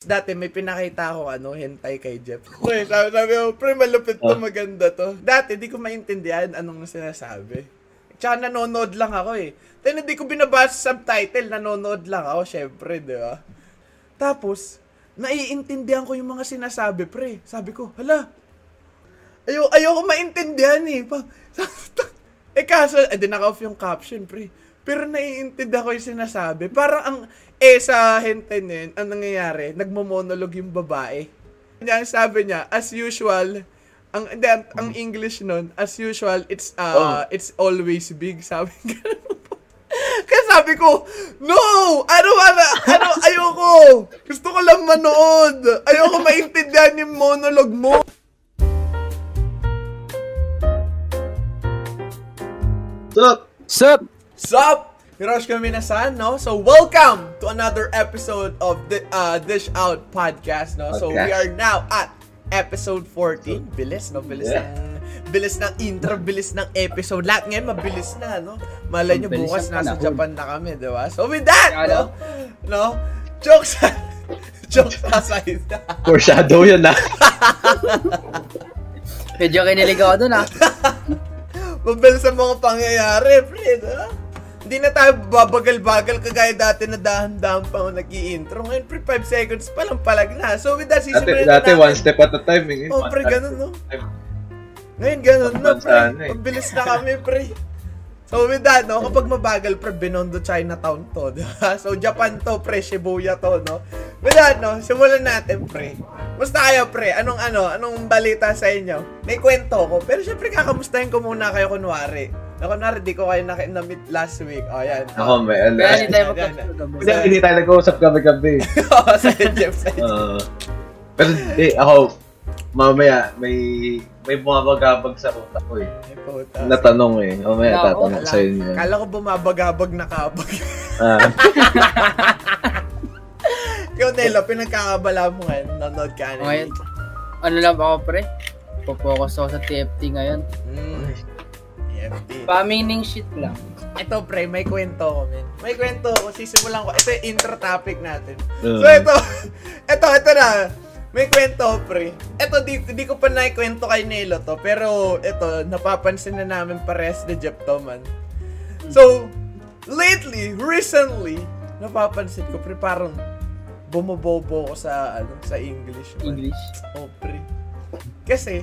Dati may pinakita ako ano, hentai kay Jeff. Okay, sabi, sabi ko, pre, malupit to, Oh. maganda to. Dati, di ko maintindihan anong sinasabi. Tsaka nanonood lang ako eh. Then, hindi ko binabasa sa subtitle, nanonood lang ako, syempre, di ba? Tapos, naiintindihan ko yung mga sinasabi, pre. Sabi ko, hala, ayo ayoko maintindihan eh. Pa, eh kaso, eh di naka-off yung caption, pre. Pero naiintindihan ko yung sinasabi. Parang ang, eh sa hentai na yun, ang nangyayari, nagmo-monologue yung babae. Kanya ang sabi niya, as usual, ang, hindi, ang, ang English nun, as usual, it's, uh, it's always big, sabi po. Kaya sabi ko, no! Ano, ano, ano, ayoko! Gusto ko lang manood! Ayoko maintindihan yung monologue mo! Sup? Sup? Sup? Hirosh kami na san, no? So, welcome to another episode of the uh, Dish Out Podcast, no? So, we Podcast. are now at episode 14. Bilis, no? Bilis Yeah. ng bilis ng intro, bilis ng episode. Lahat ngayon mabilis na, no? Malay nyo bukas nasa. Japan na kami, di ba? So, with that, no? No? Jokes Jokes aside. Foreshadow yun ah. Medyo kinilig ako dun ah. Mabilis ang mga pangyayari, di ba? Hindi na tayo babagal-bagal kagaya dati na dahan-dahan pa ako nag-i-intro. Ngayon, pre, 5 seconds pa lang palag na. So, with that, sisimulan na dati natin. one step at a time eh. Oh, One pre, step ganun, no? at a time. Ngayon, ganun na, pre. Sana eh. Mabilis na kami, pre. So, with that, no? Kapag mabagal, pre, Binondo Chinatown to, di ba? So, Japan to, pre, Shibuya to, no? With that, no? Simulan natin, pre. Musta kayo, pre? Anong, ano? Anong balita sa inyo? May kwento ko. Pero, syempre, kakamustahin ko muna kayo, kunwari. Na, kunwari, di ko kayo na- na-meet last week. O, yan. Ako, may ano. Kaya hindi tayo magkakasal gabi. Hindi, hindi tayo nag-uusap gabi-gabi. Oo, sa Jeff, sa Jeff. Uh, pero eh, ako, mamaya, may may bumabagabag sa utak ko eh. Ay, puta. Natanong eh. Mamaya Wala ako, tatanong Kala, sa inyo. kala ko bumabagabag na kabag. Ah, Ikaw, Nelo, pinagkakabala mo ngayon. Nanonood ka na. Ngayon, ano lang ako pre? Popokus ako sa TFT ngayon. Mm. EFT. Pa-meaning shit lang. Ito, pre, may kwento ko, men. May kwento ko. Sisimulan ko. Ito yung intro topic natin. uh, So, ito. Ito, ito na. May kwento, pre. Ito, di, di ko pa naikwento kay Nelo to. Pero, ito, napapansin na namin pares ni Jeff to, man. So, lately, recently, napapansin ko, pre, parang bumobobo ko sa, ano, sa English, man. English. Oh, pre. Kasi,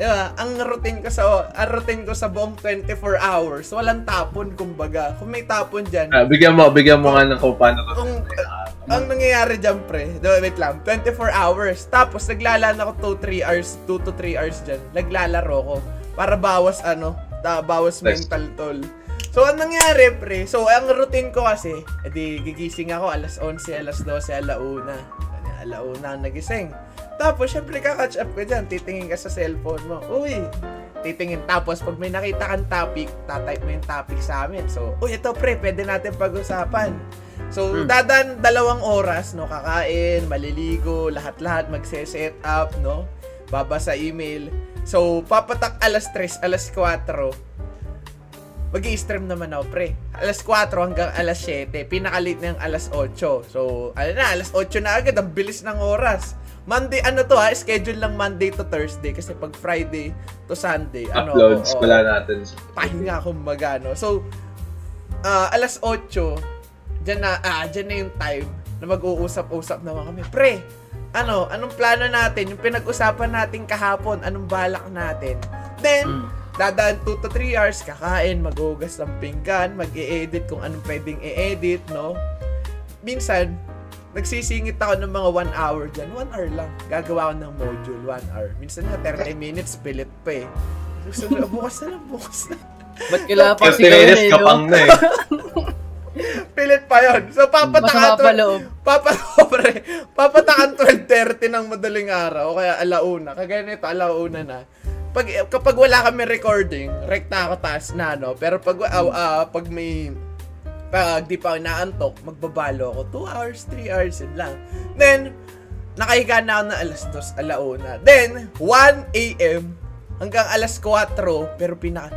di ba, ang routine ko sa ang routine ko sa buong 24 hours, walang tapon kumbaga. Kung may tapon diyan, ah, bigyan mo, bigyan mo nga ng kung paano to. kung ang nangyayari diyan pre, di ba, wait lang, 24 hours. Tapos naglalaro ako 2 3 hours, 2 to 3 hours diyan. Naglalaro ko para bawas ano, ta, bawas Stress. mental toll. So, ang nangyari, pre, so, ang routine ko kasi, edi, gigising ako alas 11, alas 12, alauna. Alauna nagising. Tapos, syempre, kakatch up ka dyan. Titingin ka sa cellphone mo. Uy, titingin. Tapos, pag may nakita kang topic, tatype mo yung topic sa amin. So, uy, ito pre, pwede natin pag-usapan. So, Hmm. dadan dalawang oras, no? Kakain, maliligo, lahat-lahat, magse-set up, no? Babasa email. So, papatak alas 3, alas 4, mag stream naman ako, pre. Alas 4 hanggang alas 7. Pinaka-late na yung alas 8. So, ano na, alas 8 na agad. Ang bilis ng oras. Monday, ano to ha? Schedule lang Monday to Thursday. Kasi pag Friday to Sunday, ano, Uploads, oo, wala natin. pahinga kumbaga, no? So, ah, alas 8, dyan na, ah, dyan na yung time na mag-uusap-usap naman kami. Pre, ano, anong plano natin? Yung pinag-usapan natin kahapon, anong balak natin? Then, Mm. dadaan 2 to 3 hours, kakain, maghugas ng pinggan, mag-i-edit kung anong pwedeng i-edit, no? Minsan, nagsisingit ako ng mga 1 hour dyan. 1 hour lang. Gagawa ko ng module, 1 hour. Minsan nga 30 minutes, pilit pa eh. Gusto na, bukas na lang, bukas na. Ba't kailangan pa 30 sigaw minutes yun eh, kapang na eh. Pilit pa yon. So, papatakan Masama pa loob. Papa, pre, papatakan 12.30 ng madaling araw o kaya alauna. Kagaya nito, alauna na. Pag, kapag wala kami recording, rekta ako taas na, no? Pero pag, ah, ah, pag may, pag di pa ako naantok, magbabalo ako. 2 hours, 3 hours, yun lang. Then, nakahiga na ako na alas 2, alauna. Then, 1 a.m. hanggang alas 4, pero pinaka,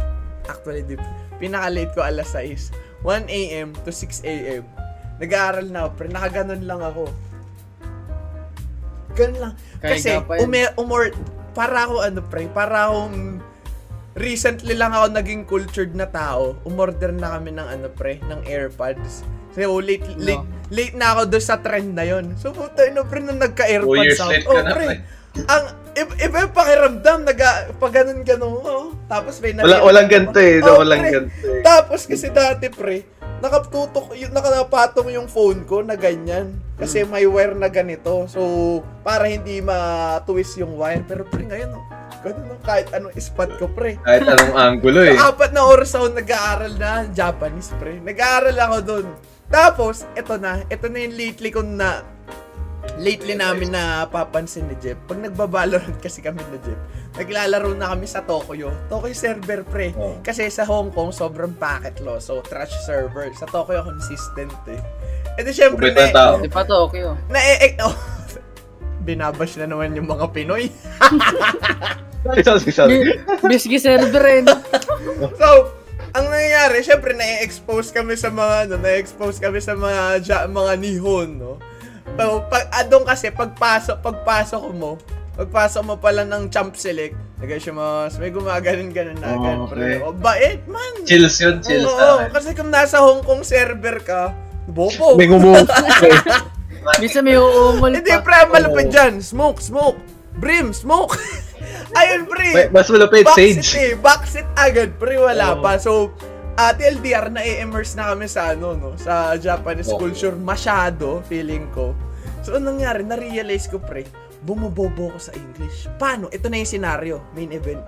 actually, di, pinaka-late ko alas 6. 1 a.m. to 6 a.m. Nag-aaral na ako, pero nakaganon lang ako. Ganun lang. Kasi, ume, umor, para ako ano pre, para akong recently lang ako naging cultured na tao. Umorder na kami ng ano pre, ng AirPods. So, late, late, late na ako doon sa trend na yon. So, puta, ino pre, nung nagka-AirPods ako. Oh, na, pre, ang, iba, yung pakiramdam, naga, pag ganun ganun oh. Tapos may Wala, walang ako. ganito eh. Oh, walang pre. ganito eh. Tapos kasi dati pre, nakatutok, yung nakapatong yung phone ko na ganyan. Kasi may wire na ganito. So, para hindi ma-twist yung wire. Pero pre, ngayon, oh, ganun oh, kahit anong spot ko pre. Kahit anong angulo eh. Apat na oras ako nag-aaral na Japanese pre. Nag-aaral ako dun. Tapos, eto na. Ito na yung lately kong na lately namin na papansin ni Jeff. Pag nagbabalorant kasi kami ni Jeff, naglalaro na kami sa Tokyo. Tokyo server pre. Oh. Kasi sa Hong Kong, sobrang packet low. So, trash server. Sa Tokyo, consistent eh. E di syempre, ng tao. Di pa Tokyo. na, eh, oh, binabash na naman yung mga Pinoy. Sorry, sorry. Bisgi server eh. So, ang nangyayari, syempre na-expose kami sa mga ano, na-expose kami sa mga ja, mga nihon, no. Pero pag adong kasi pagpasok, pagpasok mo, pagpasok mo pala ng champ select, nagashimasu, may gumaganon ganun na agad. Oh, pre. okay. O, bait man. Chills yun, chills Oo, na. kasi kung nasa Hong Kong server ka, bobo. May gumuha. Minsan may uungol Hindi pa. pre, malupit Oo. dyan. Smoke, smoke. Brim, smoke. Ayun pre. Mas malupit, Backseat Sage. eh. Backseat agad, pre, wala Oo. pa. So, uh, TLDR, na-immerse na kami sa ano, no, sa Japanese Oo. culture. Masyado, feeling ko. So, anong nangyari? Na-realize ko, pre, bumubobo ko sa English. Paano? Ito na yung scenario, main event.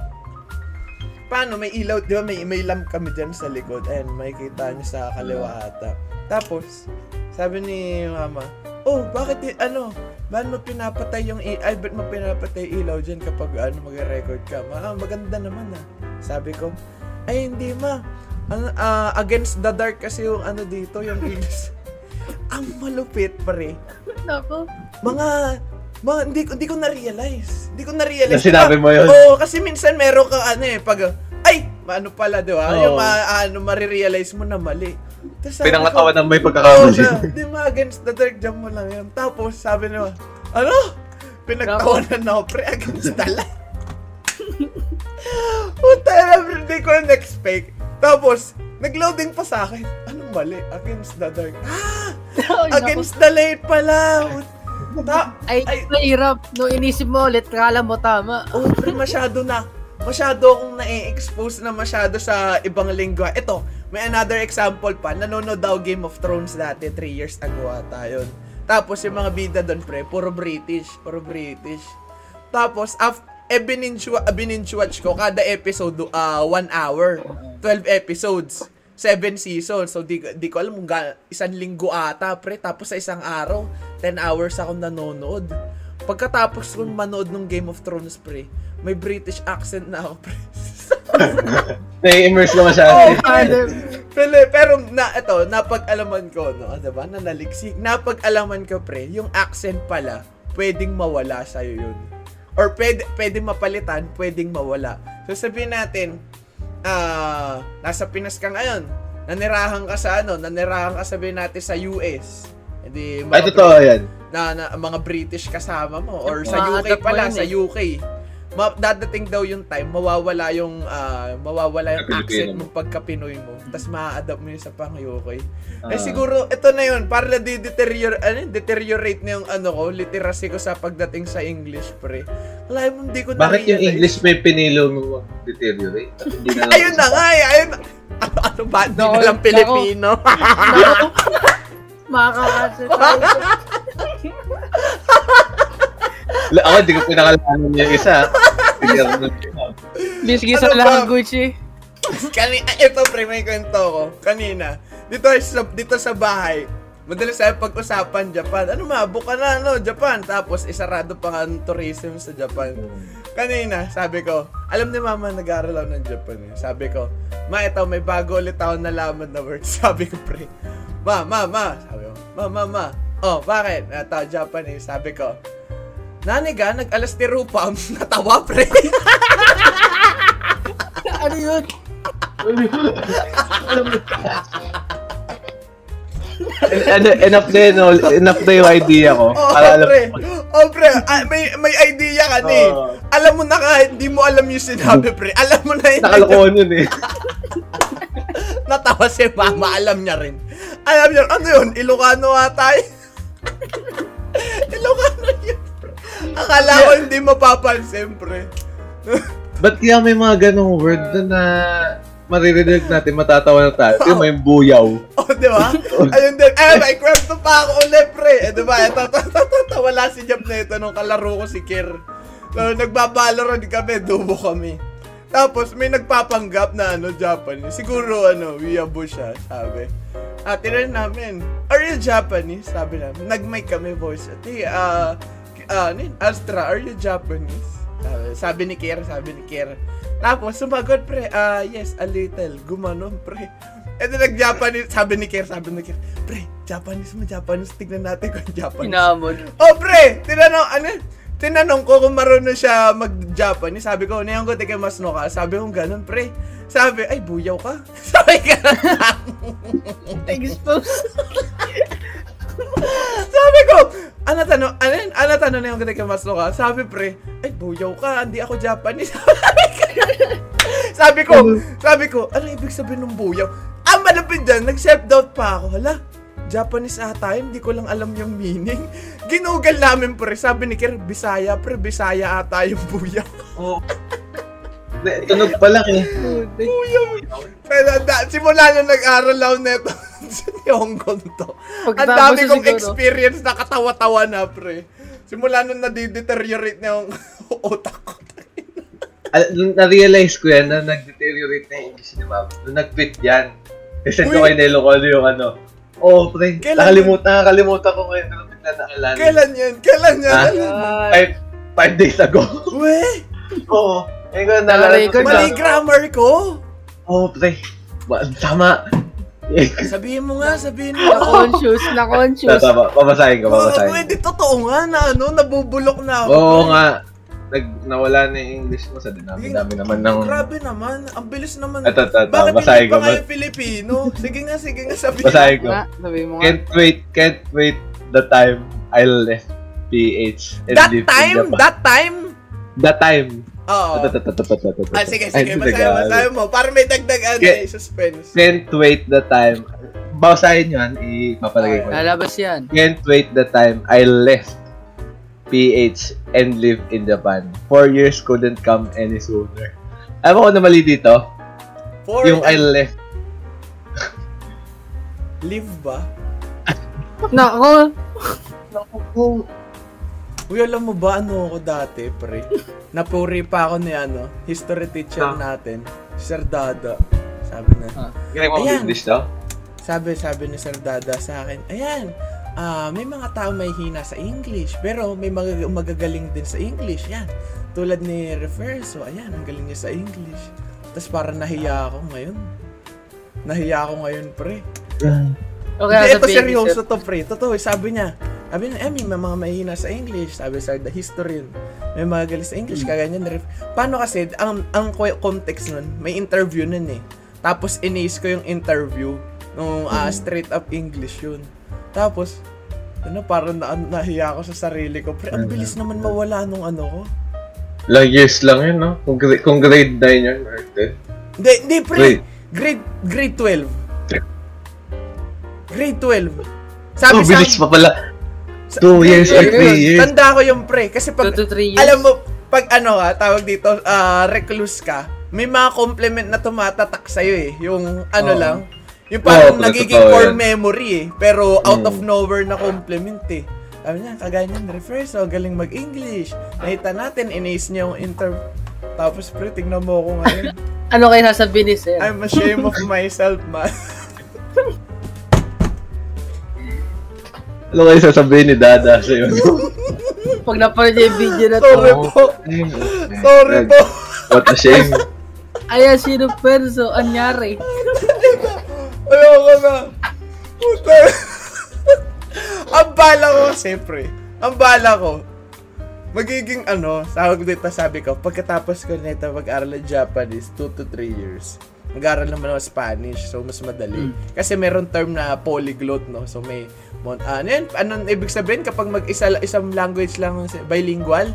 Paano? May ilaw, di ba? May, may lamp kami dyan sa likod. And makikita niyo sa kaliwa ata. Tapos, sabi ni mama, Oh, bakit, y- ano, ba't mo pinapatay yung, i- ay, ba't mo pinapatay ilaw dyan kapag, ano, mag-record ka? Ma, ah, maganda naman, ah. Sabi ko, ay, hindi, ma. Ah, against the dark kasi yung, ano, dito, yung English. Ang malupit, pare. Nako. Mga, mga, hindi, ko- hindi ko na-realize. Hindi ko na-realize. Na sinabi mo yun? Oo, kasi minsan meron kang, ano eh, pag, ay, ano pala, di ba? Oo. Yung, ma, ano, marirealize mo na mali. Ko, Pinangatawan ng may Oo, pagkakamali. na, di ba, against the dark jam mo lang yan. Tapos, sabi niya, ano? Pinagtawanan na ako, pre, against the light. Puta hindi ko na-expect. Tapos, nag-loading pa sa akin. Anong mali? Against the dark. Ah! Against the light pala. Ta- Ay, ay, mahirap. No, inisip mo ulit, kala mo tama. oh, pre, masyado na. Masyado akong na-expose na masyado sa ibang lingwa. Ito, may another example pa. Nanonood daw Game of Thrones dati, 3 years ago ata yun. Tapos yung mga bida doon, pre, puro British. Puro British. Tapos, af eh, bininge, wa- bininge watch ko, kada episode, uh, 1 hour. 12 episodes. 7 seasons. So, di, di ko alam kung isang linggo ata, pre. Tapos sa isang araw, 10 hours ako nanonood. Pagkatapos kong manood ng Game of Thrones, pre, may British accent na ako, pre. Nai-immerse na masyado. Oh, pero, pero, na, ito, napag-alaman ko, no, diba, na naliksik, napag-alaman ko, pre, yung accent pala, pwedeng mawala sa'yo yun. Or pwede, pwede mapalitan, pwedeng mawala. So, sabihin natin, ah, nasa Pinas ka ngayon, nanirahan ka sa ano, nanirahan ka sabihin natin sa US. Hindi, Ay, totoo yan. na, na mga British kasama mo or sa UK pala sa eh. UK ma- dadating daw yung time mawawala yung ah, mawawala yung Pilipino accent mo. pagka Pinoy mo tapos ma-adapt mo yun sa pang UK Ah. eh siguro ito na yun para na deteriorate ano, deteriorate na yung ano ko literacy ko sa pagdating sa English pre wala mo hindi ko Bakit yung. English may pinilo mo deteriorate? Hindi na ayun na nga eh ayun ano, ano ba hindi Nako, na lang. Pilipino. La- Ako, hindi ko pinakalaman yung isa. Bisgi Ano sa ba? language eh. Kanina, ito pre, may kwento ko. Kanina, dito sa, dito sa bahay, madalas tayo pag-usapan Japan. Ano ma, buka na, no, Japan. Tapos, isarado pa nga ang tourism sa Japan. Kanina, sabi ko, alam ni mama, nag-aaral ako ng Japan eh. Sabi ko, ma, ito, may bago ulit ako nalaman na word. Sabi ko, pre, ma, ma, ma. Sabi ko, ma, ma, ma. Oh, bakit? Ito, Japanese. Sabi ko, Naniga, nag-alas ni Rupam, natawa, pre. ano yun? ano, enough na yun, no? enough na yung idea ko. Oh, Para alam- pre. Oh, pre. Ah, may, may idea ka na eh. Oo. Alam mo na kahit hindi mo alam yung sinabi, pre. Alam mo na yun. Nakalokohan yun eh. Natawa si mama. Alam niya rin. Alam niya, ano yun? Ilocano ata eh. Ilocano. Akala ko hindi mapapansin, pre. Ba't kaya may mga ganong word na, na maririnig natin, matatawa na tayo? Yung may buyaw. Oh, di ba? Ayun din. Eh, may kwento pa ako ulit, pre. Eh, di ba? Ito, ito, ito, ito, wala si Jab na ito nung kalaro ko si Kir. So, nagbabalaran kami, dubo kami. Tapos, may nagpapanggap na, ano, Japanese. Siguro, ano, weeaboo siya, sabi. Ah, tinanong namin, are you Japanese? Sabi namin, nag-mic kami voice. Ati, ah, ah, ano yun? Astra, are you Japanese? Sabi, sabi ni Kir, sabi ni Kir. Tapos, sumagot, pre, ah, yes, a little. Gumanon, pre. E di nag-Japanese, sabi ni Kir, sabi ni Kir, pre, Japanese mo, Japanese, tignan natin kung Japanese. Hinamon. Oh, pre, tinanong, ano, tinanong ko kung marunong siya mag-Japanese. Sabi ko, nayon ko, tika mas no ka. Sabi ko, ganun, pre. Sabi, ay, buyaw ka. Sabi ka. Expose. Sabi ko, ano tanong, ano? Ano tanong na yung tika mas no ka? Sabi, pre, ay, buyaw ka. Hindi ako Japanese. sabi ko, sabi ko, ano ibig sabihin ng buyaw? Ang malapit dyan, nag-self-doubt pa ako. Hala, Japanese ata yun, hindi ko lang alam yung meaning. Ginugal namin pre, sabi ni Kir, Bisaya pre, Bisaya ata yung buyaw. Oh. Tunog pa lang eh. buyaw. Pero da, simula nung nag-aral ako neto sa Hong Kong to. Ang dami kong siguro. experience na katawa-tawa na pre. Simula nung nadideteriorate na yung utak ko. Na-realize ko yan na nag-deteriorate na yung English ni Ma'am. Nung nag-tweet yan. Kasi ko kay Nelo ko yung ano. Oh, pre, Kailan nakalimutan, nakakalimutan ko ngayon. Pero bigla naalala. Kailan yun? Kailan yan? Ah? Kailan? Five, five days ago. We, Oo. Ngayon ko ko, mali grammar ko. Oh, pre. Tama. Sabihin mo nga, sabihin mo. Na-conscious, na-conscious. Tama, babasahin ko, babasahin pwede totoo nga na ano, nabubulok na ako. Oo nga. Nag, nawala na yung English mo sa dami-dami naman ng... Grabe naman, ang bilis naman. Ito, ito, ito. Bakit hindi pa kayo Pilipino? Sige nga, sige nga, sabihin. Basahin ko. Nga, sabi mo nga. Can't wait, can't wait the time I left PH and That lived in time? Japan. That time? That time. Ito. Ah, sige, sige, basahin mo, Tagalog. basahin mo. Para may dagdag ano, eh, suspense. Can't wait the time. Basahin yan, ipapalagay ko. Lalabas yan. Can't wait the time I left PH and lived in Japan. Four years couldn't come any sooner. Alam mo kung na mali dito? For Yung I left. live ba? Nako. Uy, alam mo ba ano ako dati, pre? Napuri pa ako ni ano, history teacher Ah. natin, si Sir Dada. Sabi na, Ah. Mo Ayan. English to? sabi, sabi ni Sir Dada sa akin, ayan, ah, may mga tao may hina sa English, pero may mag- magagaling din sa English, yan. Tulad ni Reverso, ayan, ang galing niya sa English. Tapos parang nahiya ako ngayon. Nahiya ako ngayon, pre. Okay, Hindi, ito seryoso to, pre. Totoo, sabi niya. Sabi niya, eh, may mga mahina sa English. Sabi sa the historian. May mga galing sa English, Hmm. kaganyan. Ref- Paano kasi, ang, ang context nun, may interview nun eh. Tapos, inace ko yung interview. Nung Hmm. straight up English yun. Tapos, ano, parang na, nahiya ako sa sarili ko. Pre, ang Hmm. bilis naman mawala nung ano ko. Lang years lang yun, no? Kung, gra- kung grade 9 yun, or 10. Hindi, hindi, pre. Grade. Grade, grade 12. Grade 12. Sabi Oh, sa bilis pa pala. 2 years or 3 years. Tanda ko yung pre. Kasi pag, 2 to 3 years. alam mo, pag ano ka, tawag dito, ah, recluse ka, may mga compliment na tumatatak sa'yo eh. Yung ano Oo. lang, yung parang Oo, nagiging core yan. memory eh. Pero out Mm. of nowhere na compliment eh. Sabi niya, kagaya niyan, refer, so galing mag-English. Nakita natin, inace niya yung inter... Tapos pre, tignan mo ako ngayon. Ano kayo sasabihin ni Sir? I'm ashamed of myself, man. Ano kayo sasabihin ni Dada sa'yo? Pag napanood niya yung video na to. Sorry po. Sorry po. What a shame. Ayan, sino perso? Anyari. Ayoko na. Puta. ang bala ko, siyempre, ang bala ko, magiging ano, tawag dito sabi ko, pagkatapos ko nito mag-aral ng Japanese, 2 to 3 years, Nag-aaral naman ako Spanish, so mas madali. Kasi meron term na polyglot, no? So may, mon, ano yan? Anong ibig sabihin kapag mag-isa isang language lang, bilingual?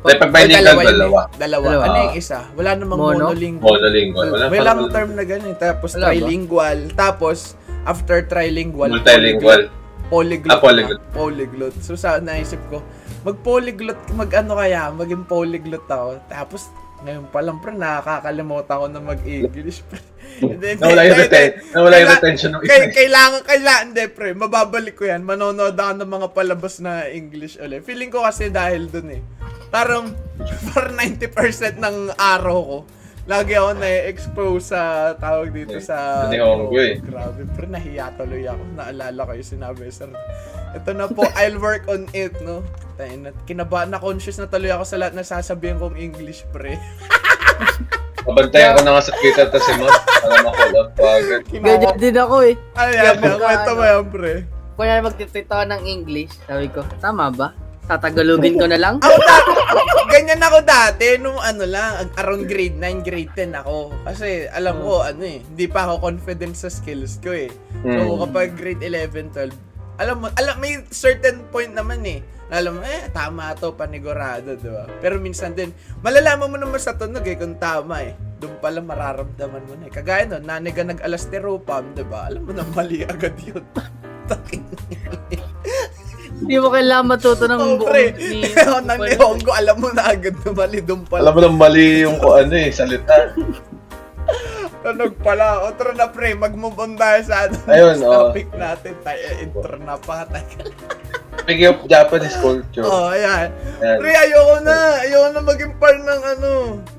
Like, pag bilingual, Dalawa eh. dalawa. Dalawa. Dalawa. Ano yung isa? Wala namang Mono? monolingual. Monolingual. Wala May lang term na ganun. Tapos Wala ba? trilingual. Tapos, after trilingual, Multilingual. Polyglot. Ah, polyglot. na. Polyglot. So, sa naisip ko, mag-polyglot, mag-ano kaya, maging polyglot ako. Tapos, ngayon pa lang, pre, nakakalimutan ko na mag-English. pre. Hindi, Nawala yung reten- nawala yung retention ng isa. kailangan, kailangan, hindi, pre. Mababalik ko yan. Manonood ako ng mga palabas na English ulit. Feeling ko kasi dahil dun eh. Parang, parang 90% ng araw ko, lagi ako na-expose sa tawag dito sa... Sa Nihongo eh. Grabe, pre, nahiya tuloy ako. Naalala ko yung sinabi, sir. Ito na po, I'll work on it, no? Tayo na, kinaba, na-conscious na tuloy ako sa lahat na sasabihin kong English, pre. Pabantayan ko na nga sa Twitter to si Mon para out ko agad. Ganyan din ako eh. Ayan, kwento mo yan, pre. Kung magtitweet ako ng English, sabi ko, tama ba? Tatagalogin ko na lang? Ako dati, ganyan ako dati, nung ano lang, around grade 9, grade 10 ako. Kasi alam ko, ano eh, hindi pa ako confident sa skills ko eh. So Hmm. kapag grade 11, 12, alam mo, alam, may certain point naman eh. na Alam mo, eh, tama to, panigurado, di ba? Pero minsan din, malalaman mo naman sa tunog eh, kung tama eh. Doon pala mararamdaman mo na eh. Kagaya nun, nanay ka nag-alasteropam, di ba? Alam mo na mali agad yun. Takin. Hindi mo kailangan matuto ng Oh, buong pre. ni... Nang nihongo, alam mo na agad na mali doon pala. Alam mo nang mali yung kung ano eh, salita. Tunog pala. O, tara na pre, mag-move on tayo sa ano, Ayun, next oh. topic natin. Tayo, eh, intro na pa. Tayo. Speaking of Japanese culture. Oh, ayan. Yan. Pre, ayoko na. Ayoko na maging part ng ano,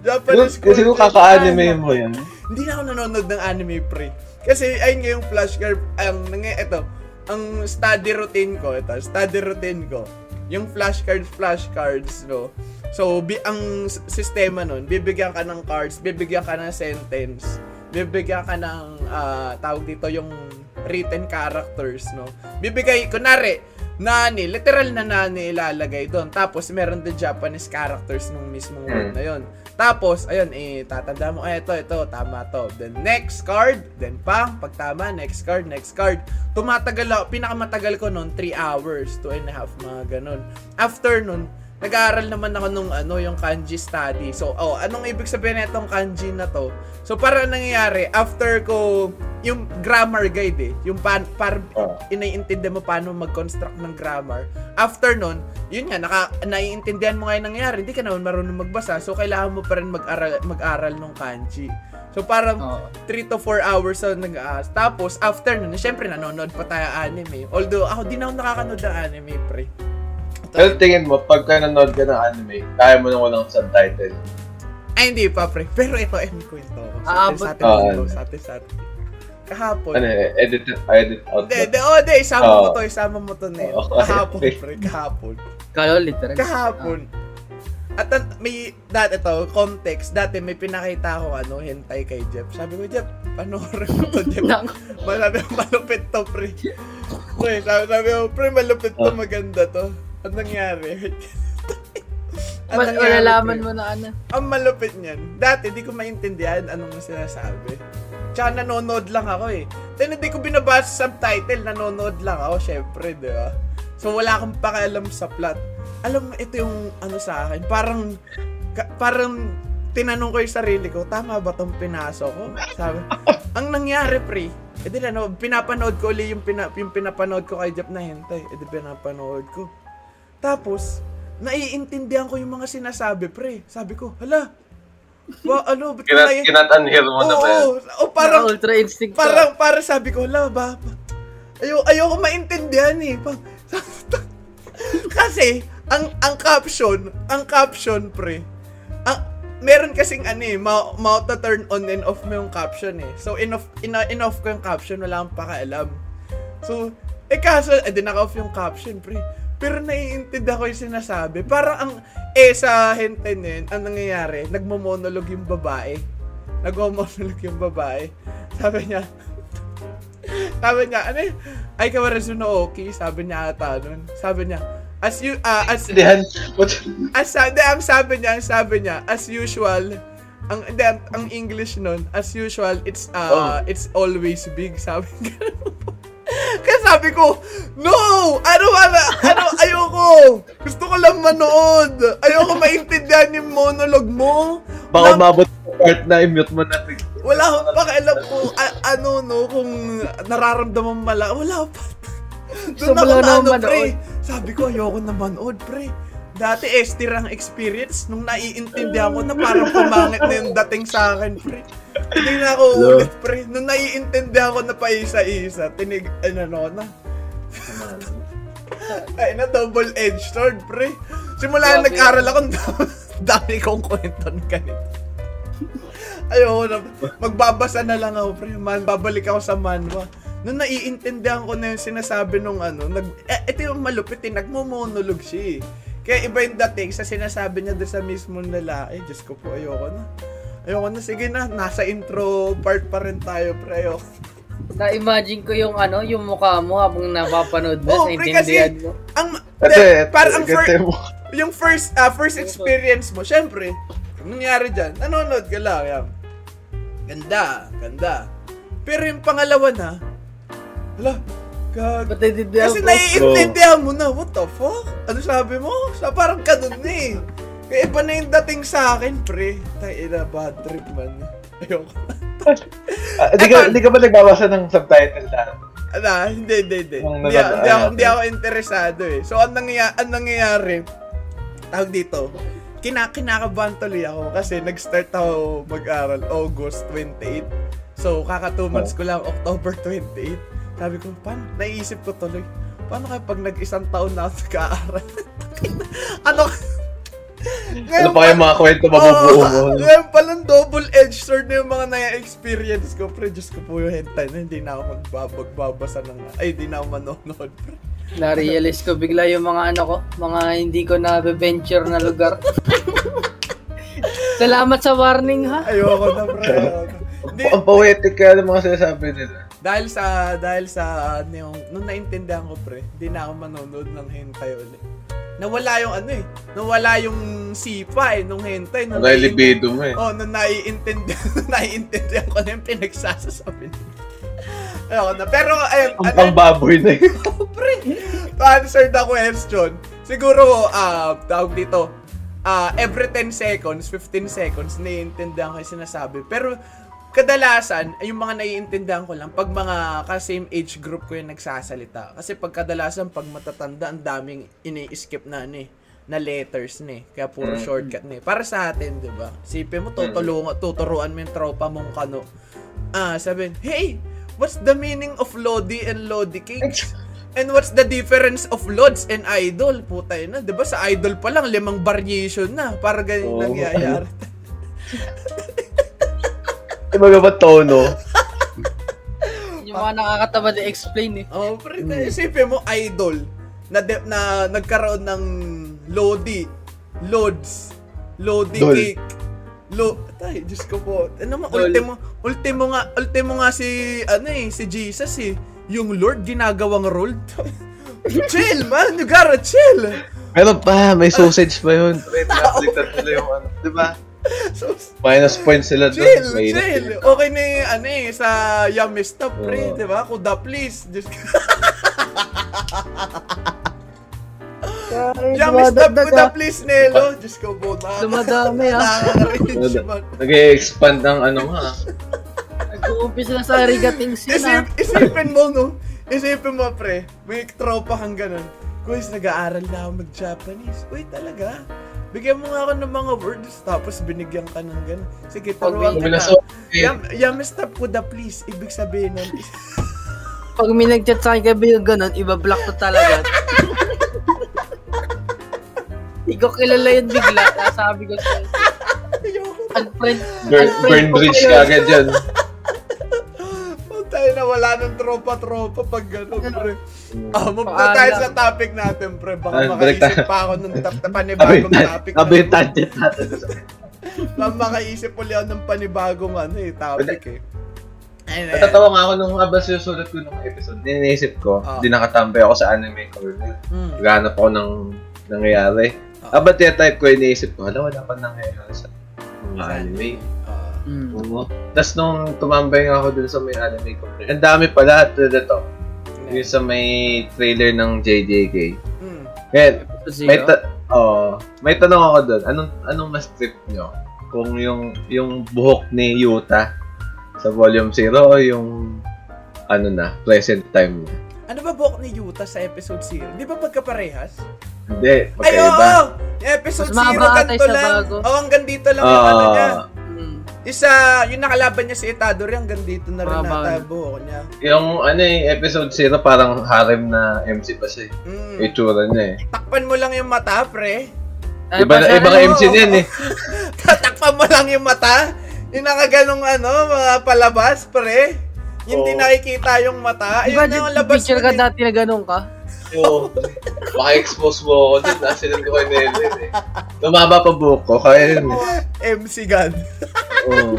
Japanese Kasi kung culture. kaka-anime mo yan. Hindi na ako nanonood ng anime, pre. Kasi, ayun nga yung flashcard, ang, nang, ito, ang study routine ko, ito, study routine ko, yung flashcards, flashcards, no? So, bi ang sistema nun, bibigyan ka ng cards, bibigyan ka ng sentence, bibigyan ka ng, ah, tawag dito, yung written characters, no? Bibigay, kunwari, nani, literal na nani ilalagay doon. Tapos, meron din Japanese characters nung mismong word Hmm. na yon. Tapos, ayun, eh, tatanda mo, ay, ito, ito, tama to. Then, next card, then pang, pag tama, next card, next card. Tumatagal ako, pinakamatagal ko noon, 3 hours, 2 and a half, mga ganun. After nun, nag-aaral naman ako nung ano, yung kanji study. So, oh, anong ibig sabihin na itong kanji na to? So, para nangyayari, after ko, yung grammar guide eh, yung pan, par, Oh. inaiintindi mo paano mag-construct ng grammar. After nun, yun nga, naka, naiintindihan mo nga yung nangyayari, hindi ka naman marunong magbasa, so kailangan mo pa rin mag-aral, mag-aral ng kanji. So parang Oo. 3 to 4 hours na nag aas Tapos, after nun, syempre nanonood pa tayo anime. Although, ako di na ako nakakanood ng anime, pre. Pero tingin mo, pagka nanood ka ng anime, kaya mo nang walang subtitle. Ay, hindi pa, pre. Pero ito, eh, may kwento ko. Sa atin, Aabot sa atin, ka. dito, sa atin, sa atin. Kahapon. Ano eh, edit, edit out. Hindi, hindi, oh, hindi, isama mo Oo. to, isama mo to na yun. Oo. Kahapon, pre, kahapon. Kalo, literal. Kahapon. At an- may, dati to, context, dati may pinakita ako, ano, hentai kay Jeff. Sabi ko, Jeff, panoorin mo to, Jeff. Nang- Sabi ko, malupit to, pre. Pre, sabi, sabi ko, pre, malupit to, Oh. maganda to. Ano nangyari? Ano Mas malalaman mo na ano. Ang malupit niyan. Dati, di ko maintindihan anong sinasabi. Tsaka nanonood lang ako eh. Then hindi ko binabasa sa subtitle, nanonood lang ako, syempre, di ba? So wala akong pakialam sa plot. Alam mo, ito yung ano sa akin, parang, ka- parang tinanong ko yung sarili ko, tama ba tong pinasok ko? Sabi, ang nangyari, pre, eh di na, no, pinapanood ko uli yung, pina, yung pinapanood ko kay Jap na hentay. Eh di pinapanood ko. Tapos, naiintindihan ko yung mga sinasabi, pre. Sabi ko, hala, wa, ano, ba't ko Kinat, nai- kinat-unhear mo na Oo, ba oo. O parang, Parang ultra instinct parang, parang sabi ko, hala, ba, ba ayo, ayoko maintindihan eh. Pa, kasi, ang, ang caption, ang caption, pre, ang, meron kasing ano eh, ma, ma turn on and off mo yung caption eh. So, in off, in, in off ko yung caption, wala akong pakialam. So, eh kaso, eh di naka-off yung caption, pre. Pero naiintindihan ko yung sinasabi. Parang ang, eh sa hente na yun, ang nangyayari, nagmo-monologue yung babae. Nagmo-monologue yung babae. Sabi niya, sabi niya, ano eh, ay kawarasu no okay, sabi niya ata nun. Sabi niya, as you, ah, as, as, hindi, ang sabi niya, ang sabi niya, as usual, ang, hindi, ang, English nun, as usual, it's, uh, it's always big, sabi po. Kaya sabi ko, no! Ano, ano, ano, ayoko! Gusto ko lang manood! Ayoko maintindihan yung monologue mo! Baka Wala- umabot sa part na i-mute mo na. Wala akong pakialam kung a- ano, no, kung nararamdaman mala. Wala pa. So, Doon ako wala na na ano, pre. Sabi ko, ayoko na manood, pre. Dati, estir ang experience nung naiintindihan ko na parang pumangit na yung dating sa akin, pre. Hindi na ako Hello? ulit, pre. Nung naiintindihan ko na pa isa-isa, tinig, ano, no, na. Ay, na double-edged sword, pre. Simula na nag-aral ako, dami kong kwento ng ganito. Ayoko na. Magbabasa na lang ako, pre. Man, babalik ako sa manwa. Nung naiintindihan ko na yung sinasabi nung ano, nag, eh, ito yung malupit eh, nagmo-monologue siya eh. Kaya iba yung dating sa sinasabi niya doon sa mismong lalaki. Diyos ko po, ayoko na. Ayoko na, sige na, nasa intro part pa rin tayo, pre. Ayoko. Na-imagine ko yung ano, yung mukha mo habang napapanood mo, Oo, sa pre, intindihan kasi- mo. Ang, de, parang ang ate, fir- mo. yung first ah, first experience mo, syempre, nangyari dyan? Nanonood ka lang, yan. Ganda, ganda. Pero yung pangalawa na, hala, gag... Ba't naiintindihan Kasi ko? naiintindihan mo na, what the fuck? Ano sabi mo? Sa parang ganun na eh. Kaya iba na yung dating sa akin, pre. Tayo na, bad trip man. Ayoko. Ah, Di ka, di ka ba nagbabasa ng subtitle na? Ano, hindi, hindi, hindi. Hindi, nababa- hindi, ako, hindi ako interesado eh. So, ang, nangyayari, ang nangyayari, tawag dito, kina kinakabahan tuloy ako kasi nag-start ako mag-aral August 28. So, kaka 2 months ko lang, October 28. Sabi ko, paano? Naisip ko tuloy, paano kaya pag nag-isang taon na ako nag-aaral? ano? Ano pa yung mga kwento mabubuo mo? Oo, Ngayon palang double-edged sword na yung mga na-experience ko. Pre, Diyos ko po yung hentai na hindi na ako magbabasa ng... Ay, hindi na ako manonood. Pre. Na-realize ko bigla yung mga ano ko, mga hindi ko na-venture na lugar. Salamat sa warning ha. Ayoko na, pre. ayoko Ang poetic kaya ng mga sinasabi nila. Dahil sa, dahil sa, ano yung, nung naintindihan ko, pre, hindi na ako manonood ng hentai ulit. Nawala yung ano eh, nawala yung sipa eh, nung hentai. Nung naiin- libido mo eh. Oh, nung naiintindihan, naiintindihan ko na yung pinagsasasabi nila. Ayoko na. Pero, ayun, Ang ano, pangbaboy na yun. pre, to answer the question, siguro, ah, tawag dito, ah, every 10 seconds, 15 seconds, naiintindihan ko yung sinasabi. Pero, kadalasan, ay yung mga naiintindihan ko lang, pag mga ka-same age group ko yung nagsasalita. Kasi pag kadalasan, pag matatanda, ang daming ini-skip na ano eh, na letters na eh. Kaya puro Mm. shortcut na eh. Para sa atin, di ba? Sipin mo, tutulungan, tuturuan mo yung tropa mong kano. Ah, sabihin, hey, what's the meaning of Lodi and Lodi cakes? And what's the difference of Lods and Idol? Puta yun na. Di ba sa Idol pa lang, limang variation na. Para ganyan Oo. nangyayari. Iba ba tono? Yung mga nakakataba na explain eh. Oh, pero isipin mo, Idol, na, de- na nagkaroon ng Lodi, Lods, Lodi Dol. cake, Lo, tay, Diyos ko po. Ano mo, ultimo, ultimo nga, ultimo nga si, ano eh, si Jesus eh. Yung Lord ginagawang role. chill, man. You gotta chill. Meron pa, may sausage pa yun. Pre, pinapalitan nila yung ano. Di ba? So, Minus points sila doon. chill, May chill. Okay na yung, ano eh, sa Yummy Stuff, pre. Oo. Di ba? Kuda, please. Yummy Stuff, kuda, please, Nelo. Diyos ko na- Dumadami, ah. Nakaka-cringe, man. Nag-expand ng ano nga. Nag-uumpisa na sa rigatings yun ah. Isip, isipin mo, no? Isipin mo, pre. May tropa kang ganun. Guys, nag-aaral na ako mag-Japanese. Uy, talaga? Bigyan mo nga ako ng mga words, tapos binigyan ka ng ganun. Sige, turuan kita. Bumila Yam, yummy stop ko the please. Ibig sabihin nun, is- Pag may nag-chat sa akin kaibigan ganun, iba-block ko talaga. Hindi ko kilala yun bigla. Nasabi ko sa'yo. ayoko. Unfriend, Burn, unfriend burn bridge ka agad yan. Oh, na wala ng tropa-tropa pag gano'n, pre. Ah, move na tayo sa topic natin, pre. Baka makaisip pa ako ng tap panibagong topic. sabi yung tangent natin. Baka makaisip ulit ako ng panibagong ano eh, topic eh. Ayun, ayun. Natatawa nga ako nung habang sinusulat ko nung episode. Niniisip ko, Ah. di nakatambay ako sa anime corner. Hmm. Naghanap ako ng nangyayari. Ah. Habang type ko, iniisip ko, hala, wala pa nangyayari sa mga Sa anime. Mm. Oo. Tapos nung tumambay nga ako dun sa may anime ko, ang dami pala to the to. Yung sa may trailer ng JJK. Mm. Ngayon, may ta- oh, may tanong ako doon. Anong anong mas trip nyo? Kung yung yung buhok ni Yuta sa volume 0 o yung ano na, present time niya? Ano ba buhok ni Yuta sa episode 0? Di ba magkaparehas? Hindi, Ay, oo! magkaiba. Yung episode Mas 0, mahaba ata ganito lang. bago. Oo, hanggang dito lang yung ano niya. Isa, yung nakalaban niya si Itadori, hanggang dito na rin Mahaba nata na. buhok niya. Yung ano eh, episode 0 parang harem na MC pa siya. eh. Mm. Itsura niya eh. Takpan mo lang yung mata, pre. Ay, Iba, basta- ibang ano, MC niyan eh. Tatakpan mo lang yung mata. Yung nakaganong ano, mga palabas, pre. Yung di Oo. nakikita yung mata. Ayun na yung labas picture ka dati na ganun ka? Oo. Maka-expose mo ako dun. Nasinend ko kay Nelen eh. Lumaba pa buhok ko. Kaya yun eh. MC God. Oo.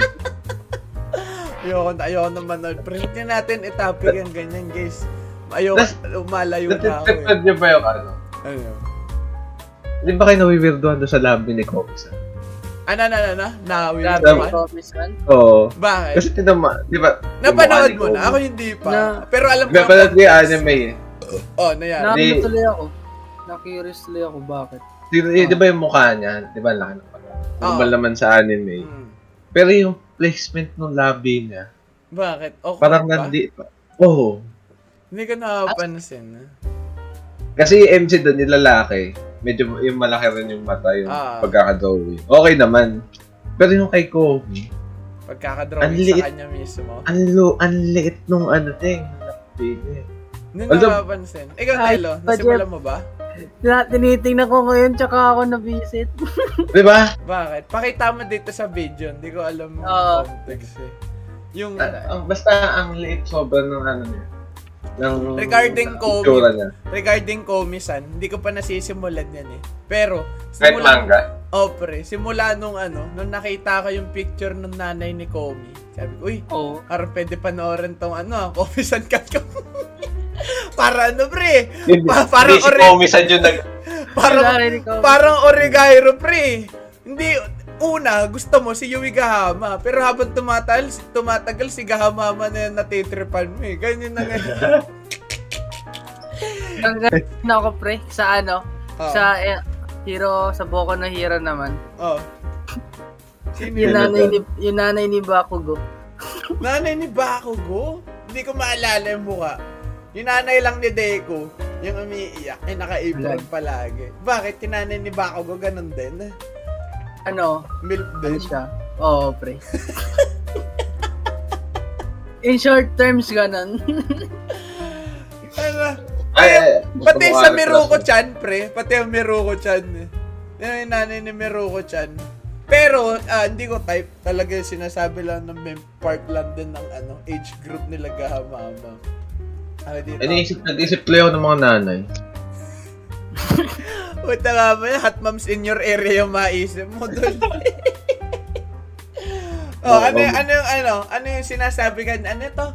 Ayoko na, ayoko naman nun. Pre, hindi natin itopic yung ganyan, guys. Ayoko, umalayo na ako eh. Natitipad niyo ba yung ano? Ano? Di ba kayo nawiwirduhan doon sa labi ni Kobe-san? Ano, ano, ano, ano? Nawi Grabe, Tama. naman? Komisan. Oo. Bakit? Kasi tinama, di ba? Napanood mo na? Ako hindi pa. Na- Pero alam ko. Napanood ko yung anime eh. Oh, na yan. Na, Di- ano tuloy ako. Na-curious tuloy ako, bakit? Di, di ba yung mukha niya? Di ba laki ng pala? Normal Oo. naman sa anime. Hmm. Pero yung placement ng labi niya, Bakit? Okay parang ba? nandi... Oo. Hindi ko nakapansin. Kasi yung MC doon, yung lalaki, medyo yung malaki rin yung mata, yung Ah. pagkakadrawing. Okay naman. Pero yung kay Kobe, Pagkakadrawing sa kanya mismo. ang, lo, ang liit nung ano din. labi niya. Hindi Although- nakapansin. Ikaw, Telo, nasimulan mo ba? Na, tinitingnan ko ngayon, tsaka ako na-visit. Di ba? Bakit? Pakita mo dito sa video. Hindi ko alam yung Oo. context eh. Yung Ah, ang, basta ang liit sobra ng ano niya. Ng, Regarding niya. regarding Komi-san, hindi ko pa nasisimulan yan eh. Pero, simula, manga. oh pre, simula nung ano, nung nakita ko yung picture ng nanay ni Komi, sabi ko, uy, Oo. parang pwede panoorin tong ano, ah, Komi-san cut ko. Para ano pre, Pa- parang si ori- Komi-san yung nag... parang, parang Origairo pre. Hindi, una, gusto mo si Yui Gahama, pero habang tumatagal, tumatagal si Gahama na yan natitripan mo eh. Ganyan na ngayon. Ang na ako, pre, sa ano, Oh, sa eh, hero, sa Boku no Hero naman. oh. Sino Yung yun? nanay ni, yung nanay ni Bakugo. Nanay ni Bakugo? Hindi ko maalala yung mukha. Yung nanay lang ni Deku, yung umiiyak, ay naka-apron Wala. palagi. Bakit yung nanay ni Bakugo ganun din? Ano, Milk ano din? siya? Oo, pre. In short terms, ganun. Ano? Ay, ay, Pati gusto mo sa Miruko-chan, pre. Pati ang Miruko-chan. eh. Yung nanay ni Miruko-chan. Pero, ah, hindi ko type. Talaga yung sinasabi lang ng may part lang din ng ano, age group nila Gahamama. Ano dito? Eh, Iniisip, nag-isip ako ng mga nanay. Puta nga ba? Hot moms in your area yung maisip mo doon. oh, ano, yung- ano yung ano? Ano yung sinasabi ka? Ano to?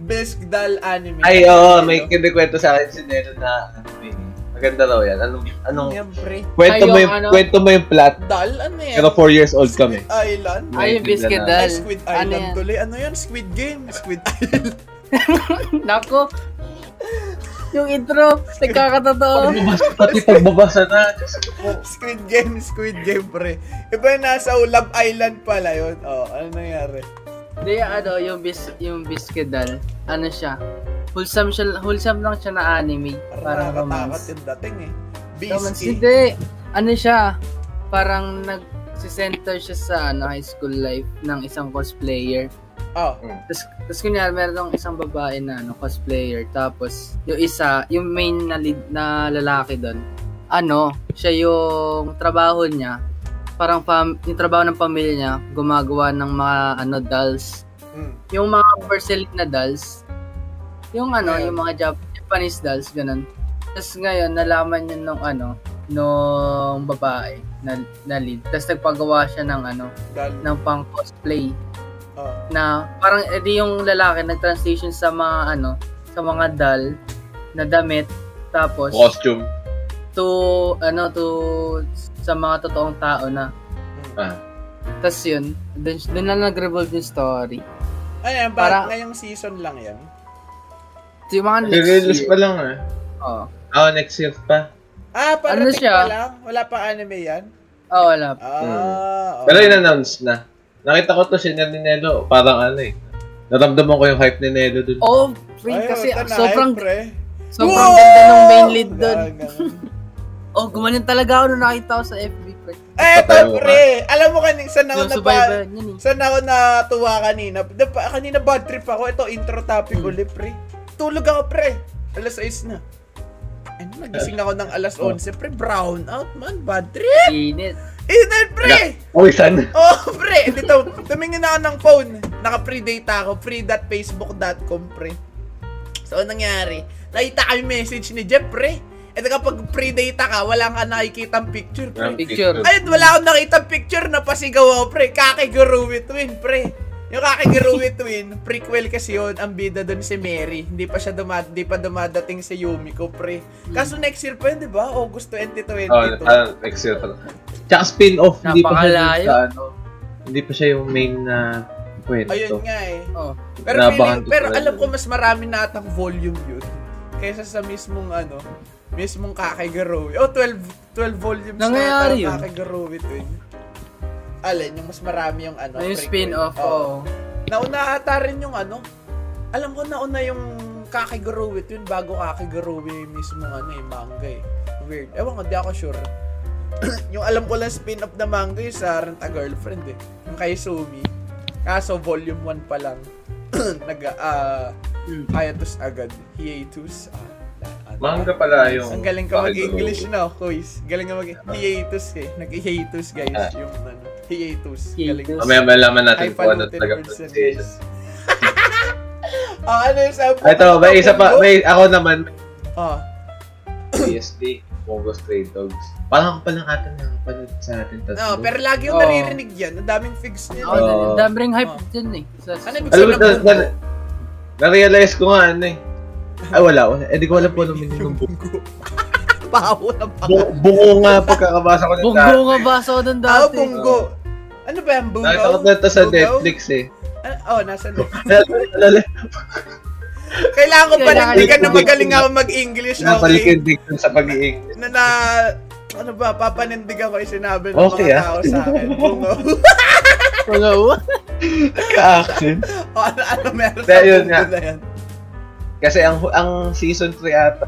Best doll anime. Ay, oo, Ano? may kinikwento sa akin si Nero na ano eh. Maganda raw yan. Anong, anong, kwento Ay, mo yung ano? kwento mo yung plot. Doll? Ano yan? Pero 4 years old kami. Squid Island? May Ay, yung biscuit Ay, dal. Squid Ano Island yan? tuloy. Ano yan? Squid Game? Squid Island. Nako. Yung intro, nagkakatotoo. Pagbabasa, pati pagbabasa na. Squid Game, Squid Game, pre. Iba yung nasa Love Island pala yun. Oh, ano nangyari? Hindi, ano, yung, bis, yung biscuit dal, ano siya, wholesome, siya, wholesome lang siya na anime. Parang Parang romance. yung dating eh. Romance, Bisky. hindi. Ano siya, parang nag-center siya sa ano, high school life ng isang cosplayer. Oh, Tapos, tapos kunyari, meron tong isang babae na ano, cosplayer. Tapos, yung isa, yung main na, lead, na lalaki doon, ano, siya yung trabaho niya, parang fam, yung trabaho ng pamilya niya, gumagawa ng mga ano, dolls. mm. Yung mga porcelain na dolls, yung ano, Ayan. yung mga Jap- Japanese dolls, ganun. Tapos ngayon, nalaman niya nung ano, nung babae na, na lead. Tapos nagpagawa siya ng ano, Doll. ng pang cosplay Oh. na parang edi yung lalaki nag-transition sa mga ano, sa mga doll na damit tapos Costume. to ano to sa mga totoong tao na. Ah. Tapos yun, dun, dun lang nag-revolve yung story. Ano yan, Para- ba, ngayong season lang yan? So, yung mga next Release year. pa lang eh. Oo. Ah, next year pa. Ah, parating Ano siya? pa lang? Wala pa anime yan? Oh, wala pa. Ah, Hmm. Pero in-announce na. Nakita ko to si ni Nelo, parang ano eh. Naramdaman ko yung hype ni Nelo dun. Oh, pre, Ay, kasi ito na, sobrang, pre. sobrang Wow! ganda ng main lead doon. Ganun. Oh, gumanon talaga ako nung nakita ko sa FB, pre. Eh, ka. pre. Alam mo kanina, saan ako na eh. Saan ako natuwa kanina? Kanina bad trip ako. Ito, intro topic Hmm. ulit, pre. Tulog ako, pre. Alas 6 na. Ano, nagising ako ng alas Oh. 11. Pre, brown out, man. Bad trip. Init. Init, pre. Uy, san? Oh, pre. Dito, tumingin ako ng phone. Naka-free data ako. free.facebook.com, pre. So, anong nangyari? Nakita yung message ni Jeff, pre. Eh, kapag free data ka, wala ka nakikita picture, pre. Picture. Ayun, wala akong nakita picture na pasigaw ako, pre. Kakiguro with twin, pre. Yung kakiguro with twin, prequel kasi yun, ang bida doon si Mary. Hindi pa siya dumad, hindi pa dumadating si Yumiko, pre. Kaso next year pa yun, di ba? August 2022. Oh, parang next year pa lang. Tsaka spin-off, hindi pa siya sa ano. Hindi pa siya yung main na kwento. Ayun nga eh. Oh. Pero, feeling, pero alam ko mas marami na atang volume yun. Kaysa sa mismong ano, mismong Kakiguro. Oh, 12, 12 volumes Nangyayari na yun. Kakiguro with twin. Alin, yung mas marami yung ano. Yung spin-off, Oo. oo. Nauna ata rin yung ano. Alam ko nauna yung Kakiguro with yun bago Kakiguro yung mismo ano yung manga eh. Weird. Ewan ko, di ako sure. yung alam ko lang spin-off na manga yung sa Rent a Girlfriend eh. Yung kay Sumi. Kaso volume 1 pa lang. Nag, ah, Hmm. hiatus agad. Hiatus. Ah, ano. Manga pala yung... Ang galing ka mag-English na, Kuis. Galing ka mag hiatus eh. Nag-hiatus guys. Ah. Yung ano, hiatus. Hiatus. Mamaya malaman natin kung ano talaga pronunciation. ways. Ah, ano yung sabi? Ah, Ito, may isa pa, may ako naman, Ah, PSD, Pongo Stray Dogs. Parang ako palang ata nakapanood sa atin tatlo. no, pero lagi yung naririnig yan. Ang daming figs niya. Oh, Oo. oh, dami ring hype Oh. dyan eh. Sa, Ano ibig sabihin na, ng na, bungo? na-realize ko nga ano eh. Ay, wala. wala. Eh, di ko alam po ano meaning ng bungo. Baho ng paka. Bu- bungo nga pagkakabasa ko ng Bunggo nga baso ko Ah, dati. bungo. Ano ba yung bungo? Nakita ko na ito sa Bungo? Netflix eh. Ah, oh, nasa Alala- Kailangan ko panindigan na ko- magaling ako mag-English. Okay? yung diction sa pag-iing. Na na... Ano ba, papanindigan ko yung sinabi ng Okay, mga ah. tao sa akin. Bungo. Bungo. Ka-action. o ano, ano meron sa yun nga. na yan? Kasi ang ang season 3 ata,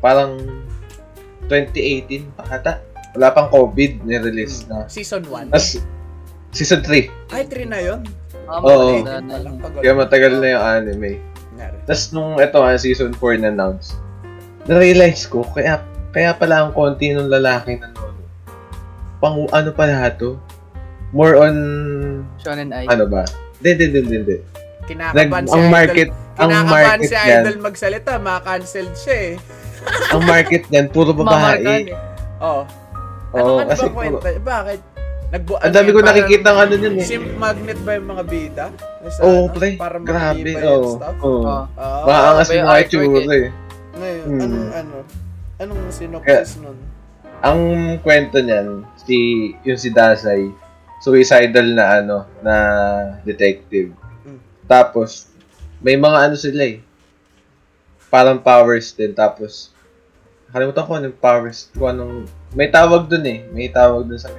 parang 2018 pa ata. Wala pang COVID, ni-release na. Season 1. Tapos, season 3. Ay, 3 na yun. Ah, Oo. na. Kaya matagal na yung anime. Tapos nung ito season 4 na announce, na-realize ko, kaya, kaya pala ang konti ng lalaki na nono. Pang ano pala to? More on, Shonen Ai. ano ba? Hindi, hindi, hindi, hindi. Nag, Kinakaban si ang Idol. market, ang market si Idol magsalita, maka-cancelled siya eh. ang market niyan, puro Mamarkan babae. eh. Oh. Ano Oo, ano kasi ba kwento? Bakit? Nagbu- Ang dami yan, ko nakikita ng ano yun eh. Sim magnet ba yung mga bida? Oo, ano? pre. Para Grabe. Oo. Oo. Oh. Ah, Maangas yung mga itsura eh. Ngayon, Hmm. anong ano? Anong synopsis nun? Ang kwento niyan, si, yung si Dasay, suicidal na ano, na detective. Mm. Tapos, may mga ano sila eh. Parang powers din. Tapos, nakalimutan ko anong powers. Kung anong, may tawag dun eh. May tawag dun sa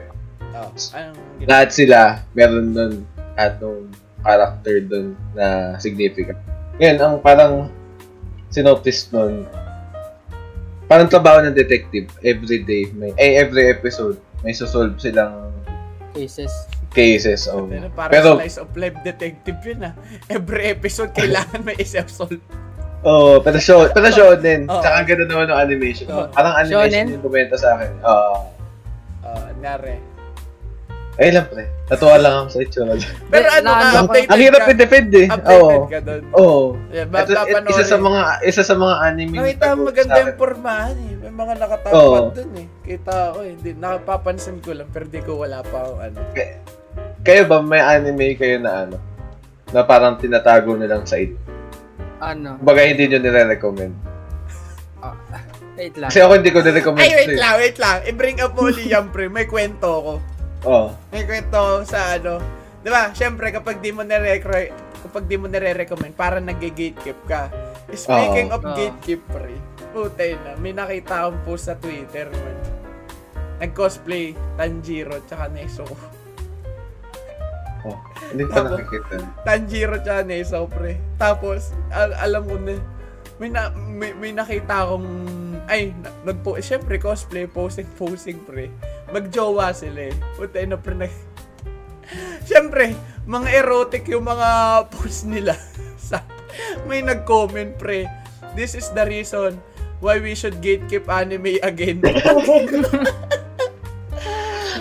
Oh, anong lahat sila, meron nun atong character dun na significant. Ngayon, ang parang synopsis nun, parang trabaho ng detective every day, may, eh, every episode, may sosolve silang Cases. cases. Oh. Pero parang Pero, slice of life detective yun ah. Every episode kailangan may isa-solve. Oh, pero show, pero show din. Oo. Tsaka ganda naman ng animation. Oo. Parang animation Shonen? yung kumenta sa akin. Oo. Oh, nare. eh lang pre. Natuwa lang ako sa itsura. Pero ano na- ang- updated ang hirap i-defend eh. Updated Oo. ka doon. Oo. Yeah, Ito, isa sa mga isa sa mga anime na Nakita mo maganda yung pormahan eh. May mga Oo. nakatapad dun eh. Kita ko eh. Hindi, nakapapansin ko lang pero di ko wala pa akong ano. Kayo ba may anime kayo na ano? Na parang tinatago nilang sa it. Ano? Kumbaga hindi nyo nire-recommend. Wait lang. Kasi ako hindi ko nire-recommend. Ay, wait eh. lang, wait lang. I-bring up mo ulit yan, pre. May kwento ko. Oh. May kwento sa ano. Di ba, syempre, kapag di mo nire kapag di mo nire-recommend, parang nag-gatekeep ka. Speaking Oo. of Oo. gatekeep, pre, putay na, may nakita akong post sa Twitter, man. Nag-cosplay, Tanjiro, tsaka Neso. Oh. Hindi pa Tapos- nakikita. Tanjiro tsaka Neso, pre. Tapos, al- alam mo na, may, na, may, may nakita akong, ay, na- nagpo, syempre, cosplay, posing, posing, pre. Magjowa sila eh. Putay na, pre, nag, syempre, mga erotic yung mga post nila. sa, may nag-comment, pre. This is the reason why we should gatekeep anime again.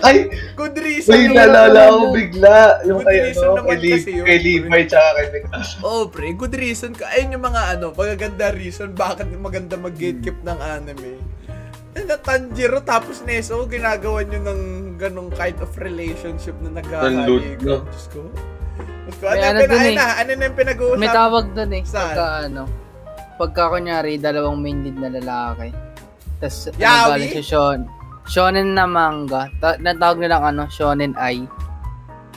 Ay! Good reason. May yun. naalala ko bigla. Yung Good kay, reason ano, naman kay, kasi yun, kay pre. Levi, tsaka kay Nick. Oo, pre. Good reason ka. Ayun yung mga ano, magaganda reason bakit maganda mag-gatekeep ng anime. Eh, na Tanjiro tapos Neso, ginagawa nyo ng ganong kind of relationship na naghahalikan. no? Diyos ko. Diyos ko. Ano, ano pina- dun eh. na, ano na yung pinag-uusap? May tawag doon eh. Saan? Pagka ano, pagka kunyari, dalawang main lead na lalaki. Tapos, ano si Shon. Shonen na manga. Ta- natawag nilang ano, Shonen Ai.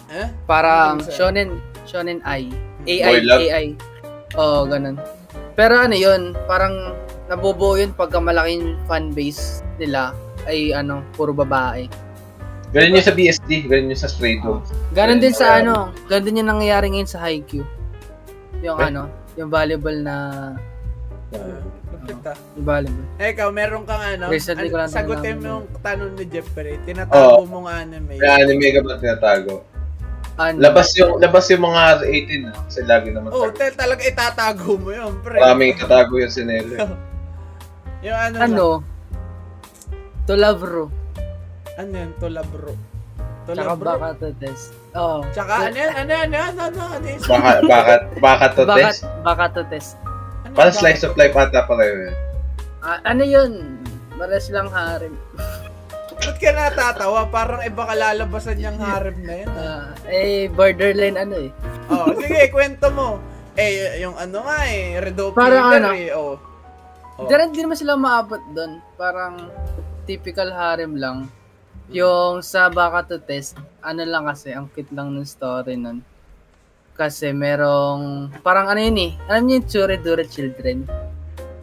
Eh? Parang Ano yun? Shonen, Shonen Ai. AI, Boy love? AI. Oo, ganun. Pero ano yun, parang nabubuo yun pagka malaking fan base nila ay ano, puro babae. Ganun yung sa BSD, ganun yung sa Stray Dogs. Ganon din Ayun. sa ano, ganon din yung nangyayari ngayon sa Haikyuu. Yung Eh? ano, yung volleyball na, Ah, lapit ah. volleyball. Eh, ikaw, meron kang ano, Recently ko an- lang sagutin mo yung tanong ni Jeffrey. Tinatago mong anime. May anime ka ba tinatago? Ano, Labas yung labas yung mga 18 na kasi lagi naman oh, tel- talaga itatago mo yun, pre. Maraming tatago yung sinelo. eh. Yung ano, ano, to love ro. ano yan, tula bro. Tula Tsaka bro. baka to test. Oo. Tsaka ano yan, ano yan, ano yan, ano, ano yan? Baka baka baka to Baka, test. baka to test. Ano Parang slice of life ata pala yun. Ah, ano yun? Maras lang harem. Ba't ka natatawa? Parang iba kalalabasan niyang harem na yan. ah. Ah, eh, borderline ano eh. Oh, sige, kwento mo. Eh, yung ano nga eh, Redo Parang Peter ano? eh, oh. Oh. Hindi rin- naman sila maabot doon. Parang typical harem lang. Yung sa baka to test, ano lang kasi, ang cute lang ng story nun. Kasi merong, parang ano yun eh, alam niyo yung Chure Dure Children?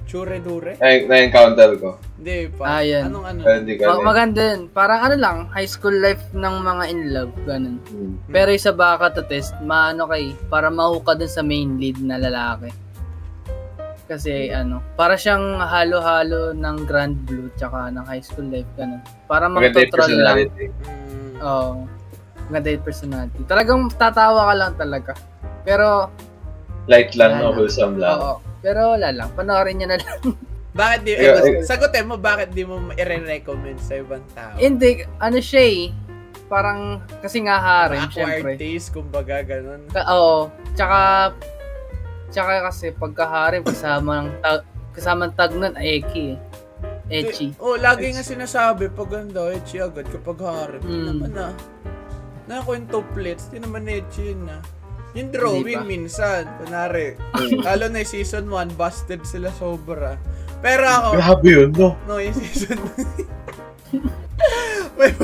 Chure dure? Ay, na-encounter ko. Hindi pa. Ah, yan. Anong ano? Hindi ka Ma- rin. maganda yun. Parang ano lang, high school life ng mga in love, ganun. Hmm. Pero yung sa baka to test, maano kay, para mahuka dun sa main lead na lalaki. Kasi ano, para siyang halo-halo ng Grand Blue tsaka ng high school life, ganun. Para magtotroll lang. personality. Mm. Maganda yung personality. Talagang tatawa ka lang talaga. Pero, Light lang, no? Wholesome lang. oo. Pero wala lang. Panoorin nyo na lang. Bakit di, Yeah, eh, sagutin mo, bakit di mo i-recommend sa ibang tao? Hindi, ano siya eh. Parang, kasi nga harem, Acquired syempre. taste, kumbaga, ganun. Ka- Oo. Tsaka, tsaka kasi pagkaharem, kasama ng tag, kasama ng tag nun, eki eh. Echi. Oh, lagi nga sinasabi, pag ganda, echi agad kapag harem. Mm. naman na. Nakwintuplets, di naman echi yun na. Yung drawing minsan, kunwari, lalo na yung season 1, busted sila sobra. Pero ako, Grabe yun, no? no, yung season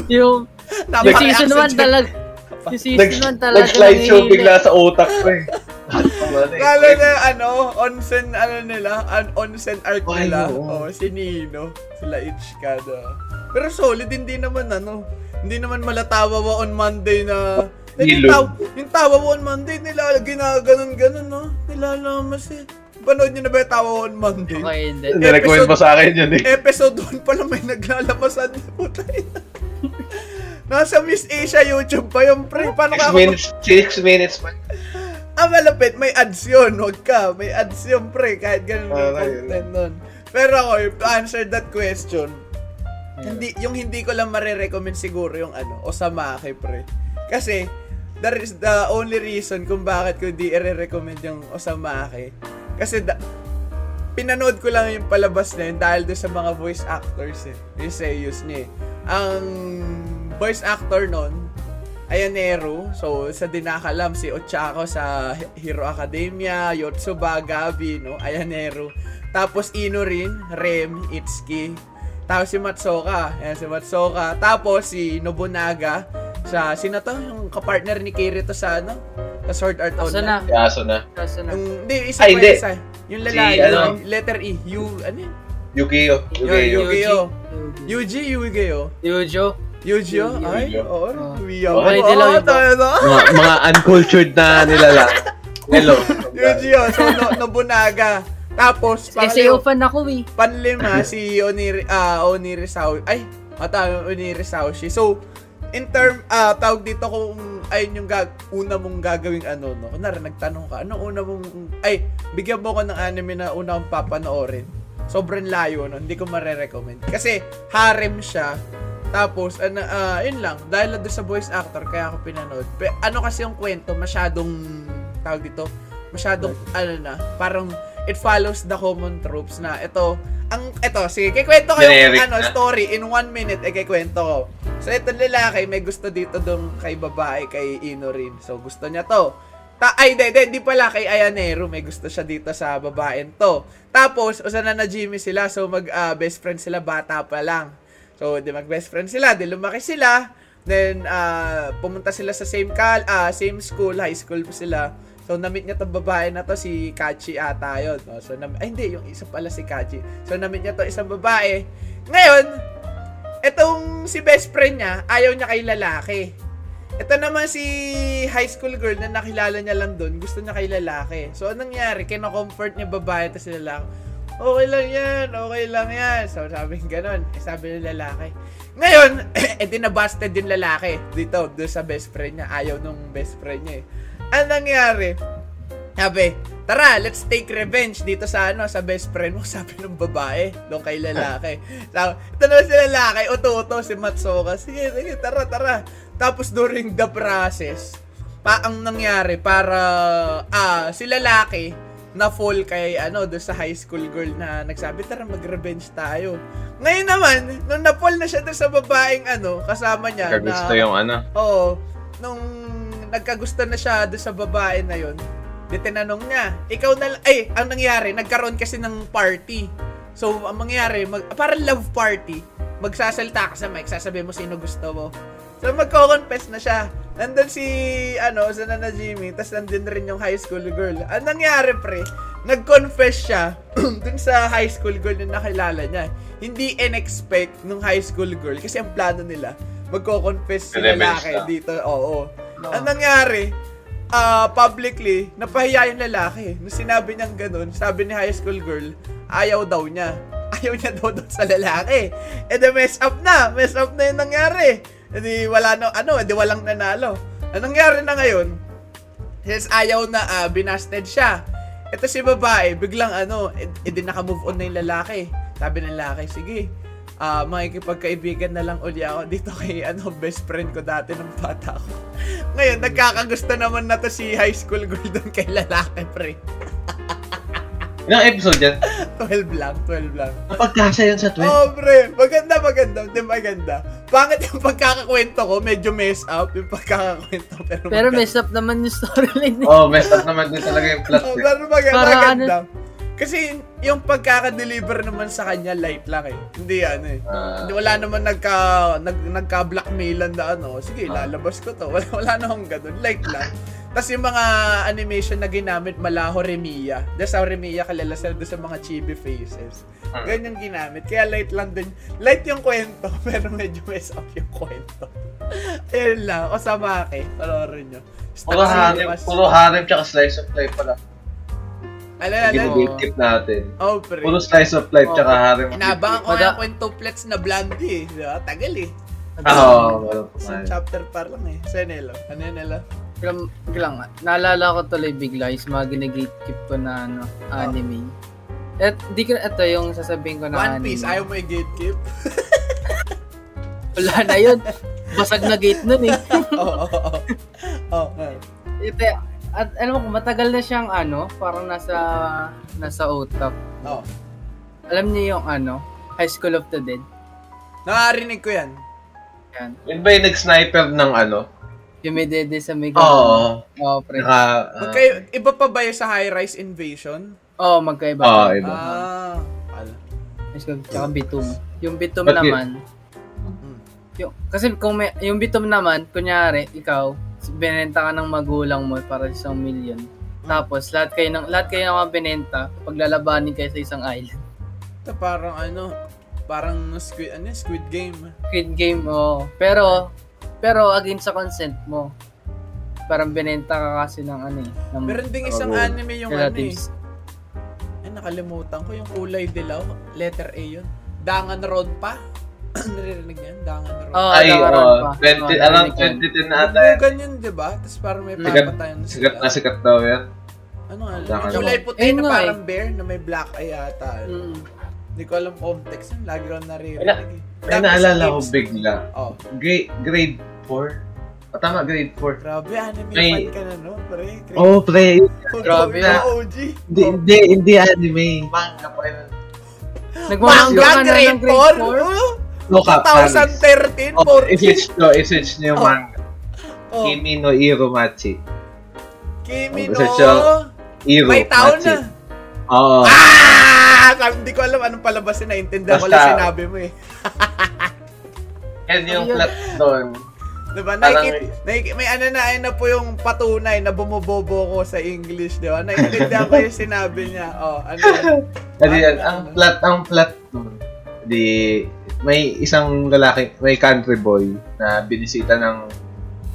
Yung, yung season 1 talaga. Yung season 1 talaga. Nag-slideshow bigla sa utak ko eh. Lalo na ano, onsen ano nila, an onsen art nila. oo. Oh, si Nino, sila Ichikada. Pero solid hindi naman ano, hindi naman malatawa wa on Monday na Eh, yung, taw, yung tawa wa on Monday nila ginaganon-ganon no. Nilalamas eh. Panood niyo na ba yung tawa wa on Monday? Okay, hindi. Nirecommend mo sa akin yun eh. Episode 1 pa lang may naglalabasan. Putay na. Nasa Miss Asia YouTube pa yung pre. Paano 6 ka ako minutes, 6 minutes pa. Ah, malapit. May ads yun. Huwag ka. May ads yun, pre. Kahit ganun yung Ah, yun. content nun. Pero ako, to answer that question, hindi, yung hindi ko lang marirecommend siguro yung ano, Osamake, pre. Kasi, that is the only reason kung bakit ko di i-recommend yung Osamake. Kasi, da, pinanood ko lang yung palabas na yun dahil doon sa mga voice actors eh. Yung seiyus niya eh. Ang voice actor nun, Ayanero. So, sa dinakalam, si Ochako sa Hero Academia, Yotsuba, Gabi, no? Ayanero. Tapos Ino rin, Rem, Itsuki. Tapos si Matsoka. Ayan, si Matsoka. Tapos si Nobunaga, Sa, sino to? Yung kapartner ni Kirito sa ano? Sa Sword Art Online. na? Kaso na. Asa na? Yung, hindi, isa Ay, pa hindi. isa. Yung lalaki, Si, ano? yung letter E. U, ano yun? Yukio. Yukio. Yu-Gi-Oh. Yuji, Yu-Gi-Oh. Yujo. Yu-Gi-Oh? Ay, oo. Oh. Umiyak Okay, dilaw yun na. mga, mga uncultured na nilalang. Hello. Yu-Gi-Oh. So, no, Nobunaga. Tapos, Eh, si panglima, fan ako eh. panlima, si Oniri, ah, Oniri Sao, ay, mata, Oniri Saoshi. So, in term, ah, tawag dito kung ayun yung gag una mong gagawing ano, no? Kunwari, nagtanong ka, ano una mong, ay, bigyan mo ko ng anime na una kong papanoorin. Sobrang layo, no? Hindi ko mare-recommend. Kasi, harem siya. Tapos, ano, ah, yun lang. Dahil lang doon sa voice actor, kaya ako pinanood. Pe, ano kasi yung kwento, masyadong, tawag dito, masyadong, ano na, parang, it follows the common tropes na ito, ang, ito, sige, kikwento ko yung, ano, na. story in one minute, eh, kikwento ko. So, itong lalaki, may gusto dito dong kay babae, kay Ino rin. So, gusto niya to. Ta ay, di, di, di pala kay Ayanero, may gusto siya dito sa babaen to. Tapos, usana na Jimmy sila, so mag ah, best friend sila, bata pa lang. So, di mag best friend sila, di lumaki sila. Then, ah, pumunta sila sa same kal, ah, same school, high school pa sila. So, na-meet niya tong babae na to, si Kachi ata yun. No? So, na- ay, hindi, yung isa pala si Kachi. So, na-meet niya to isang babae. Ngayon, etong si best friend niya, ayaw niya kay lalaki. Ito naman si high school girl na nakilala niya lang doon, gusto niya kay lalaki. So, anong nangyari? Kino-comfort niya babae, tapos si lalaki, okay lang yan, okay lang yan. So, sabi ng ganun. Eh, sabi ng lalaki. Ngayon, eh, di nabasted yung lalaki dito, doon sa best friend niya. Ayaw nung best friend niya eh. Anong nangyari? Sabi, tara, let's take revenge dito sa ano, sa best friend mo, sabi ng babae, doon kay lalaki. Sabi, ito naman si lalaki, uto-uto, si Matsuka, sige, sige, tara, tara. Tapos during the process, pa ang nangyari para, ah, si lalaki, na fall kay ano doon sa high school girl na nagsabi tara mag-revenge tayo. Ngayon naman, nung na-fall na siya doon sa babaeng ano, kasama niya Kagusto na yung ano. Oo. Nung nagkagusto na siya doon sa babae na yon, di tinanong niya, ikaw na, ay, ang nangyari, nagkaroon kasi ng party. So, ang mangyari, mag, parang love party, magsasalita ka sa mic, sasabihin mo sino gusto mo. So, magko-confess na siya. Nandun si, ano, sa na Jimmy, tas nandun rin yung high school girl. Ang nangyari, pre, nag-confess siya dun sa high school girl na nakilala niya. Hindi in-expect nung high school girl, kasi ang plano nila, magko-confess si lalaki dito. Oo. Ang nangyari, ah publicly, napahiya yung lalaki. Nung sinabi niyang ganun, sabi ni high school girl, ayaw daw niya. Ayaw niya daw doon sa lalaki. Eh, the mess up na. Mess up na yung nangyari. Eh, di wala na, ano, eh, di walang nanalo. Ang nangyari na ngayon, since ayaw na, ah, binasted siya. Ito si babae, biglang ano, eh, eh, di naka-move on na yung lalaki. Sabi ng lalaki, sige, ah makikipagkaibigan na lang uli ako dito kay ano best friend ko dati ng bata ko. Ngayon, nagkakagusto naman na to si high school girl doon kay lalaki, pre. Ilang episode yan? 12 lang, 12 lang. Napagkasa yan sa 12. Oh, pre, maganda, maganda, hindi maganda. Pangit yung pagkakakwento ko, medyo mess up yung pagkakakwento, pero Pero maganda. mess up naman yung storyline. Oh, messed up naman din talaga yung plot. Oh, pero maganda, Para maganda. Kasi yung pagkaka-deliver naman sa kanya, light lang eh. Hindi ano eh. Hindi, wala naman nagka, nag, nagka-blackmailan na ano. Sige, Ah. lalabas ko to. Wala, wala namang ganun. Light lang. Tapos yung mga animation na ginamit, malaho Remiya. Dahil sa Remiya, kalala sila doon sa mga chibi faces. Ah. Ganyan ginamit. Kaya light lang din. Light yung kwento, pero medyo mess up yung kwento. Ayun lang. Osamake. Panoorin nyo. puro harem, puro harem tsaka slice of life pala. Alala, alala. Gine-gatekeep natin. Oh, pre. Puro slice of life Oh. tsaka harem. Inabangan ko Mada- nga yung quintuplets na blondie eh. Diba? Tagal eh. Ah, oo. walang Isang chapter pa lang eh. Sa Nelo. Ano yun, Nelo? Biglang, biglang, naalala ko tuloy bigla yung mga gine-gatekeep ko na ano, anime. At di ko, ito yung sasabihin ko na One anime. Piece, ayaw mo i-gatekeep? Wala na yun. Basag na gate nun eh. Oo. Oo, oo. Ito, at alam mo, matagal na siyang ano, parang nasa, nasa utak. Oo. Alam niyo yung ano, High School of the Dead. Nakarinig ko yan. Yan. Yun ba yung nag-sniper ng ano? Yung may dede sa may Oo. Oo, pre. Naka, ah, Magkay- iba pa ba yung sa high-rise invasion? Oo, magkaiba. Oo, iba. Ah. Ala. High School, tsaka Bitum. Yung Bitum yun? naman, Hmm. Yung, kasi kung may, yung bitom naman, kunyari, ikaw, binenta ka ng magulang mo para sa isang million. Tapos, lahat kayo ng, lahat kayo ng binenta, paglalabanin kayo sa isang island. Ito parang ano, parang squid, ano, squid game. Squid game, oh. Pero, pero against sa consent mo. Parang binenta ka kasi ng ano eh. Ng, Meron ding isang Oo. anime yung ano eh. relatives. Ay, nakalimutan ko yung kulay dilaw. Letter A yun. Danganron pa. Naririnig niyan? Danganron. Oh, Ay, nakaroon oh, pa. 20, Oh, ko. 2010 na ata yan. Bugan yun, di ba? Tapos parang may papatayan na Sikat na sila. sikat daw yan. Ano nga? Yung kulay puti na parang bear na may black eye yata. Mm. Hindi ko alam context yun. Lagi ko naririnig eh. May naalala ko bigla. Oh, Grade, grade 4? O tama, grade 4. grabe. Anime May- fan ka na, no? Pre, Great. Oh, pre. grabe na. OG. Hindi, Oh. hindi, hindi anime. Manga pa yun. Nagmamangga ka Manga na grade ng grade 4? 4? Oh, No cap, promise. 2013, Oh, 14. i-switch nyo, nyo yung Oh. manga. Oh, Kimi no Iromachi. Kimi Oh, no. Iro May taon Machi. na. Oo. Ah! Sabi, hindi ko alam anong palabasin. Naintindihan ko lang sinabi mo eh. Yan yung Ayun. plot doon. Diba? Nakikit, nakikit, may ano na, ayun na po yung patunay na bumubobo ko sa English, di ba? Naintindihan ko yung sinabi niya. Oh, ano? Kasi yan, Ano? ang plot, ang plot doon, di, may isang lalaki, may country boy na binisita ng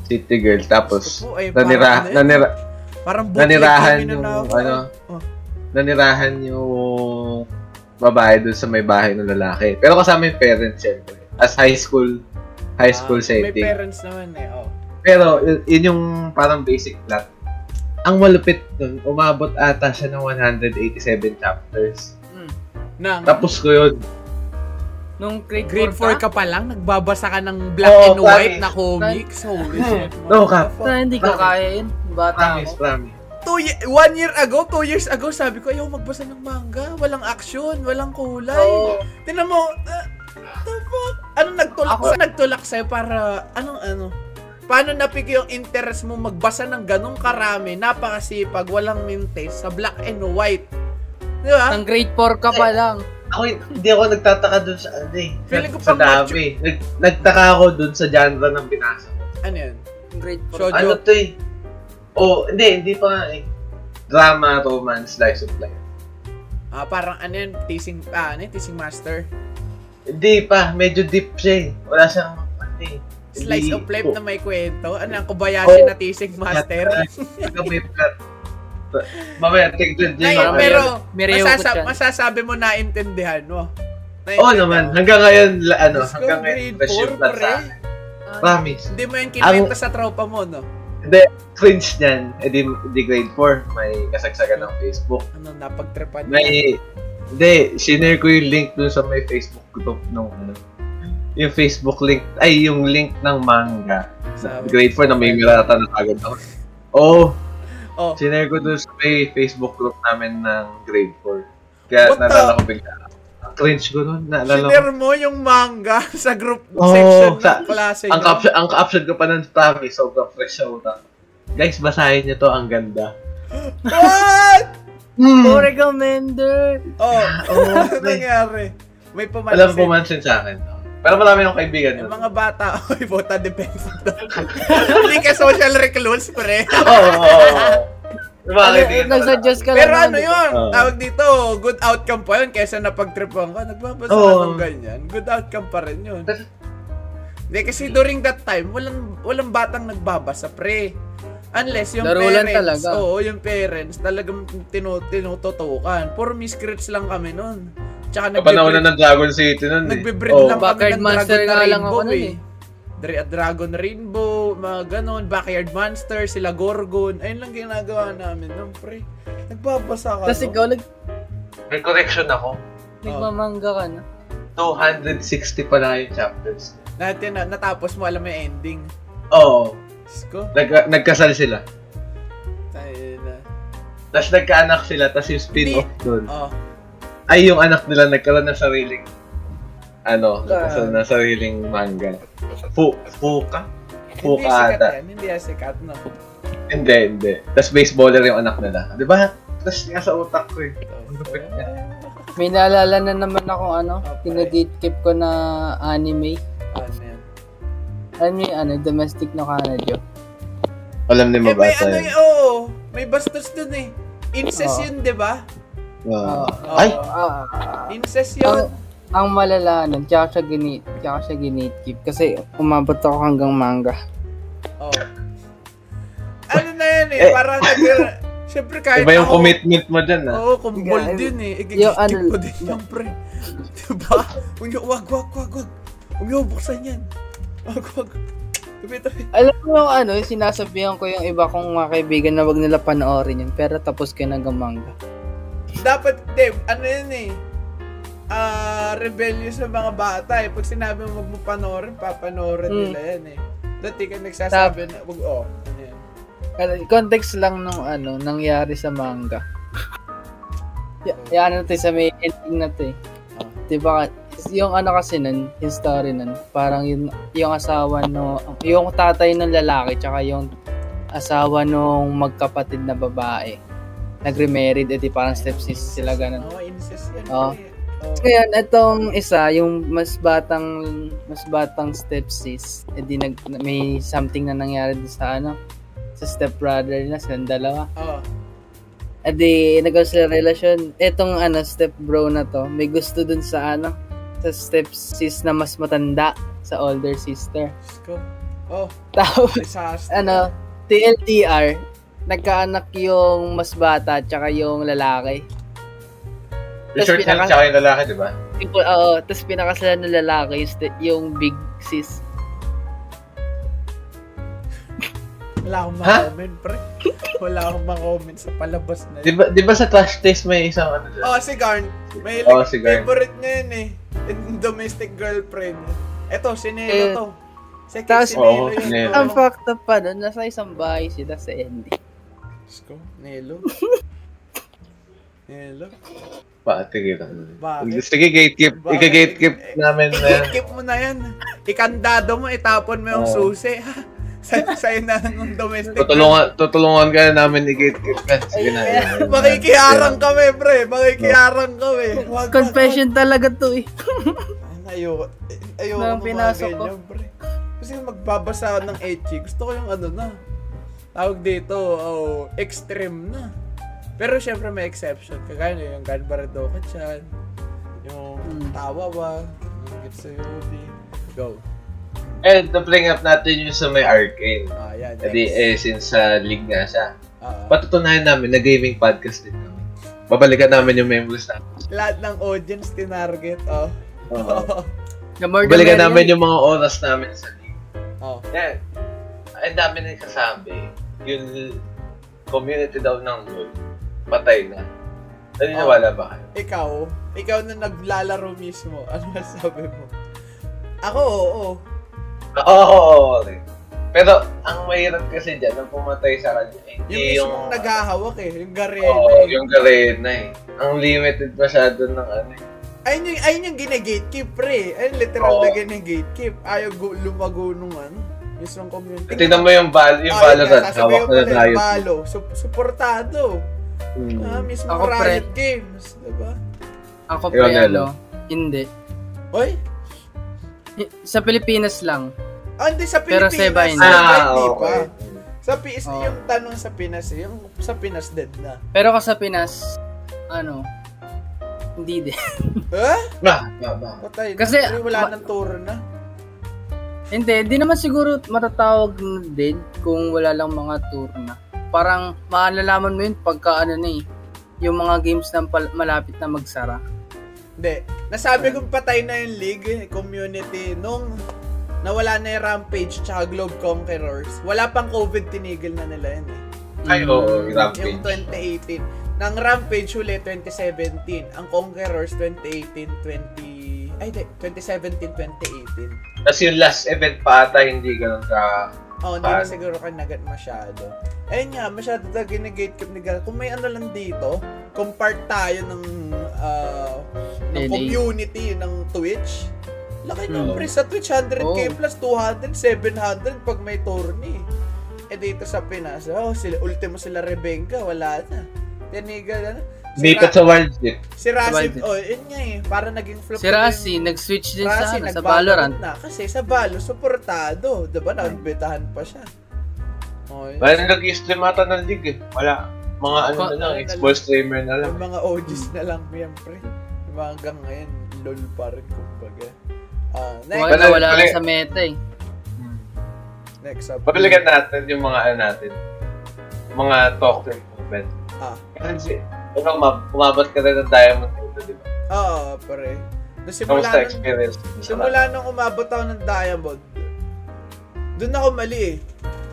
city girl, tapos po, ay, nanira, parang ano nanira, Parang nanirahan yung, na ako. ano, Oh. nanirahan yung babae doon sa may bahay ng lalaki. Pero kasama yung parents, syempre. As high school, high school Ah, May setting. parents naman eh. Oh. Pero, yun yung parang basic plot. Ang malupit nun, umabot ata siya ng 187 chapters. Mm. Nang, Tapos ko yun. Nung grade, grade 4 4 ka pa lang, nagbabasa ka ng black Oo, and white promise. na comics. Holy shit. No, ka. Sa hindi ko Promise. kaya yun. Bata Promise, ako. promise. Two ye- one year ago, two years ago, sabi ko, ayaw magbasa ng manga. Walang action, walang kulay. Oo. Tinan mo, uh, the fuck? Anong nagtulak sa nagtulak sa'yo para, anong ano? Paano napik yung interest mo magbasa ng ganong karami, napakasipag, walang mintes, sa black and white? Di ba? Nang grade 4 ka pa lang. Ako, hindi ako nagtataka dun sa ano eh. Feeling ko sa pang dami. Nag, nagtaka ako dun sa genre ng binasa ko. Ano yun? Grade 4. Shoujo. Ano to eh? Oh, hindi, hindi pa nga eh. Drama, romance, slice of life. Ah, parang ano yun, teasing, ah, ano yun, teasing master. Hindi pa, medyo deep siya eh. Wala siyang, ano eh. Slice Hindi- of life oh, na may kwento. Ano ang Kobayashi Oh. na teasing master? Hanggang may plot. Mamaya, tignan Ay, niyo. pero, masasa- masasabi mo naintindihan mo. Oo naman, hanggang ngayon, la- ano, Let's go, hanggang ngayon, grade fresh 4, yung plot pre. sa akin. Promise. Hindi mo yung kinwento sa tropa mo, no? Hindi, cringe niyan. Eh di, di grade 4, may kasagsagan ng Facebook. Ano, napagtripan niya. May, hindi, sinare ko yung link dun sa may Facebook group nung, ano, yung Facebook link, ay, yung link ng manga. Sa- Grade 4 na may mirata na agad ako. Oo, Oh, sinare ko dun sa may Facebook group namin ng grade 4. Kaya What the- naalala ko bigla. Ang cringe ko nun, naalala ko. Shiner mo yung manga sa group Oo, section sa- ng klase Ang caption, ang caption ko pa nun, promise, sobrang fresh sa utak. Guys, basahin niyo to, ang ganda. What? Hmm. Oh, recommender. Oh, Oo, ano nangyari? May pumansin. Alam pumansin sa akin. Pero marami akong kaibigan Yung mga bata, oy, bota depends Hindi ka social recluse, pre. Oo, oo, oo. Yung mga Ano, kaibigan ko. Nagsuggest ka Pero lang. ano yun, Oo. tawag dito, good outcome pa yun kesa napag-tripan ka. Nagbabasa ka Oo. ng ganyan. Good outcome pa rin yun. Hindi, kasi during that time, walang, walang batang nagbabasa, pre. Unless yung Laro lang parents, talaga. oo, yung parents, talagang tinu tinututukan. Puro miscrits lang kami nun. Tsaka Kapanahon na ng Dragon City nun eh. nagbe-breed Oo. lang kami Backyard ng Monster Dragon na lang Rainbow ako nun eh. eh. Dra- Dragon Rainbow, mga ganon, Backyard Monster, sila Gorgon. Ayun lang ginagawa namin nun, pre. Nagbabasa ka. Tapos ikaw, nag, May correction ako. nagmamangga ka na. 260 pa na yung chapters. Natin na, natapos mo, alam mo yung ending. Oo. Diyos ko. Nag, nagkasal sila. Tayo na. Tapos nagkaanak sila, tapos yung spin-off dun. Oh. Ay, yung anak nila nagkaroon ng sariling ano, nagkaroon ng sariling manga. Fu, Fuka? Hindi Fuka sikat ata. yan. Hindi yan sikat, no? Hindi, hindi. Tapos baseballer yung anak nila. Di ba? Tapos nga sa utak ko eh. Niya. May naalala na naman ako ano, Okay. pinag-gatekeep ko na anime. Ano yan? Ano yung ano, domestic no Canada. Alam ni Eh, may mabasa ano yun. oo. May bastos dun eh. Incest Oo. yun, di ba? Oo. Ay! Ah, Incest yun. ang malala nun, tsaka siya ginit, tsaka siya ginitkeep. Kasi umabot ako hanggang manga. Oo. Ano na yan eh, Eh. parang nag... Siyempre kahit Iba yung ako- commitment mo dyan, ah. Oo, kung Yung bold ano- yun eh. yung Ikikip ano- ko din yung pre. Diba? Huwag niyo, wag, wag, wag, wag. Huwag niyo buksan yan. Wag, wag. Tabi, tabi. Alam mo yung ano, yung sinasabihan ko yung iba kong mga kaibigan na wag nila panoorin yun. Pero tapos ko hanggang manga. Dapat, Deb, ano yun eh. Ah, rebellious sa mga bata eh. Pag sinabi mo wag mo panoorin, papanoorin Mm. nila yan eh. Dati ka nagsasabi na, wag, oh. Ano yan. Context lang nung ano, nangyari sa manga. Y- yan ano to, sa may ending na to eh. Ah. Diba, yung ano kasi nun, yung story nun, parang yung, yung asawa no, yung tatay ng lalaki, tsaka yung asawa nung magkapatid na babae, nag-remarried, edi parang stepsis sila ganun. Oo, incest yan. Oo. pre. Oo. Ngayon, itong isa, yung mas batang mas batang stepsis, edi nag may something na nangyari sa ano, sa stepbrother na silang dalawa. Oo. Edi nagkaroon sila relasyon. Etong ano, stepbro na to, may gusto dun sa ano, sa stepsis na mas matanda sa older sister. Oh, Tapos, disaster. ano, TLDR, nagkaanak yung mas bata tsaka yung lalaki. Yung short hair pinaka- tsaka yung lalaki, di ba? Yung, oo, tapos pinakasalan ng lalaki yung, st- yung big sis. Wala akong ma-comment, pre. Wala akong ma-comment sa palabas na Di yun. ba, di ba sa trash taste may isang ano dyan? Oh, si Garn. May Oo, si Garn. favorite niya yun eh. Domestic girlfriend. Eto, si Nelo Eh, to. Si tapos- si Nelo Oo, yun. Oo. Ang fucked up pa nun, nasa isang bahay sila sa ending. Diyos ko, Nelo. Nelo. Pa, tigil lang. Bakit? Sige, gatekeep. Bakit? Ika-gatekeep namin na yan. I-keep mo na yan. Ikandado mo, itapon mo yung Oo. susi. Sa, sa'yo na ng domestic. Tutulungan, tutulungan ka na namin i-gatekeep ka. Sige na. Makikiharang kami, pre. Makikiharang kami. Wag, Confession talaga to eh. Ayoko. Ayoko Nang pinasok ko. ganyan, pre. Kasi magbabasa ako ng ecchi. Gusto ko yung ano na. Tawag dito, oh, extreme na. Pero syempre may exception. Kagaya na yung Ganbaradoka chan. Yung Hmm. tawa ba. Yung Gitsuyobi. Go. And to bring up natin yung sa may arcane. Ah, yan. Edi, next. eh, since sa league nga siya. Ah, Patutunayan namin na gaming podcast din kami. Babalikan namin yung memories namin. lahat ng audience tinarget. Oh. Oo. The Babalikan namin yung mga oras namin sa league. oh. Yan. Ang dami na kasabi. Yung community daw ng LoL, patay na. Naniniwala ba kayo? Ikaw, ikaw na naglalaro mismo. Ano masabi mo? Ako, oo. Oo, oo, oo, okay. Pero, ang mahirap kasi dyan, ang pumatay sa kanya, eh, Yung hindi mismong naghahawak eh. Yung Garena Oo, eh. yung Garena eh. Ang limited masyado ng ano eh. Ayun yung, ayun yung gine-gatekeep, pre. Ayun, literal Oo. na gine-gatekeep. Ayaw lumago nung ano. Mismong community. Tingnan mo yung, bal yung yun Valorant, sasabihin hawak na Riot. Balo. Sup- suportado. Hmm. Ah, mismo Ako, pre. Riot Games. Diba? Ako pre, ano, hindi. Oy, Sa Pilipinas lang. ah, hindi sa Pero Pilipinas. sa iba, hindi. sa iba, Ah, hindi okay. pa. Sa PS, Oo. yung tanong sa Pinas, eh, yung sa Pinas dead na. Pero ka sa Pinas, ano, hindi din. Eh? Ba, ba, ba. Patay. Kasi- Pre, wala ma- nang tour na. Hindi, hindi naman siguro matatawag na din kung wala lang mga tour na. Parang maalalaman mo yun pagka ano na eh, yung mga games na pal- malapit na magsara. Hindi. Nasabi kong patay na yung league, eh, community, nung nawala na yung Rampage tsaka Globe Conquerors. Wala pang COVID, tinigil na nila yun eh. Ay, oo, yung Rampage. Yung 2018. Nang Rampage ulit, 2017. Ang Conquerors, 2018, 20... Ay, di, 2017, 2018. Tapos yung last event pa ata, hindi ganun ka... Oh, hindi na siguro kanagat masyado. Ayun nga, masyado talaga ginagatekeep ni Gal. Kung may ano lang dito, kung part tayo ng, ah, ng community ng Twitch, laki ng Hmm. pre sa Twitch, 100k Oh. plus 200, 700 pag may tourney. Eh dito sa Pinas, oh, sila, ultimo sila Rebenga, wala na. Tinigal na. Lipat sa Wild Rift. Si Wild. oh, yun nga eh. Para naging flop. Si Rasi, nag-switch din sa, Rasi, ano, sa nagbago Valorant. Na, kasi sa Valo, supportado. Diba, nagbetahan pa siya. Oh, yun. Parang nag-stream ata ng league eh. Wala. Mga ano na lang, explore streamer na lang. Yung mga OGs na lang, siyempre. Yung mga hanggang ngayon, lol pa rin, kumbaga. Ah, next, Wala, Wala- lang sa meta eh. next up. Pabalikan natin yung mga ano natin. Mga talk to improvement. Ah. Kasi, ikaw, ma- umabot ka rin ng diamond dito, di ba? Oo, pare. Nung simula Kamusta nung, experience? simula nung umabot ako ng Diamond, doon ako mali eh.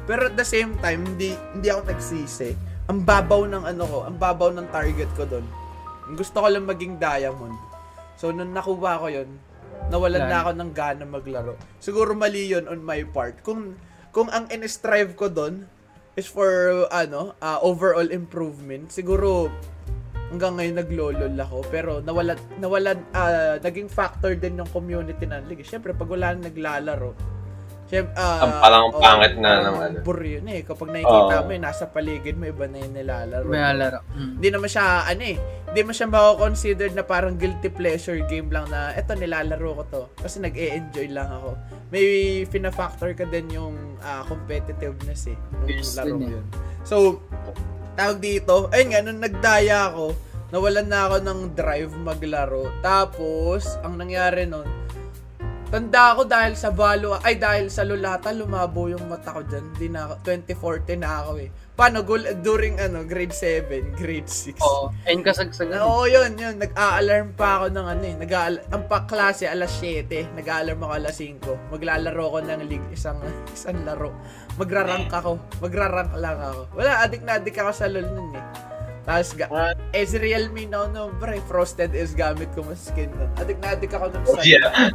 Pero at the same time, hindi, hindi ako nagsisi. Ang babaw ng ano ko, ang babaw ng target ko doon. Gusto ko lang maging Diamond. So, nung nakuha ko yun, nawalan na ako ng gana maglaro. Siguro mali yun on my part. Kung, kung ang in-strive ko doon is for, ano, ah, overall improvement, siguro hanggang ngayon naglolol ako pero nawalan nawalan ah, naging factor din yung community ng league. Syempre pag wala nang naglalaro, syempre ah, Ang parang oh, pangit na ng ano. bore yun eh. Kapag nakikita Oo. mo eh, nasa paligid mo iba na yung nilalaro. May laro. Mm. Hindi naman siya ano eh, hindi mo siya mako-consider na parang guilty pleasure game lang na eto nilalaro ko to kasi nag-e-enjoy lang ako. May fina-factor ka din yung ah, competitiveness eh nung laro yun. So, tawag dito, ayun nga, nung nagdaya ako, nawalan na ako ng drive maglaro. Tapos, ang nangyari nun, tanda ako dahil sa Valo, ay dahil sa Lulata, lumabo yung mata ko dyan. Di na ako, 2014 na ako eh. Paano, gul- during ano, grade 7, grade 6. Oo. Ayun kasagsagan. Oo, yun, yun. Nag-a-alarm pa ako ng ano eh. nag ang pa klase alas 7, nag-a-alarm ako alas 5. Maglalaro ko ng league, isang, isang laro. Magra-rank ako. Magra-rank lang ako. Wala, adik na adik ako sa LoL nun eh. Tapos, ga- Ah. Ezreal me no, no, pre, Frosted is gamit ko mas skin nun. Adik na adik ako nun Oh, sa... yeah.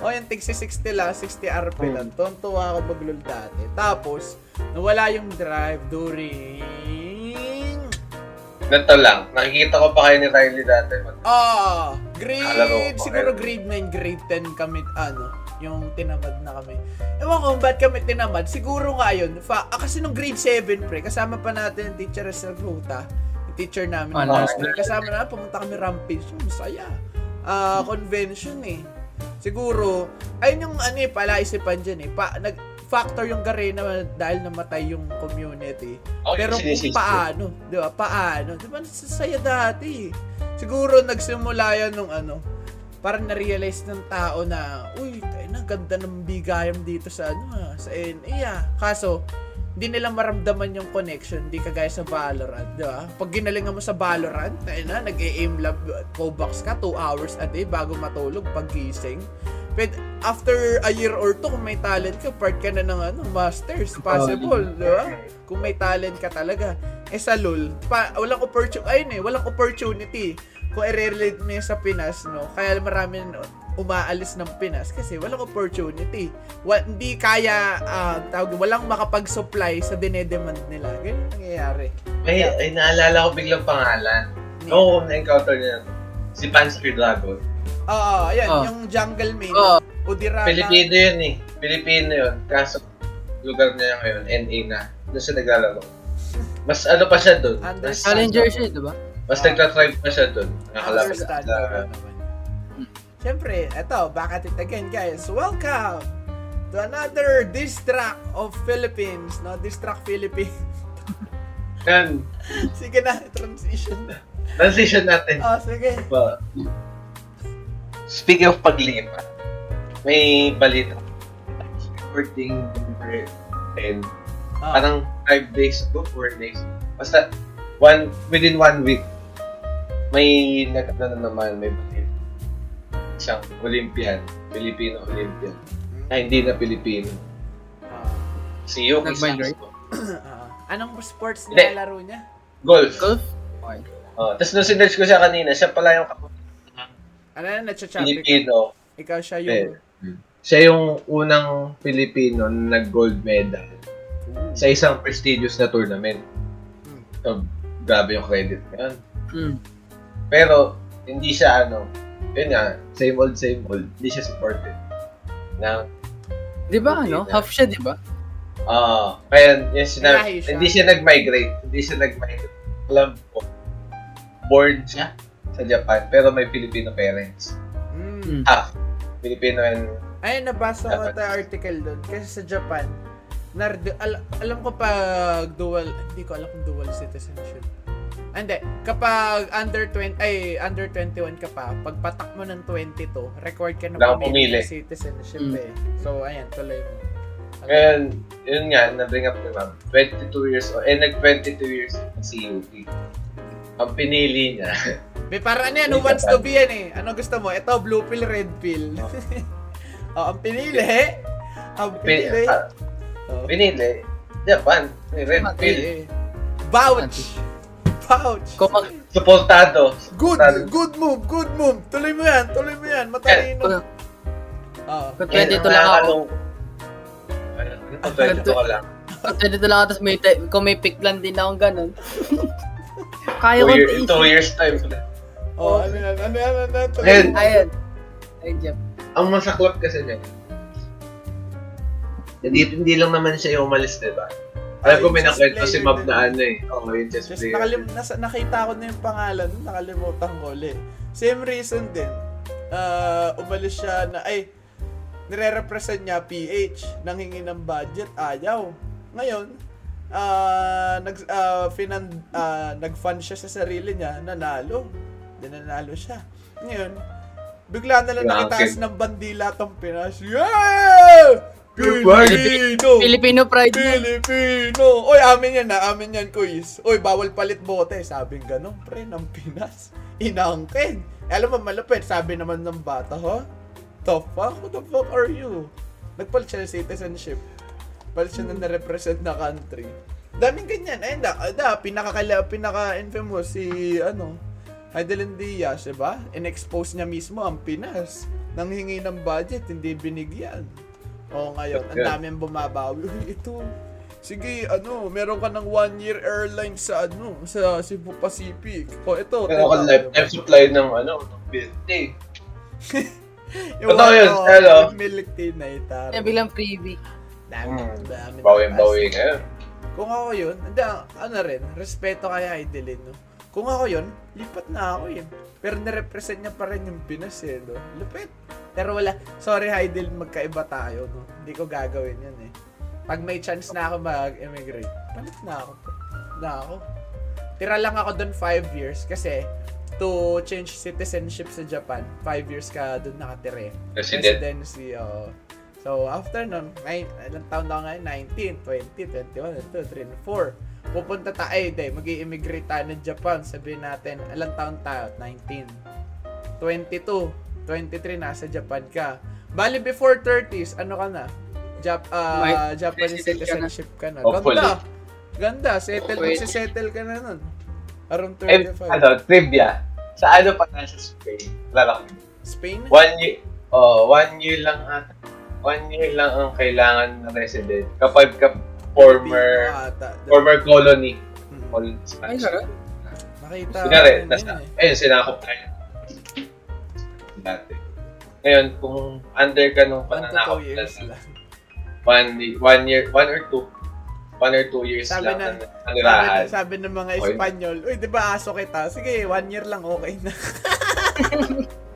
O, yung tig 60 lang, 60 RP lang. Tontuwa ako maglul dati. Tapos, nawala yung drive during... Ganito lang. Nakikita ko pa kayo ni Riley dati. Ah, Nakalaro grade, ko siguro grade 9, grade 10 kami, ano, yung tinamad na kami. Ewan ko kung ba't kami tinamad. Siguro nga yun. Fa, ah, kasi nung grade 7, pre, kasama pa natin yung teacher sa Ruta. Yung teacher namin. Ah, ng nice. hostel. Kasama na, pumunta kami rampage. Yung masaya. Ah, convention eh. Siguro, ayun yung ano eh, palaisipan dyan eh. Pa, nag, factor yung Garena dahil namatay yung community. Ako Pero yung kung paano, di ba? Paano? Di ba sasaya dati? Siguro nagsimula yan nung ano, parang na-realize ng tao na, uy, tayo na, ganda ng bigayam dito sa ano ah, sa NA ah. Kaso, hindi nila maramdaman yung connection, hindi kagaya sa Valorant, di ba? Pag ginalingan mo sa Valorant, tayo na, nag-aim lab, co-box ka, 2 hours a day bago matulog, pag gising. But after a year or two, kung may talent ka, part ka na ng ano, masters, possible, di ba? Kung may talent ka talaga. Eh sa LoL, pa, walang opportunity, ayun eh, walang opportunity. Kung i-relate mo sa Pinas, no? Kaya marami umaalis ng Pinas kasi walang opportunity. Wa, hindi kaya, ah, tawag, walang makapag-supply sa dinedemand nila. Ganun ang nangyayari. May, ay, naalala ko biglang pangalan. Ni- Oo, oh, na-encounter niya. Si Panzer Dragon. Oo, ayan, Oh. yung jungle main. Oo. Udirana. Pilipino yun eh. Pilipino yun. Kaso, lugar niya ngayon, NA na. Doon siya naglalaro. Mas ano pa siya doon. Mas. Challenger siya, di ba? Mas nagtatribe pa siya doon. Sa... naman. Siyempre, eto, back at it again, guys. Welcome to another diss track of Philippines, no? Diss track Philippines. Yan. sige na, transition na. Transition natin. Oh, sige. Ba, speaking of paglipat, may balita. Recording number 10. Ah, Parang 5 days ago, 4 days. Basta, one, within one week, may nagkata na naman, may balita. Isang Olympian, Filipino Olympian, na hindi na Pilipino. ah, Si Yuki Nag-migrate? Saxo. ah. anong sports Hindi. nilalaro niya? Golf. Golf? Okay. Oh, Tapos nung sinerge ko siya kanina, siya pala yung Ano na? Filipino. Ikaw siya yung... Siya yung unang Filipino na nag-gold medal sa isang prestigious na tournament. Hmm. So, grabe yung credit ngayon. Mm. Pero, hindi siya ano, yun nga, same old, same old. Hindi siya supported. Na, Di ba ano? Half siya, di ba? ah, kaya yung sinabi, Lahi siya. hindi siya nag-migrate. Hindi siya nag-migrate. Alam ko, born siya sa Japan, pero may Filipino parents. Mm. Half. Filipino and Ayun, nabasa ko ito article doon. Kasi sa Japan, nar al- alam ko pag dual, hindi ko alam kung dual citizenship. Hindi, kapag under 20, ay, under 21 ka pa, pag patak mo ng 22, record ka na pumili citizenship Mm. eh. So, ayan, tuloy mo. Ngayon, yun nga, na-bring up ni ma'am. 22 years old. Eh, nag-22 years na si Yuki. Ang pinili niya. Be, para ano yan, who wants to be yan eh. Ano gusto mo? Ito, blue pill, red pill. oh, ang pinili, ang Pin, pinili. ah, Oh. pinili. Japan. May red pill. Eh, Vouch! Vouch! Kung mag, Supportado. Good, good move, good move. Tuloy mo yan, tuloy mo yan. Matalino. kung, Oo. kung Ngayon, 22 ang lang ako, kung 22 ka lang. kung 22 lang ako, tapos may, te- kung may pick plan din akong ganun. Kaya ko tiisin. two years time. Oh, ano yan, ano yan, ano yan. Mo. Ayun. Ayun, Jeff. ang masaklap kasi niya, hindi, hindi lang naman siya yung umalis, di ba? Alam ko may nakwento si Mab din. na ano eh. Oo, yung chess player. nakalim, nasa, nakita ko na yung pangalan, nakalimutan ko ulit. Same reason din. Ah, umalis siya na, ay, nire-represent niya PH, nanghingi ng budget, ayaw. Ngayon, ah nag, ah, finan, ah, nag-fund siya sa sarili niya, nanalo. Nanalo siya. Ngayon, bigla na lang Grabe. nakitaas ng bandila tong Pinas. Yeah! Pilipino! Filipino pride na. Pilipino! Oy, amin yan na, amin yan, quiz. Oy, bawal palit bote. Sabing ganon, pre, ng Pinas. Inangkin. Alam mo, malupit. Sabi naman ng bata, ha? The fuck? Who the fuck are you? Nagpalit siya ng citizenship. Palit siya na na-represent na country. Daming ganyan. Ayun da, da pinaka, pinaka-infamous si, ano, Heidelin Diaz, diba? In-expose niya mismo ang Pinas. Nanghingi ng budget, hindi binigyan. O ngayon, ang dami ang bumabawi. Uy, ito, sige, ano, meron ka ng one-year airline sa, ano, sa Cebu Pacific. O ito, Pero ako teka, lifetime supply ng ano, ng milk tea. yung Totoo yun, ano, hello. milk tea na itaro. Eh, bilang freebie. Dami, Hmm. dami. Bawin-bawi ngayon. Kung ako yun, hindi, ano rin, respeto kay Heidelin, no? Kung ako yun, lipat na ako yun. Pero nirepresent niya pa rin yung Pinas, eh, no? Lupit. Pero wala, sorry Heidel, magkaiba tayo, no? Hindi ko gagawin yun, eh. Pag may chance na ako mag-emigrate, palit na ako. Na ako. Tira lang ako doon 5 years kasi to change citizenship sa Japan, 5 years ka doon nakatira. eh. Resident. Residency, oo. So, after nun, may, ilang taon na ako ngayon? 19, 20, 21, 22, 23, 4. Pupunta tayo, ay, di, mag immigrate tayo ng Japan. Sabihin natin, ilang taon tayo? 19. 22, 23, nasa Japan ka. Bali, before 30s, ano ka na? Jap, ah, May- Japanese resident ka na. citizenship ka na. Hopefully. Ganda. Ganda. Settle, Pwede. magsisettle ka na nun. Around Eh, 35. ano, trivia. Sa ano pa nasa Spain? Lalaki. Spain? One year, oh, one year lang ata. One year lang ang kailangan na resident kapag ka former ata. former colony. Mm. Colony Ay, Spanish. sarap. Nakita Kunyari, nasa, eh. ayun, sinakop tayo. Dati. Ngayon, kung under ka nung pananakop na, one, one year, one or two, one or two years Sabi lang na- na Sabi, nanirahan. sabi ng mga. Espanyol, uy, di ba aso kita? Sige, one year lang okay na.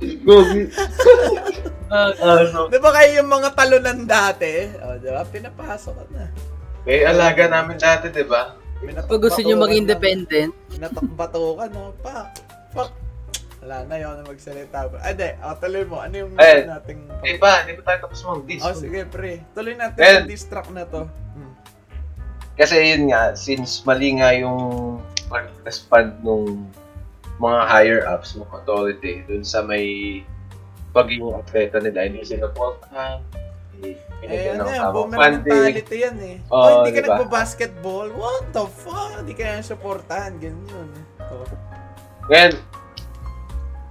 Ah, Ah, so, di ba kayo yung mga talunan dati? O, di ba? Pinapasok na. may alaga namin dati, di ba? Pag gusto nyo maging independent, Natakbato ka, no? Pak! Pak! Wala na yun magsalita. Ah, di. O, tuloy mo. Ano yung Ayun. nating... Di ba? Di ba tayo tapos mong dis? Oh, sige, pre. Tuloy natin Well- yung diss track na to. Hmm. Kasi yun nga, since mali nga yung pag-respond nung mga higher ups, mga authority, dun sa may pagiging atleta nila, hindi sila po, ah, yan, tamang boomer mentality yan eh. Oo, oh, hindi ka diba? nagpa-basketball? What the fuck? Hindi ka yan supportahan. Ganyan. Oh. Ngayon,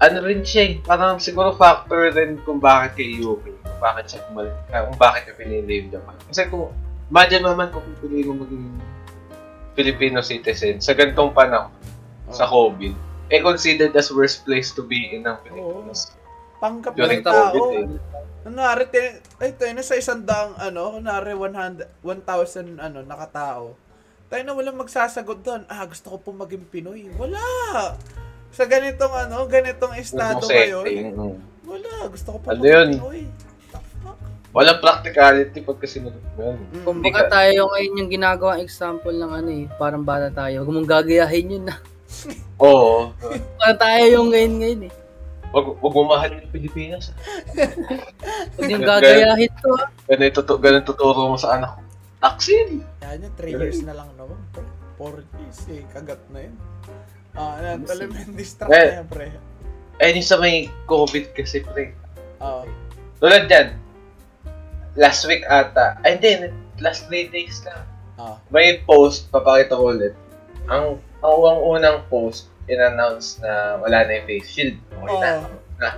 ano rin siya eh, parang siguro factor rin kung bakit kay Yuki, kung bakit siya kumal- ah, kung bakit niya pinili yung Japan. Kasi kung, imagine naman kung pipiliin mo maging Filipino citizen sa gantong panahon, sa COVID, eh considered as worst place to be in ng Pilipinas. Panggap During ng tao. Eh. Kunwari, ay, ito, yun, sa isang daang, ano, kunwari, 100, 1,000, ano, nakatao. Tayo na walang magsasagot doon. Ah, gusto ko po maging Pinoy. Wala! Sa ganitong ano, ganitong estado ngayon. mm. Wala, gusto ko po Ano maging yun? Pinoy. Walang practicality pagka sinunod mo yun. Mm. Kumbaga tayo ngayon yung ginagawa example ng ano eh, parang bata tayo. Huwag mong gagayahin yun na. Oo. Parang tayo yung ngayon ngayon eh. Wag, wag mo mahal yung Pilipinas. Huwag yung gagayahin to ah. Ganun, tutu ganun tuturo mo sa anak ko. Taksin! Yan yun, 3 years na lang naman. pre. 4 years eh, kagat na yun. Ah, yan, talagang distract Eh. na yan, pre. Eh, yung sa may COVID kasi, pre. Ah, Tulad dyan, last week ata, ay hindi, last 3 days lang. ah, May post, papakita ko ulit. Ang, ang ang unang post, in-announce na wala na yung face shield. Okay na. Oo. na.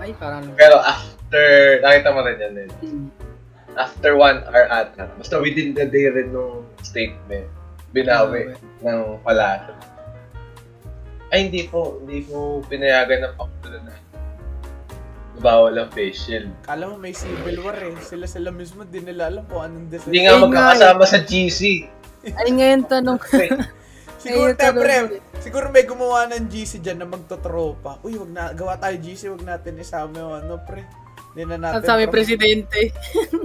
Ay, parang... Pero after, nakita mo rin yan din. After one hour ata, basta within the day rin nung statement, binawi ng palato. Ay, hindi po. Hindi po pinayagan ng Pangulo na bawal ang face shield. kala mo may civil war eh. Sila sila mismo, di nila alam kung anong decision. Hindi nga magkakasama sa GC. Ay, ngayon tanong. Siguro, Ayun, pre, siguro may gumawa ng GC dyan na magtotropa. Uy, wag na, gawa tayo GC, wag natin isama yung ano, pre. Hindi na natin. Ang sabi pro- presidente.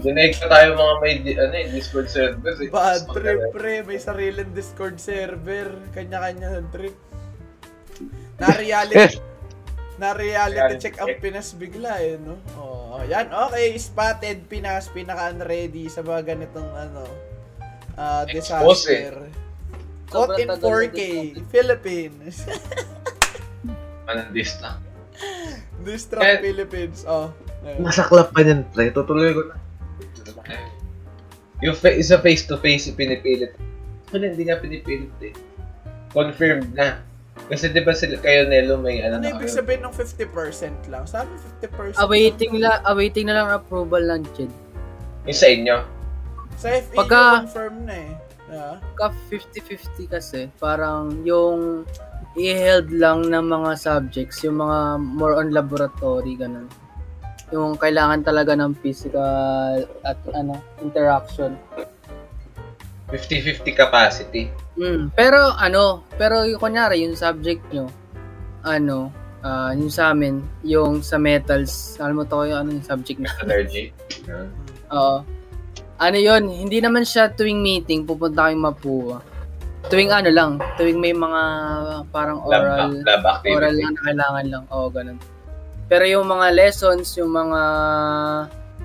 Dinig pa tayo mga may di- ano, eh, Discord servers. Eh. Bad trip, pre. May sariling Discord server. Kanya-kanya ng trip. Na reality, na reality Reality check ang. Pinas bigla eh, no? Oh, yan. Okay, spotted Pinas, pinaka-unready sa mga ganitong ano, Expose eh. disaster. Caught in Sobrang tagal 4K, Philippines. Anong dista? Distract Eh, Philippines. Oh. ayun. Masaklap pa yan, pre. Tutuloy ko na. Yung fa- sa face-to-face, pinipilit. Ano, hindi nga pinipilit eh. Confirmed na. Kasi di ba sila, kayo Nelo may ano Ano na ibig sabihin ng 50% lang? Sabi 50%. Awaiting la, awaiting na lang approval ng CHED. Yung sa inyo? Sa FAQ Pagka- confirm na eh. Ka 50-50 kasi, parang yung i-held lang ng mga subjects, yung mga more on laboratory, ganun. Yung kailangan talaga ng physical at ano, interaction. 50-50 capacity. Mm, pero ano, pero yung kunyari, yung subject nyo, ano, ah, yung sa amin, yung sa metals, alam mo to yung ano yung subject na. Energy. Yan. Oo. Ano yon hindi naman siya tuwing meeting, pupunta kayong Mapua. Tuwing ano lang, tuwing may mga parang Lab, oral, lab activity. oral lang na kailangan lang. Oo, ganun. Pero yung mga lessons, yung mga